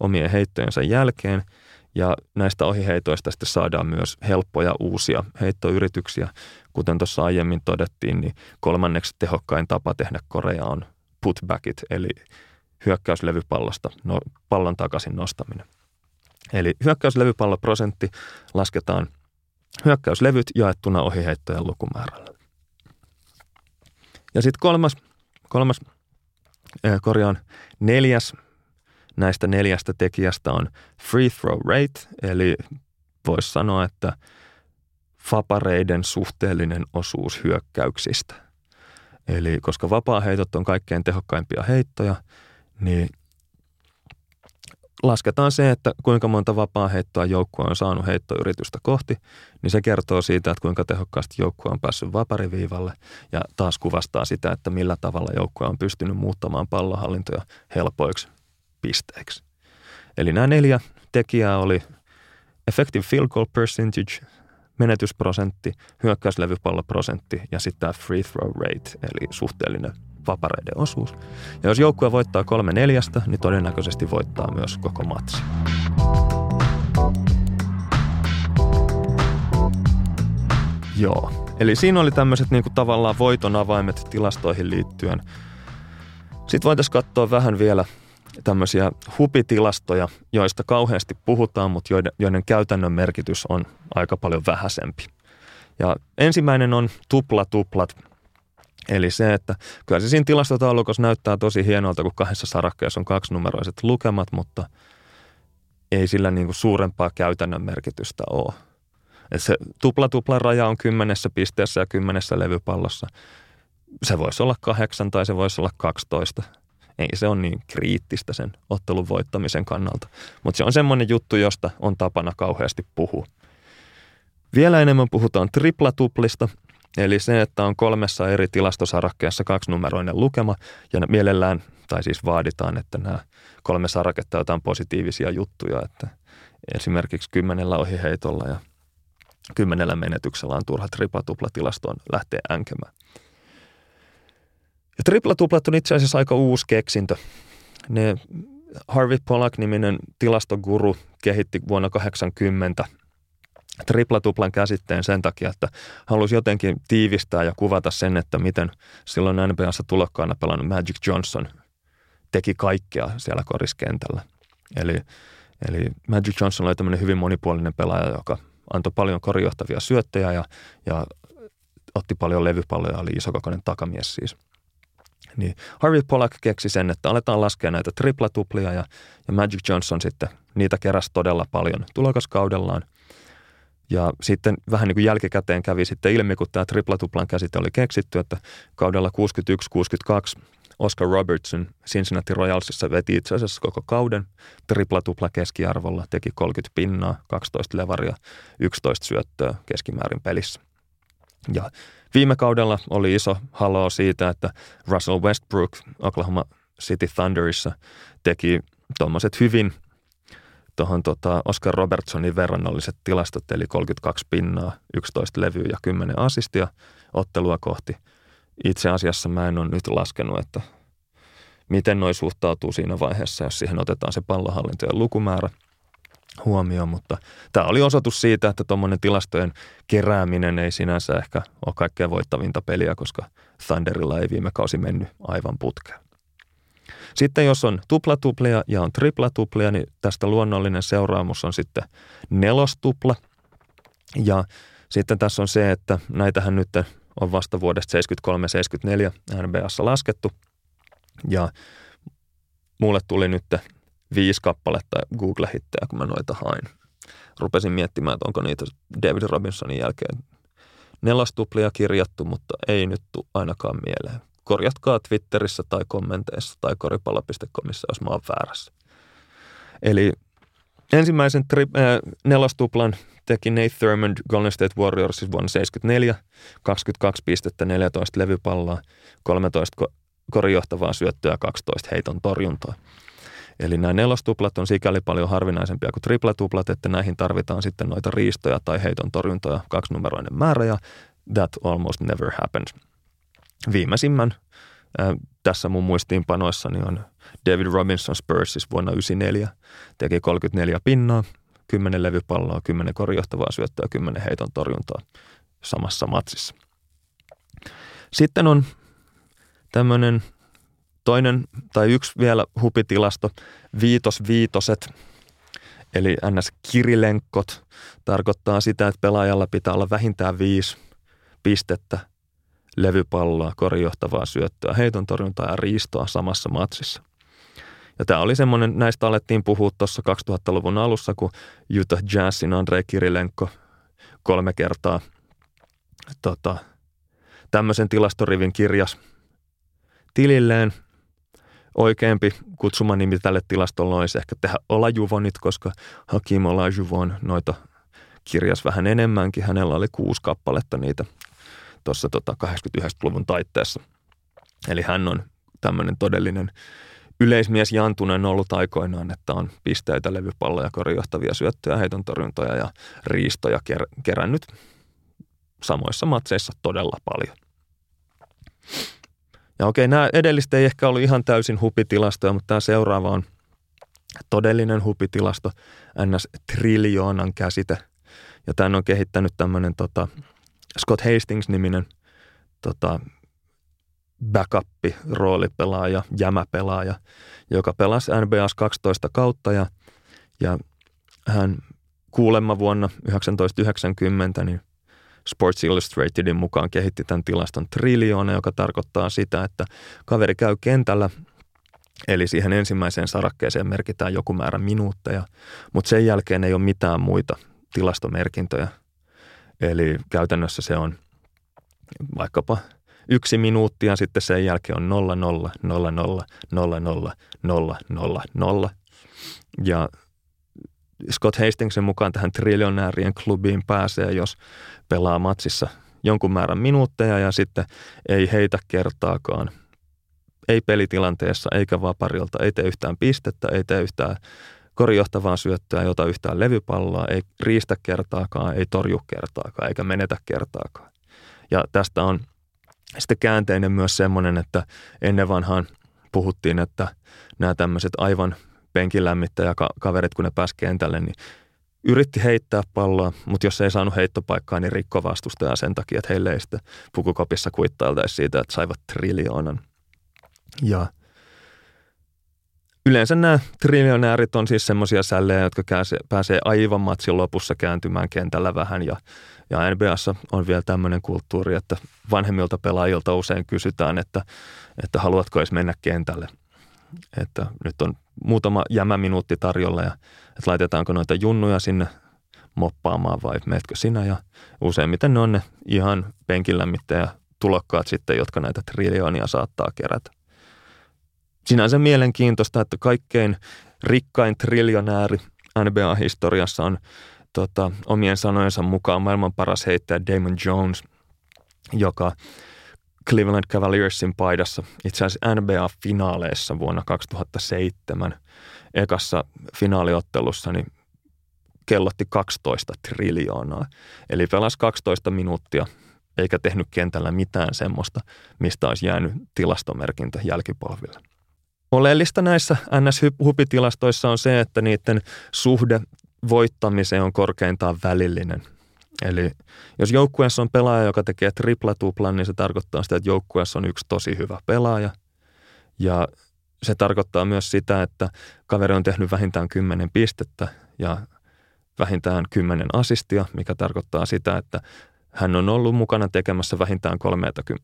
omien heittojensa jälkeen. Ja näistä ohiheitoista sitten saadaan myös helppoja uusia heittoyrityksiä. Kuten tuossa aiemmin todettiin, niin kolmanneksi tehokkain tapa tehdä korea on putbackit, eli hyökkäyslevypallosta no, pallon takaisin nostaminen. Eli hyökkäyslevypalloprosentti lasketaan hyökkäyslevyt jaettuna ohiheittojen lukumäärällä. Ja sitten kolmas, kolmas korjaan neljäs näistä neljästä tekijästä on free throw rate, eli voisi sanoa, että fapareiden suhteellinen osuus hyökkäyksistä. Eli koska vapaa-heitot on kaikkein tehokkaimpia heittoja, niin lasketaan se, että kuinka monta vapaa-heittoa joukkue on saanut heittoyritystä kohti, niin se kertoo siitä, että kuinka tehokkaasti joukkue on päässyt vapariviivalle ja taas kuvastaa sitä, että millä tavalla joukkue on pystynyt muuttamaan pallohallintoja helpoiksi pisteiksi. Eli nämä neljä tekijää oli effective field goal percentage, menetysprosentti, hyökkäyslevypalloprosentti ja sitten tämä free throw rate, eli suhteellinen vapareiden osuus. Ja jos joukkue voittaa kolme neljästä, niin todennäköisesti voittaa myös koko matsi. Joo, eli siinä oli tämmöiset niinku tavallaan voiton avaimet tilastoihin liittyen. Sitten voitaisiin katsoa vähän vielä tämmöisiä hupitilastoja, joista kauheasti puhutaan, mutta joiden, joiden käytännön merkitys on aika paljon vähäisempi. Ja ensimmäinen on tupla-tuplat, eli se, että kyllä se siinä tilastotaulukossa näyttää tosi hienolta, kun kahdessa sarakkeessa on kaksinumeroiset lukemat, mutta ei sillä niin kuin suurempaa käytännön merkitystä ole. Et se tupla-tupla raja on kymmenessä pisteessä ja kymmenessä levypallossa. Se voisi olla kahdeksan tai se voisi olla 12 – ei se on niin kriittistä sen ottelun voittamisen kannalta. Mutta se on semmoinen juttu, josta on tapana kauheasti puhua. Vielä enemmän puhutaan triplatuplista, eli se, että on kolmessa eri tilastosarakkeessa kaksinumeroinen lukema, ja mielellään, tai siis vaaditaan, että nämä kolme saraketta jotain positiivisia juttuja, että esimerkiksi kymmenellä ohiheitolla ja kymmenellä menetyksellä on turha triplatuplatilastoon lähteä änkemään. Ja triplatuplat on itse asiassa aika uusi keksintö. Ne Harvey Pollack-niminen tilastoguru kehitti vuonna 80 triplatuplan käsitteen sen takia, että halusi jotenkin tiivistää ja kuvata sen, että miten silloin NBAssa tulokkaana pelannut Magic Johnson teki kaikkea siellä koriskentällä. Eli, eli Magic Johnson oli tämmöinen hyvin monipuolinen pelaaja, joka antoi paljon korjohtavia syöttejä ja, ja otti paljon levypalloja, oli isokokoinen takamies siis – niin Harvey Pollack keksi sen, että aletaan laskea näitä triplatuplia ja, ja Magic Johnson sitten niitä keräsi todella paljon tulokaskaudellaan. Ja sitten vähän niin kuin jälkikäteen kävi sitten ilmi, kun tämä triplatuplan käsite oli keksitty, että kaudella 61-62 Oscar Robertson Cincinnati Royalsissa veti itse asiassa koko kauden triplatupla keskiarvolla, teki 30 pinnaa, 12 levaria, 11 syöttöä keskimäärin pelissä. Ja Viime kaudella oli iso haloo siitä, että Russell Westbrook Oklahoma City Thunderissa teki tuommoiset hyvin tuohon tota Oscar Robertsonin verrannolliset tilastot, eli 32 pinnaa, 11 levyä ja 10 asistia ottelua kohti. Itse asiassa mä en ole nyt laskenut, että miten noi suhtautuu siinä vaiheessa, jos siihen otetaan se pallohallinto ja lukumäärä – huomioon, mutta tämä oli osoitus siitä, että tuommoinen tilastojen kerääminen ei sinänsä ehkä ole kaikkein voittavinta peliä, koska Thunderilla ei viime kausi mennyt aivan putkeen. Sitten jos on tuplatuplia ja on triplatuplia, niin tästä luonnollinen seuraamus on sitten nelostupla. Ja sitten tässä on se, että näitähän nyt on vasta vuodesta 73-74 NBAssa laskettu. Ja mulle tuli nyt viisi kappaletta Google-hittejä, kun mä noita hain. Rupesin miettimään, että onko niitä David Robinsonin jälkeen nelostuplia kirjattu, mutta ei nyt ainakaan mieleen. Korjatkaa Twitterissä tai kommenteissa tai koripallo.comissa, jos mä oon väärässä. Eli ensimmäisen tri- äh, nelostuplan teki Nate Thurmond Golden State Warriors siis vuonna 1974, 22 pistettä, 14 levypalloa, 13 korijohtavaa syöttöä, 12 heiton torjuntaa. Eli nämä nelostuplat on sikäli paljon harvinaisempia kuin triplatuplat, että näihin tarvitaan sitten noita riistoja tai heiton torjuntoja kaksinumeroinen määrä ja that almost never happened. Viimeisimmän äh, tässä mun muistiinpanoissani on David Robinson Spursissa vuonna 1994. Teki 34 pinnaa, 10 levypalloa, 10 korjohtavaa syöttöä, 10 heiton torjuntaa samassa matsissa. Sitten on tämmöinen Toinen tai yksi vielä hupitilasto, viitos viitoset, eli ns. kirilenkkot, tarkoittaa sitä, että pelaajalla pitää olla vähintään viisi pistettä, levypalloa, korjohtavaa syöttöä, heiton torjuntaa ja riistoa samassa matsissa. Ja tämä oli semmoinen, näistä alettiin puhua tuossa 2000-luvun alussa, kun Utah Jazzin Andrei Kirilenko kolme kertaa tota, tämmöisen tilastorivin kirjas tililleen – oikeampi nimi tälle tilastolle olisi ehkä tehdä Olajuvonit, koska Hakim Olajuvon noita kirjas vähän enemmänkin. Hänellä oli kuusi kappaletta niitä tuossa tota 89-luvun taitteessa. Eli hän on tämmöinen todellinen yleismies Jantunen ollut aikoinaan, että on pisteitä, levypalloja, korjohtavia syöttöjä, heiton torjuntoja ja riistoja ker- kerännyt samoissa matseissa todella paljon. Ja okei, nämä edelliset ei ehkä ollut ihan täysin hupitilastoja, mutta tämä seuraava on todellinen hupitilasto, ns. triljoonan käsite. Ja tämän on kehittänyt tämmöinen tota, Scott Hastings-niminen tota, backup roolipelaaja, jämäpelaaja, joka pelasi NBAs 12 kautta ja, ja hän kuulemma vuonna 1990 niin Sports Illustratedin mukaan kehitti tämän tilaston triljoona, joka tarkoittaa sitä, että kaveri käy kentällä, eli siihen ensimmäiseen sarakkeeseen merkitään joku määrä minuutteja, mutta sen jälkeen ei ole mitään muita tilastomerkintöjä. Eli käytännössä se on vaikkapa yksi minuutti ja sitten sen jälkeen on 0, 0, 0, 0, 0, 0, 0, 0, 0. Ja Scott Hastingsin mukaan tähän triljonäärien klubiin pääsee, jos pelaa matsissa jonkun määrän minuutteja ja sitten ei heitä kertaakaan. Ei pelitilanteessa eikä vaparilta, ei tee yhtään pistettä, ei tee yhtään korijohtavaa syöttöä, jota yhtään levypalloa, ei riistä kertaakaan, ei torju kertaakaan eikä menetä kertaakaan. Ja tästä on sitten käänteinen myös semmoinen, että ennen vanhaan puhuttiin, että nämä tämmöiset aivan penkilämmittäjäkaverit, kun ne pääsi kentälle, niin yritti heittää palloa, mutta jos ei saanut heittopaikkaa, niin rikko vastustaja sen takia, että heille ei sitten pukukopissa kuittailtaisi siitä, että saivat triljoonan. Ja yleensä nämä triljonäärit on siis semmoisia sällejä, jotka pääsee aivan matsin lopussa kääntymään kentällä vähän ja, ja NBAssa on vielä tämmöinen kulttuuri, että vanhemmilta pelaajilta usein kysytään, että, että haluatko edes mennä kentälle. Että nyt on muutama jämäminuutti tarjolla ja että laitetaanko noita junnuja sinne moppaamaan vai meetkö sinä ja useimmiten ne on ne ihan penkilämmittäjä tulokkaat sitten, jotka näitä triljoonia saattaa kerätä. Sinänsä mielenkiintoista, että kaikkein rikkain triljonääri NBA-historiassa on tota, omien sanojensa mukaan maailman paras heittäjä Damon Jones, joka Cleveland Cavaliersin paidassa itse asiassa NBA-finaaleissa vuonna 2007 ekassa finaaliottelussa niin kellotti 12 triljoonaa. Eli pelasi 12 minuuttia eikä tehnyt kentällä mitään semmoista, mistä olisi jäänyt tilastomerkintä jälkipolville. Oleellista näissä NS-hupitilastoissa on se, että niiden suhde voittamiseen on korkeintaan välillinen. Eli jos joukkueessa on pelaaja, joka tekee triplatuplan, niin se tarkoittaa sitä, että joukkueessa on yksi tosi hyvä pelaaja. Ja se tarkoittaa myös sitä, että kaveri on tehnyt vähintään 10 pistettä ja vähintään 10 asistia, mikä tarkoittaa sitä, että hän on ollut mukana tekemässä vähintään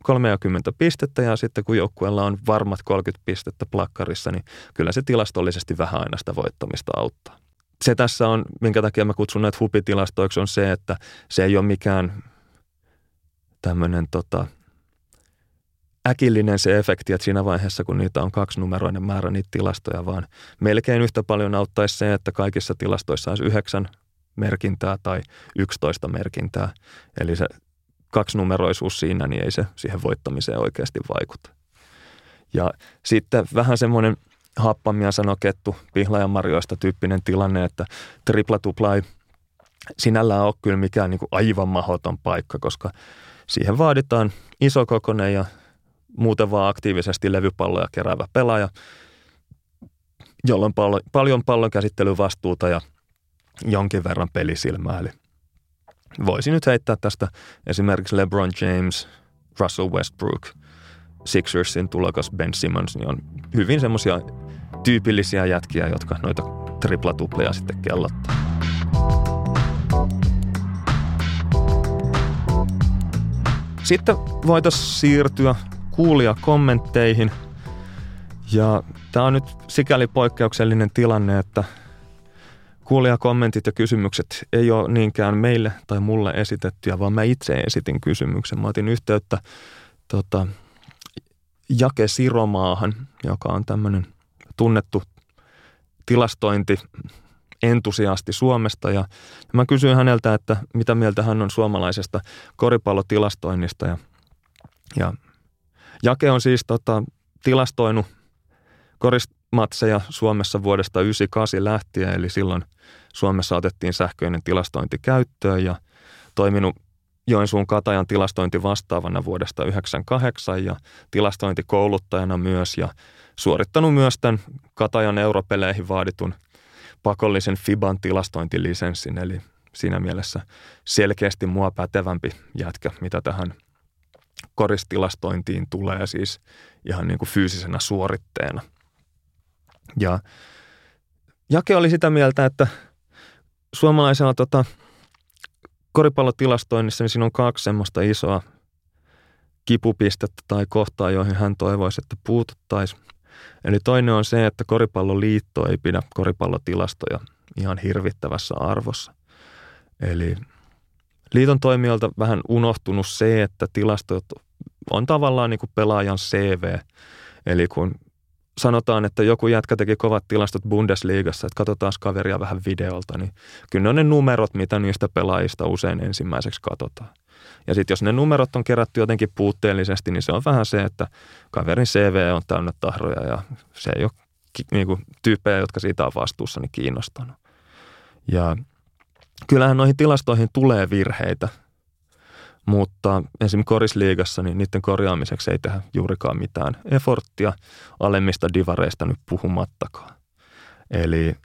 30 pistettä ja sitten kun joukkueella on varmat 30 pistettä plakkarissa, niin kyllä se tilastollisesti vähän aina sitä voittamista auttaa. Se tässä on, minkä takia mä kutsun näitä hupitilastoiksi, on se, että se ei ole mikään tämmöinen tota, äkillinen se efekti, että siinä vaiheessa, kun niitä on kaksinumeroinen määrä niitä tilastoja, vaan melkein yhtä paljon auttaisi se, että kaikissa tilastoissa olisi yhdeksän merkintää tai 11 merkintää. Eli se kaksinumeroisuus siinä, niin ei se siihen voittamiseen oikeasti vaikuta. Ja sitten vähän semmoinen happamia sanokettu pihlajanmarjoista tyyppinen tilanne, että tripla ei sinällään ole kyllä mikään niin kuin aivan mahoton paikka, koska siihen vaaditaan iso kokonen ja muuten vaan aktiivisesti levypalloja keräävä pelaaja, jolla on paljon, paljon pallon käsittelyvastuuta ja jonkin verran pelisilmää. Eli voisin nyt heittää tästä esimerkiksi LeBron James, Russell Westbrook, Sixersin tulokas Ben Simmons, niin on hyvin semmoisia tyypillisiä jätkiä, jotka noita triplatupleja sitten kellottaa. Sitten voitaisiin siirtyä kuulijakommentteihin. Ja tämä on nyt sikäli poikkeuksellinen tilanne, että kuulijakommentit ja kysymykset ei ole niinkään meille tai mulle esitettyjä, vaan mä itse esitin kysymyksen. Mä otin yhteyttä tota, Jake Siromaahan, joka on tämmöinen tunnettu tilastointi entusiasti Suomesta ja, ja mä kysyin häneltä, että mitä mieltä hän on suomalaisesta koripallotilastoinnista ja, ja Jake on siis tota, tilastoinut korismatseja Suomessa vuodesta 1998 lähtien, eli silloin Suomessa otettiin sähköinen tilastointi käyttöön ja toiminut Joensuun Katajan tilastointi vastaavana vuodesta 1998 ja tilastointikouluttajana myös ja suorittanut myös tämän Katajan europeleihin vaaditun pakollisen FIBAN tilastointilisenssin, eli siinä mielessä selkeästi mua pätevämpi jätkä, mitä tähän koristilastointiin tulee siis ihan niin kuin fyysisenä suoritteena. Ja Jake oli sitä mieltä, että suomalaisella tota, koripallotilastoinnissa niin siinä on kaksi semmoista isoa kipupistettä tai kohtaa, joihin hän toivoisi, että puututtaisiin. Eli toinen on se, että koripalloliitto ei pidä koripallotilastoja ihan hirvittävässä arvossa. Eli liiton toimijoilta vähän unohtunut se, että tilastot on tavallaan niin kuin pelaajan CV. Eli kun sanotaan, että joku jätkä teki kovat tilastot Bundesliigassa, että katsotaan kaveria vähän videolta, niin kyllä ne on ne numerot, mitä niistä pelaajista usein ensimmäiseksi katsotaan. Ja sitten jos ne numerot on kerätty jotenkin puutteellisesti, niin se on vähän se, että kaverin CV on täynnä tahroja ja se ei ole niin kuin, tyyppejä, jotka siitä on vastuussa, niin kiinnostanut. Ja kyllähän noihin tilastoihin tulee virheitä, mutta esimerkiksi korisliigassa niin niiden korjaamiseksi ei tehdä juurikaan mitään eforttia alemmista divareista nyt puhumattakaan. Eli,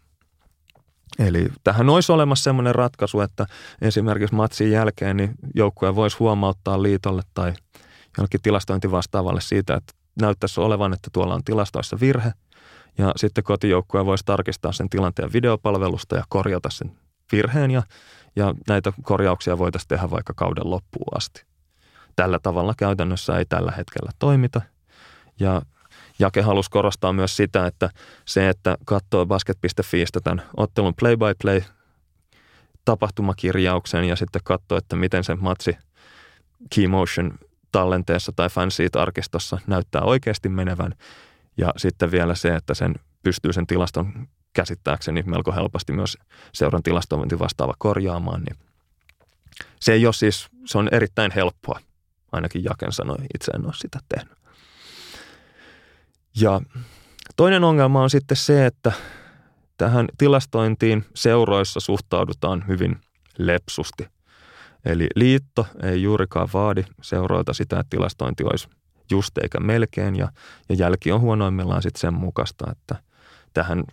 eli tähän olisi olemassa sellainen ratkaisu, että esimerkiksi matsin jälkeen niin joukkue voisi huomauttaa liitolle tai jollekin tilastointivastaavalle siitä, että näyttäisi olevan, että tuolla on tilastoissa virhe. Ja sitten kotijoukkue voisi tarkistaa sen tilanteen videopalvelusta ja korjata sen virheen ja ja näitä korjauksia voitaisiin tehdä vaikka kauden loppuun asti. Tällä tavalla käytännössä ei tällä hetkellä toimita. Ja Jake halusi korostaa myös sitä, että se, että katsoo basket.fiistä tämän ottelun play-by-play tapahtumakirjauksen ja sitten katsoo, että miten se matsi Keymotion tallenteessa tai fancy-arkistossa näyttää oikeasti menevän. Ja sitten vielä se, että sen pystyy sen tilaston käsittääkseni melko helposti myös seuran tilastointi vastaava korjaamaan, niin se ei ole siis, se on erittäin helppoa, ainakin Jaken sanoi, itse en ole sitä tehnyt. Ja toinen ongelma on sitten se, että tähän tilastointiin seuroissa suhtaudutaan hyvin lepsusti. Eli liitto ei juurikaan vaadi seuroilta sitä, että tilastointi olisi just eikä melkein, ja, ja jälki on huonoimmillaan sitten sen mukaista, että tähän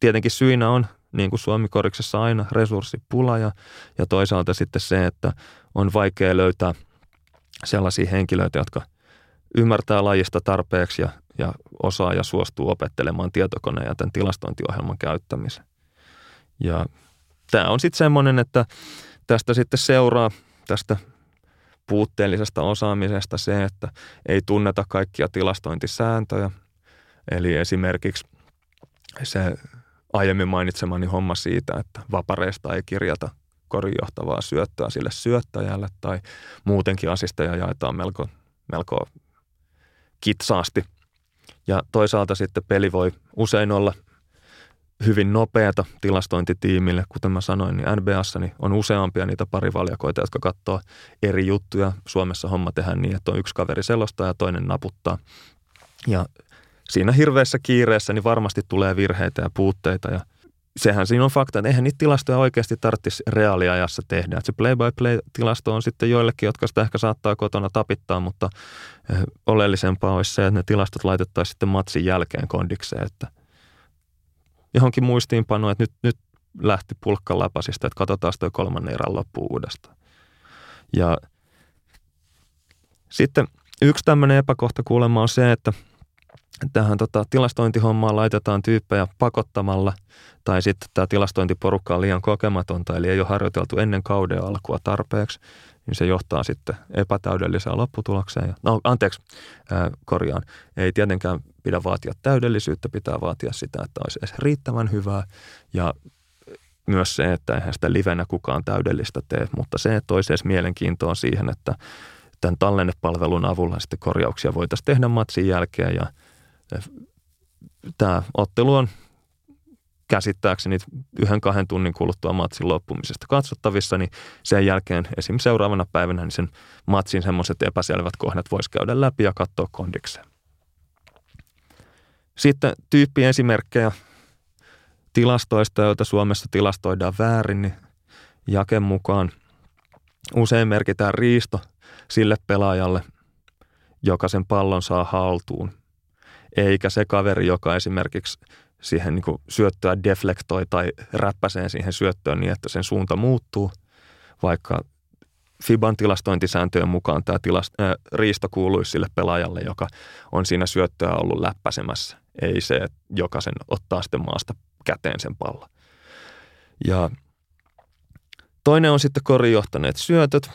tietenkin syinä on, niin kuin Suomikoriksessa aina, resurssipula ja, ja toisaalta sitten se, että on vaikea löytää sellaisia henkilöitä, jotka ymmärtää lajista tarpeeksi ja, ja osaa ja suostuu opettelemaan tietokoneen ja tämän tilastointiohjelman käyttämisen. Ja tämä on sitten semmoinen, että tästä sitten seuraa tästä puutteellisesta osaamisesta se, että ei tunneta kaikkia tilastointisääntöjä. Eli esimerkiksi se aiemmin mainitsemani homma siitä, että vapareista ei kirjata korinjohtavaa syöttöä sille syöttäjälle tai muutenkin asisteja jaetaan melko, melko kitsaasti. Ja toisaalta sitten peli voi usein olla hyvin nopeata tilastointitiimille. Kuten mä sanoin, niin NBAssa niin on useampia niitä parivaljakoita, jotka katsoo eri juttuja. Suomessa homma tehdään niin, että on yksi kaveri selostaa ja toinen naputtaa. Ja siinä hirveässä kiireessä niin varmasti tulee virheitä ja puutteita ja sehän siinä on fakta, että eihän niitä tilastoja oikeasti tarvitsisi reaaliajassa tehdä. Että se play-by-play-tilasto on sitten joillekin, jotka sitä ehkä saattaa kotona tapittaa, mutta oleellisempaa olisi se, että ne tilastot laitettaisiin sitten matsin jälkeen kondikseen, että johonkin muistiinpanoon, että nyt, nyt lähti pulkka läpasista, että katsotaan toi kolmannen erän loppuun uudestaan. Ja sitten yksi tämmöinen epäkohta kuulemma on se, että – tähän tota, tilastointihommaan laitetaan tyyppejä pakottamalla tai sitten tämä tilastointiporukka on liian kokematonta, eli ei ole harjoiteltu ennen kauden alkua tarpeeksi, niin se johtaa sitten epätäydelliseen lopputulokseen. No anteeksi, ää, korjaan. Ei tietenkään pidä vaatia täydellisyyttä, pitää vaatia sitä, että olisi edes riittävän hyvää ja myös se, että eihän sitä livenä kukaan täydellistä tee, mutta se, että olisi edes mielenkiintoa siihen, että tämän tallennepalvelun avulla sitten korjauksia voitaisiin tehdä matsin jälkeen ja – tämä ottelu on käsittääkseni yhden kahden tunnin kuluttua matsin loppumisesta katsottavissa, niin sen jälkeen esim. seuraavana päivänä niin sen matsin semmoiset epäselvät kohdat voisi käydä läpi ja katsoa kondikseen. Sitten tyyppi esimerkkejä tilastoista, joita Suomessa tilastoidaan väärin, niin jaken mukaan usein merkitään riisto sille pelaajalle, joka sen pallon saa haltuun eikä se kaveri, joka esimerkiksi siihen niin syöttöä deflektoi tai räppäseen siihen syöttöön niin, että sen suunta muuttuu, vaikka FIBAn tilastointisääntöjen mukaan tämä tilast, äh, riisto kuuluisi sille pelaajalle, joka on siinä syöttöä ollut läppäsemässä. Ei se, joka sen ottaa sitten maasta käteen sen pallon. Ja toinen on sitten korijohtaneet syötöt.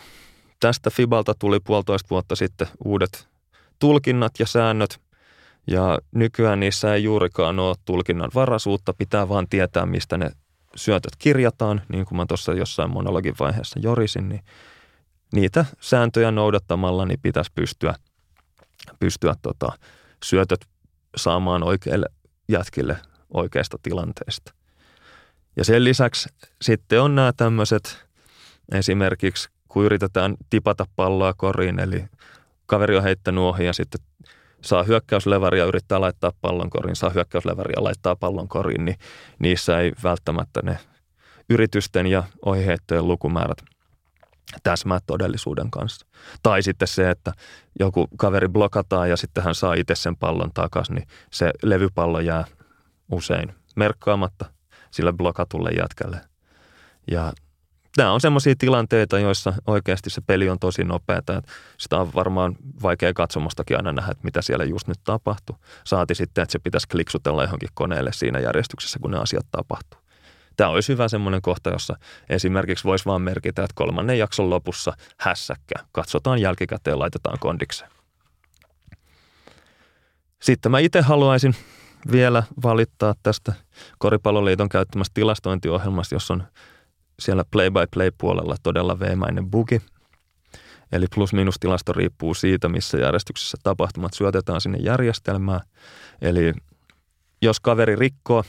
Tästä FIBalta tuli puolitoista vuotta sitten uudet tulkinnat ja säännöt. Ja nykyään niissä ei juurikaan ole tulkinnan varaisuutta, pitää vaan tietää, mistä ne syötöt kirjataan, niin kuin mä tuossa jossain monologin vaiheessa jorisin, niin niitä sääntöjä noudattamalla niin pitäisi pystyä, pystyä tota, syötöt saamaan oikeille jätkille oikeasta tilanteesta. Ja sen lisäksi sitten on nämä tämmöiset esimerkiksi, kun yritetään tipata palloa koriin, eli kaveri on heittänyt ohi ja sitten saa hyökkäysleväriä yrittää laittaa pallon koriin, saa hyökkäysleväriä laittaa pallon koriin, niin niissä ei välttämättä ne yritysten ja ohiheittojen lukumäärät täsmää todellisuuden kanssa. Tai sitten se, että joku kaveri blokataan ja sitten hän saa itse sen pallon takaisin, niin se levypallo jää usein merkkaamatta sille blokatulle jätkälle. Ja nämä on semmoisia tilanteita, joissa oikeasti se peli on tosi nopeata. Sitä on varmaan vaikea katsomostakin aina nähdä, että mitä siellä just nyt tapahtuu. Saati sitten, että se pitäisi kliksutella johonkin koneelle siinä järjestyksessä, kun ne asiat tapahtuu. Tämä olisi hyvä semmoinen kohta, jossa esimerkiksi voisi vaan merkitä, että kolmannen jakson lopussa hässäkkä. Katsotaan jälkikäteen, laitetaan kondikseen. Sitten mä itse haluaisin vielä valittaa tästä Koripalloliiton käyttämästä tilastointiohjelmasta, jossa on siellä play-by-play-puolella todella veemäinen bugi. Eli plus-minus tilasto riippuu siitä, missä järjestyksessä tapahtumat syötetään sinne järjestelmään. Eli jos kaveri rikkoo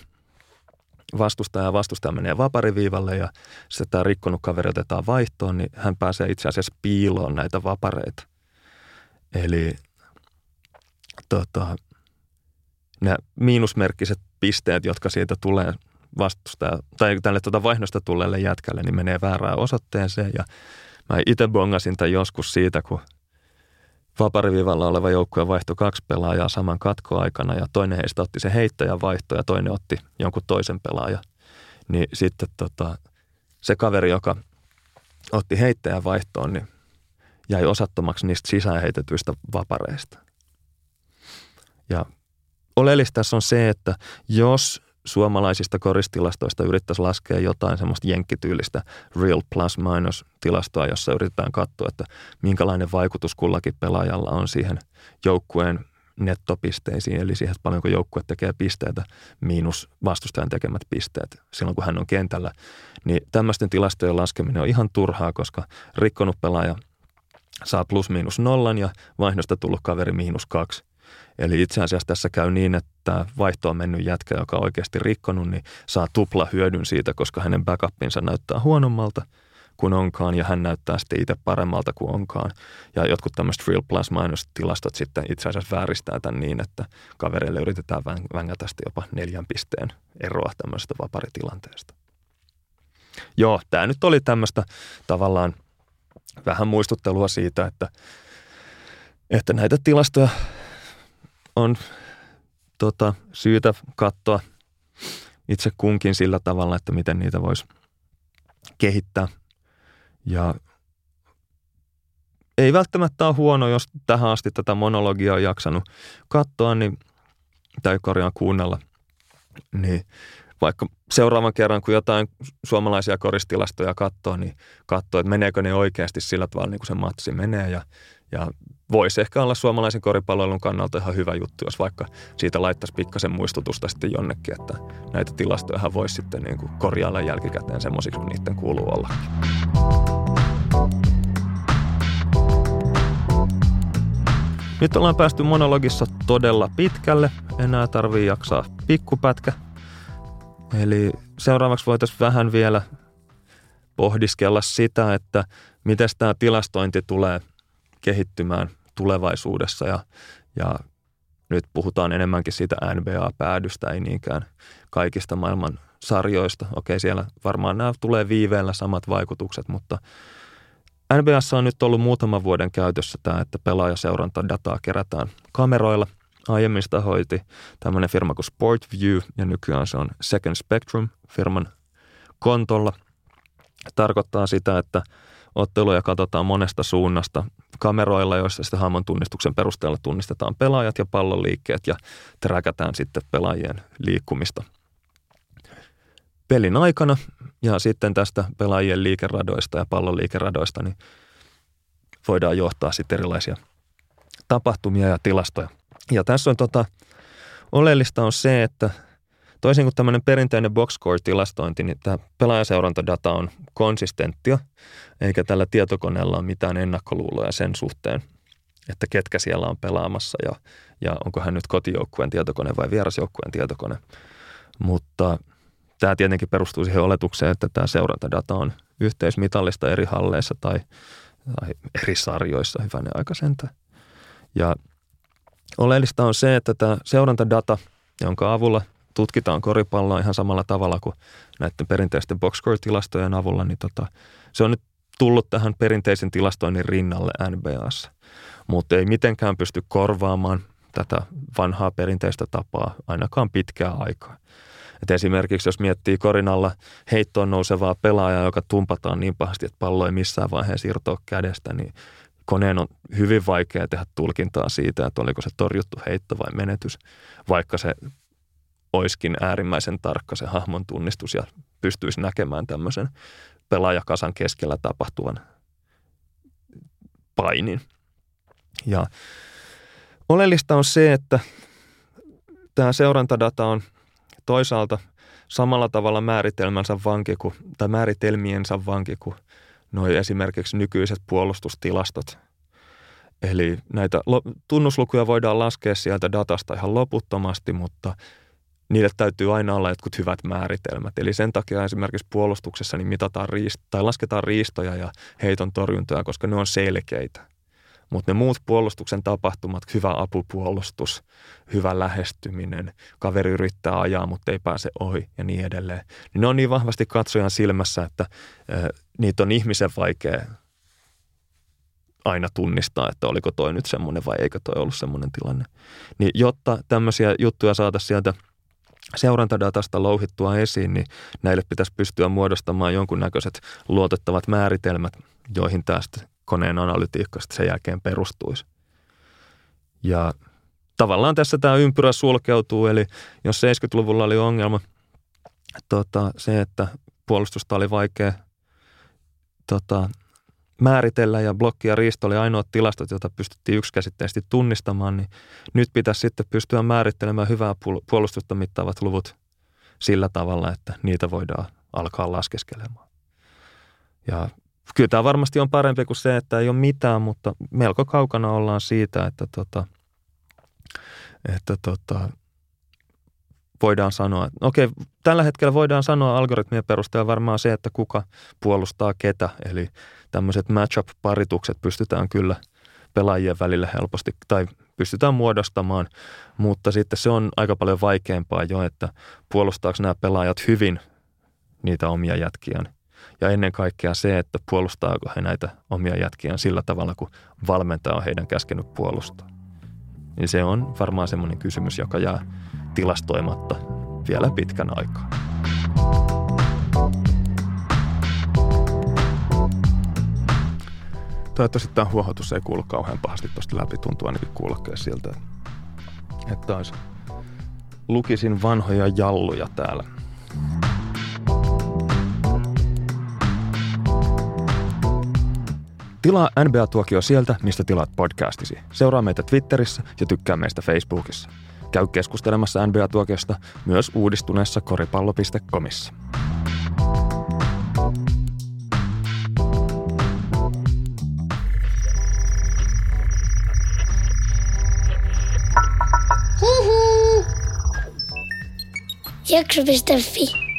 vastustaja ja vastustaja menee vapariviivalle ja sitten tämä rikkonut kaveri otetaan vaihtoon, niin hän pääsee itse asiassa piiloon näitä vapareita. Eli tota, ne miinusmerkkiset pisteet, jotka siitä tulee vastustaja, tai tälle tuota vaihdosta tulleelle jätkälle, niin menee väärään osoitteeseen. Ja mä itse bongasin tämän joskus siitä, kun vaparivivalla oleva joukkue vaihtoi kaksi pelaajaa saman katkoaikana ja toinen heistä otti se heittäjän vaihto ja toinen otti jonkun toisen pelaajan. Niin sitten tota, se kaveri, joka otti heittäjän vaihtoon, niin jäi osattomaksi niistä sisäänheitetyistä vapareista. Ja oleellista tässä on se, että jos suomalaisista koristilastoista yrittäisi laskea jotain semmoista jenkkityylistä real plus minus tilastoa, jossa yritetään katsoa, että minkälainen vaikutus kullakin pelaajalla on siihen joukkueen nettopisteisiin, eli siihen, että paljonko joukkue tekee pisteitä miinus vastustajan tekemät pisteet silloin, kun hän on kentällä, niin tämmöisten tilastojen laskeminen on ihan turhaa, koska rikkonut pelaaja saa plus miinus nollan ja vaihdosta tullut kaveri miinus kaksi – Eli itse asiassa tässä käy niin, että vaihtoon mennyt jätkä, joka on oikeasti rikkonut, niin saa tupla hyödyn siitä, koska hänen backupinsa näyttää huonommalta kuin onkaan ja hän näyttää sitten itse paremmalta kuin onkaan. Ja jotkut tämmöiset real plus minus tilastot sitten itse asiassa vääristää tämän niin, että kavereille yritetään vängätä sitten jopa neljän pisteen eroa tämmöisestä vaparitilanteesta. Joo, tämä nyt oli tämmöistä tavallaan vähän muistuttelua siitä, että, että näitä tilastoja on tota, syytä katsoa itse kunkin sillä tavalla, että miten niitä voisi kehittää. Ja ei välttämättä ole huono, jos tähän asti tätä monologiaa on jaksanut katsoa niin, tai korjaan kuunnella. Niin vaikka seuraavan kerran, kun jotain suomalaisia koristilastoja katsoo, niin katsoo, että meneekö ne oikeasti sillä tavalla, niin kuin se matsi menee. Ja, ja voisi ehkä olla suomalaisen koripalloilun kannalta ihan hyvä juttu, jos vaikka siitä laittaisi pikkasen muistutusta sitten jonnekin, että näitä tilastoja voisi sitten niin kuin korjailla jälkikäteen semmoisiksi kuin niiden kuuluu olla. Nyt ollaan päästy monologissa todella pitkälle. Enää tarvii jaksaa pikkupätkä. Eli seuraavaksi voitaisiin vähän vielä pohdiskella sitä, että miten tämä tilastointi tulee – kehittymään tulevaisuudessa ja, ja nyt puhutaan enemmänkin siitä NBA-päädystä, ei niinkään kaikista maailman sarjoista. Okei, siellä varmaan nämä tulee viiveellä samat vaikutukset, mutta NBAssa on nyt ollut muutaman vuoden käytössä tämä, että pelaajaseurantadataa kerätään kameroilla Aiemmin sitä hoiti tämmöinen firma kuin Sportview ja nykyään se on Second Spectrum firman kontolla. Tarkoittaa sitä, että otteluja katsotaan monesta suunnasta kameroilla, joissa sitten hahmon tunnistuksen perusteella tunnistetaan pelaajat ja pallon liikkeet ja träkätään sitten pelaajien liikkumista pelin aikana ja sitten tästä pelaajien liikeradoista ja pallon liikeradoista niin voidaan johtaa sitten erilaisia tapahtumia ja tilastoja. Ja tässä on tota, oleellista on se, että toisin kuin tämmöinen perinteinen boxscore-tilastointi, niin tämä pelaajaseurantadata on konsistenttia, eikä tällä tietokoneella ole mitään ennakkoluuloja sen suhteen, että ketkä siellä on pelaamassa ja, ja onko hän nyt kotijoukkueen tietokone vai vierasjoukkueen tietokone. Mutta tämä tietenkin perustuu siihen oletukseen, että tämä seurantadata on yhteismitallista eri halleissa tai, tai eri sarjoissa, hyvänen aika sentään. Ja oleellista on se, että tämä seurantadata, jonka avulla tutkitaan koripalloa ihan samalla tavalla kuin näiden perinteisten boxscore-tilastojen avulla, niin tota, se on nyt tullut tähän perinteisen tilastoinnin rinnalle NBAssa. Mutta ei mitenkään pysty korvaamaan tätä vanhaa perinteistä tapaa ainakaan pitkää aikaa. Et esimerkiksi jos miettii korinalla heittoon nousevaa pelaajaa, joka tumpataan niin pahasti, että pallo ei missään vaiheessa irtoa kädestä, niin koneen on hyvin vaikea tehdä tulkintaa siitä, että oliko se torjuttu heitto vai menetys, vaikka se oiskin äärimmäisen tarkka se hahmon tunnistus ja pystyisi näkemään tämmöisen pelaajakasan keskellä tapahtuvan painin. Ja oleellista on se, että tämä seurantadata on toisaalta samalla tavalla määritelmänsä vanki kuin, tai määritelmiensä vanki kuin noi esimerkiksi nykyiset puolustustilastot. Eli näitä tunnuslukuja voidaan laskea sieltä datasta ihan loputtomasti, mutta niille täytyy aina olla jotkut hyvät määritelmät. Eli sen takia esimerkiksi puolustuksessa niin mitataan riist- tai lasketaan riistoja ja heiton torjuntoja, koska ne on selkeitä. Mutta ne muut puolustuksen tapahtumat, hyvä apupuolustus, hyvä lähestyminen, kaveri yrittää ajaa, mutta ei pääse ohi ja niin edelleen. Niin ne on niin vahvasti katsojan silmässä, että äh, niitä on ihmisen vaikea aina tunnistaa, että oliko toi nyt semmoinen vai eikö toi ollut semmoinen tilanne. Niin jotta tämmöisiä juttuja saataisiin sieltä seurantadatasta louhittua esiin, niin näille pitäisi pystyä muodostamaan jonkunnäköiset luotettavat määritelmät, joihin tästä koneen analytiikka sen jälkeen perustuisi. Ja tavallaan tässä tämä ympyrä sulkeutuu, eli jos 70-luvulla oli ongelma tota, se, että puolustusta oli vaikea tota, määritellä ja blokki ja riisto oli ainoat tilastot, joita pystyttiin yksikäsitteisesti tunnistamaan, niin nyt pitäisi sitten pystyä määrittelemään hyvää puolustusta mittaavat luvut sillä tavalla, että niitä voidaan alkaa laskeskelemaan. Ja kyllä tämä varmasti on parempi kuin se, että ei ole mitään, mutta melko kaukana ollaan siitä, että, tota, että tota, voidaan sanoa, okei, tällä hetkellä voidaan sanoa algoritmien perusteella varmaan se, että kuka puolustaa ketä, eli tämmöiset matchup-paritukset pystytään kyllä pelaajien välillä helposti tai pystytään muodostamaan, mutta sitten se on aika paljon vaikeampaa jo, että puolustaako nämä pelaajat hyvin niitä omia jätkiään. Ja ennen kaikkea se, että puolustaako he näitä omia jätkiään sillä tavalla, kun valmentaja on heidän käskenyt puolustaa. Niin se on varmaan semmoinen kysymys, joka jää tilastoimatta vielä pitkän aikaa. Toivottavasti tämä huohotus ei kuulu kauhean pahasti tuosta läpi. Tuntuu ainakin kuulokkeessa siltä, että taas lukisin vanhoja jalluja täällä. Tilaa NBA-tuokio sieltä, mistä tilaat podcastisi. Seuraa meitä Twitterissä ja tykkää meistä Facebookissa. Käy keskustelemassa NBA-tuokiosta myös uudistuneessa koripallo.comissa. Jakso.fi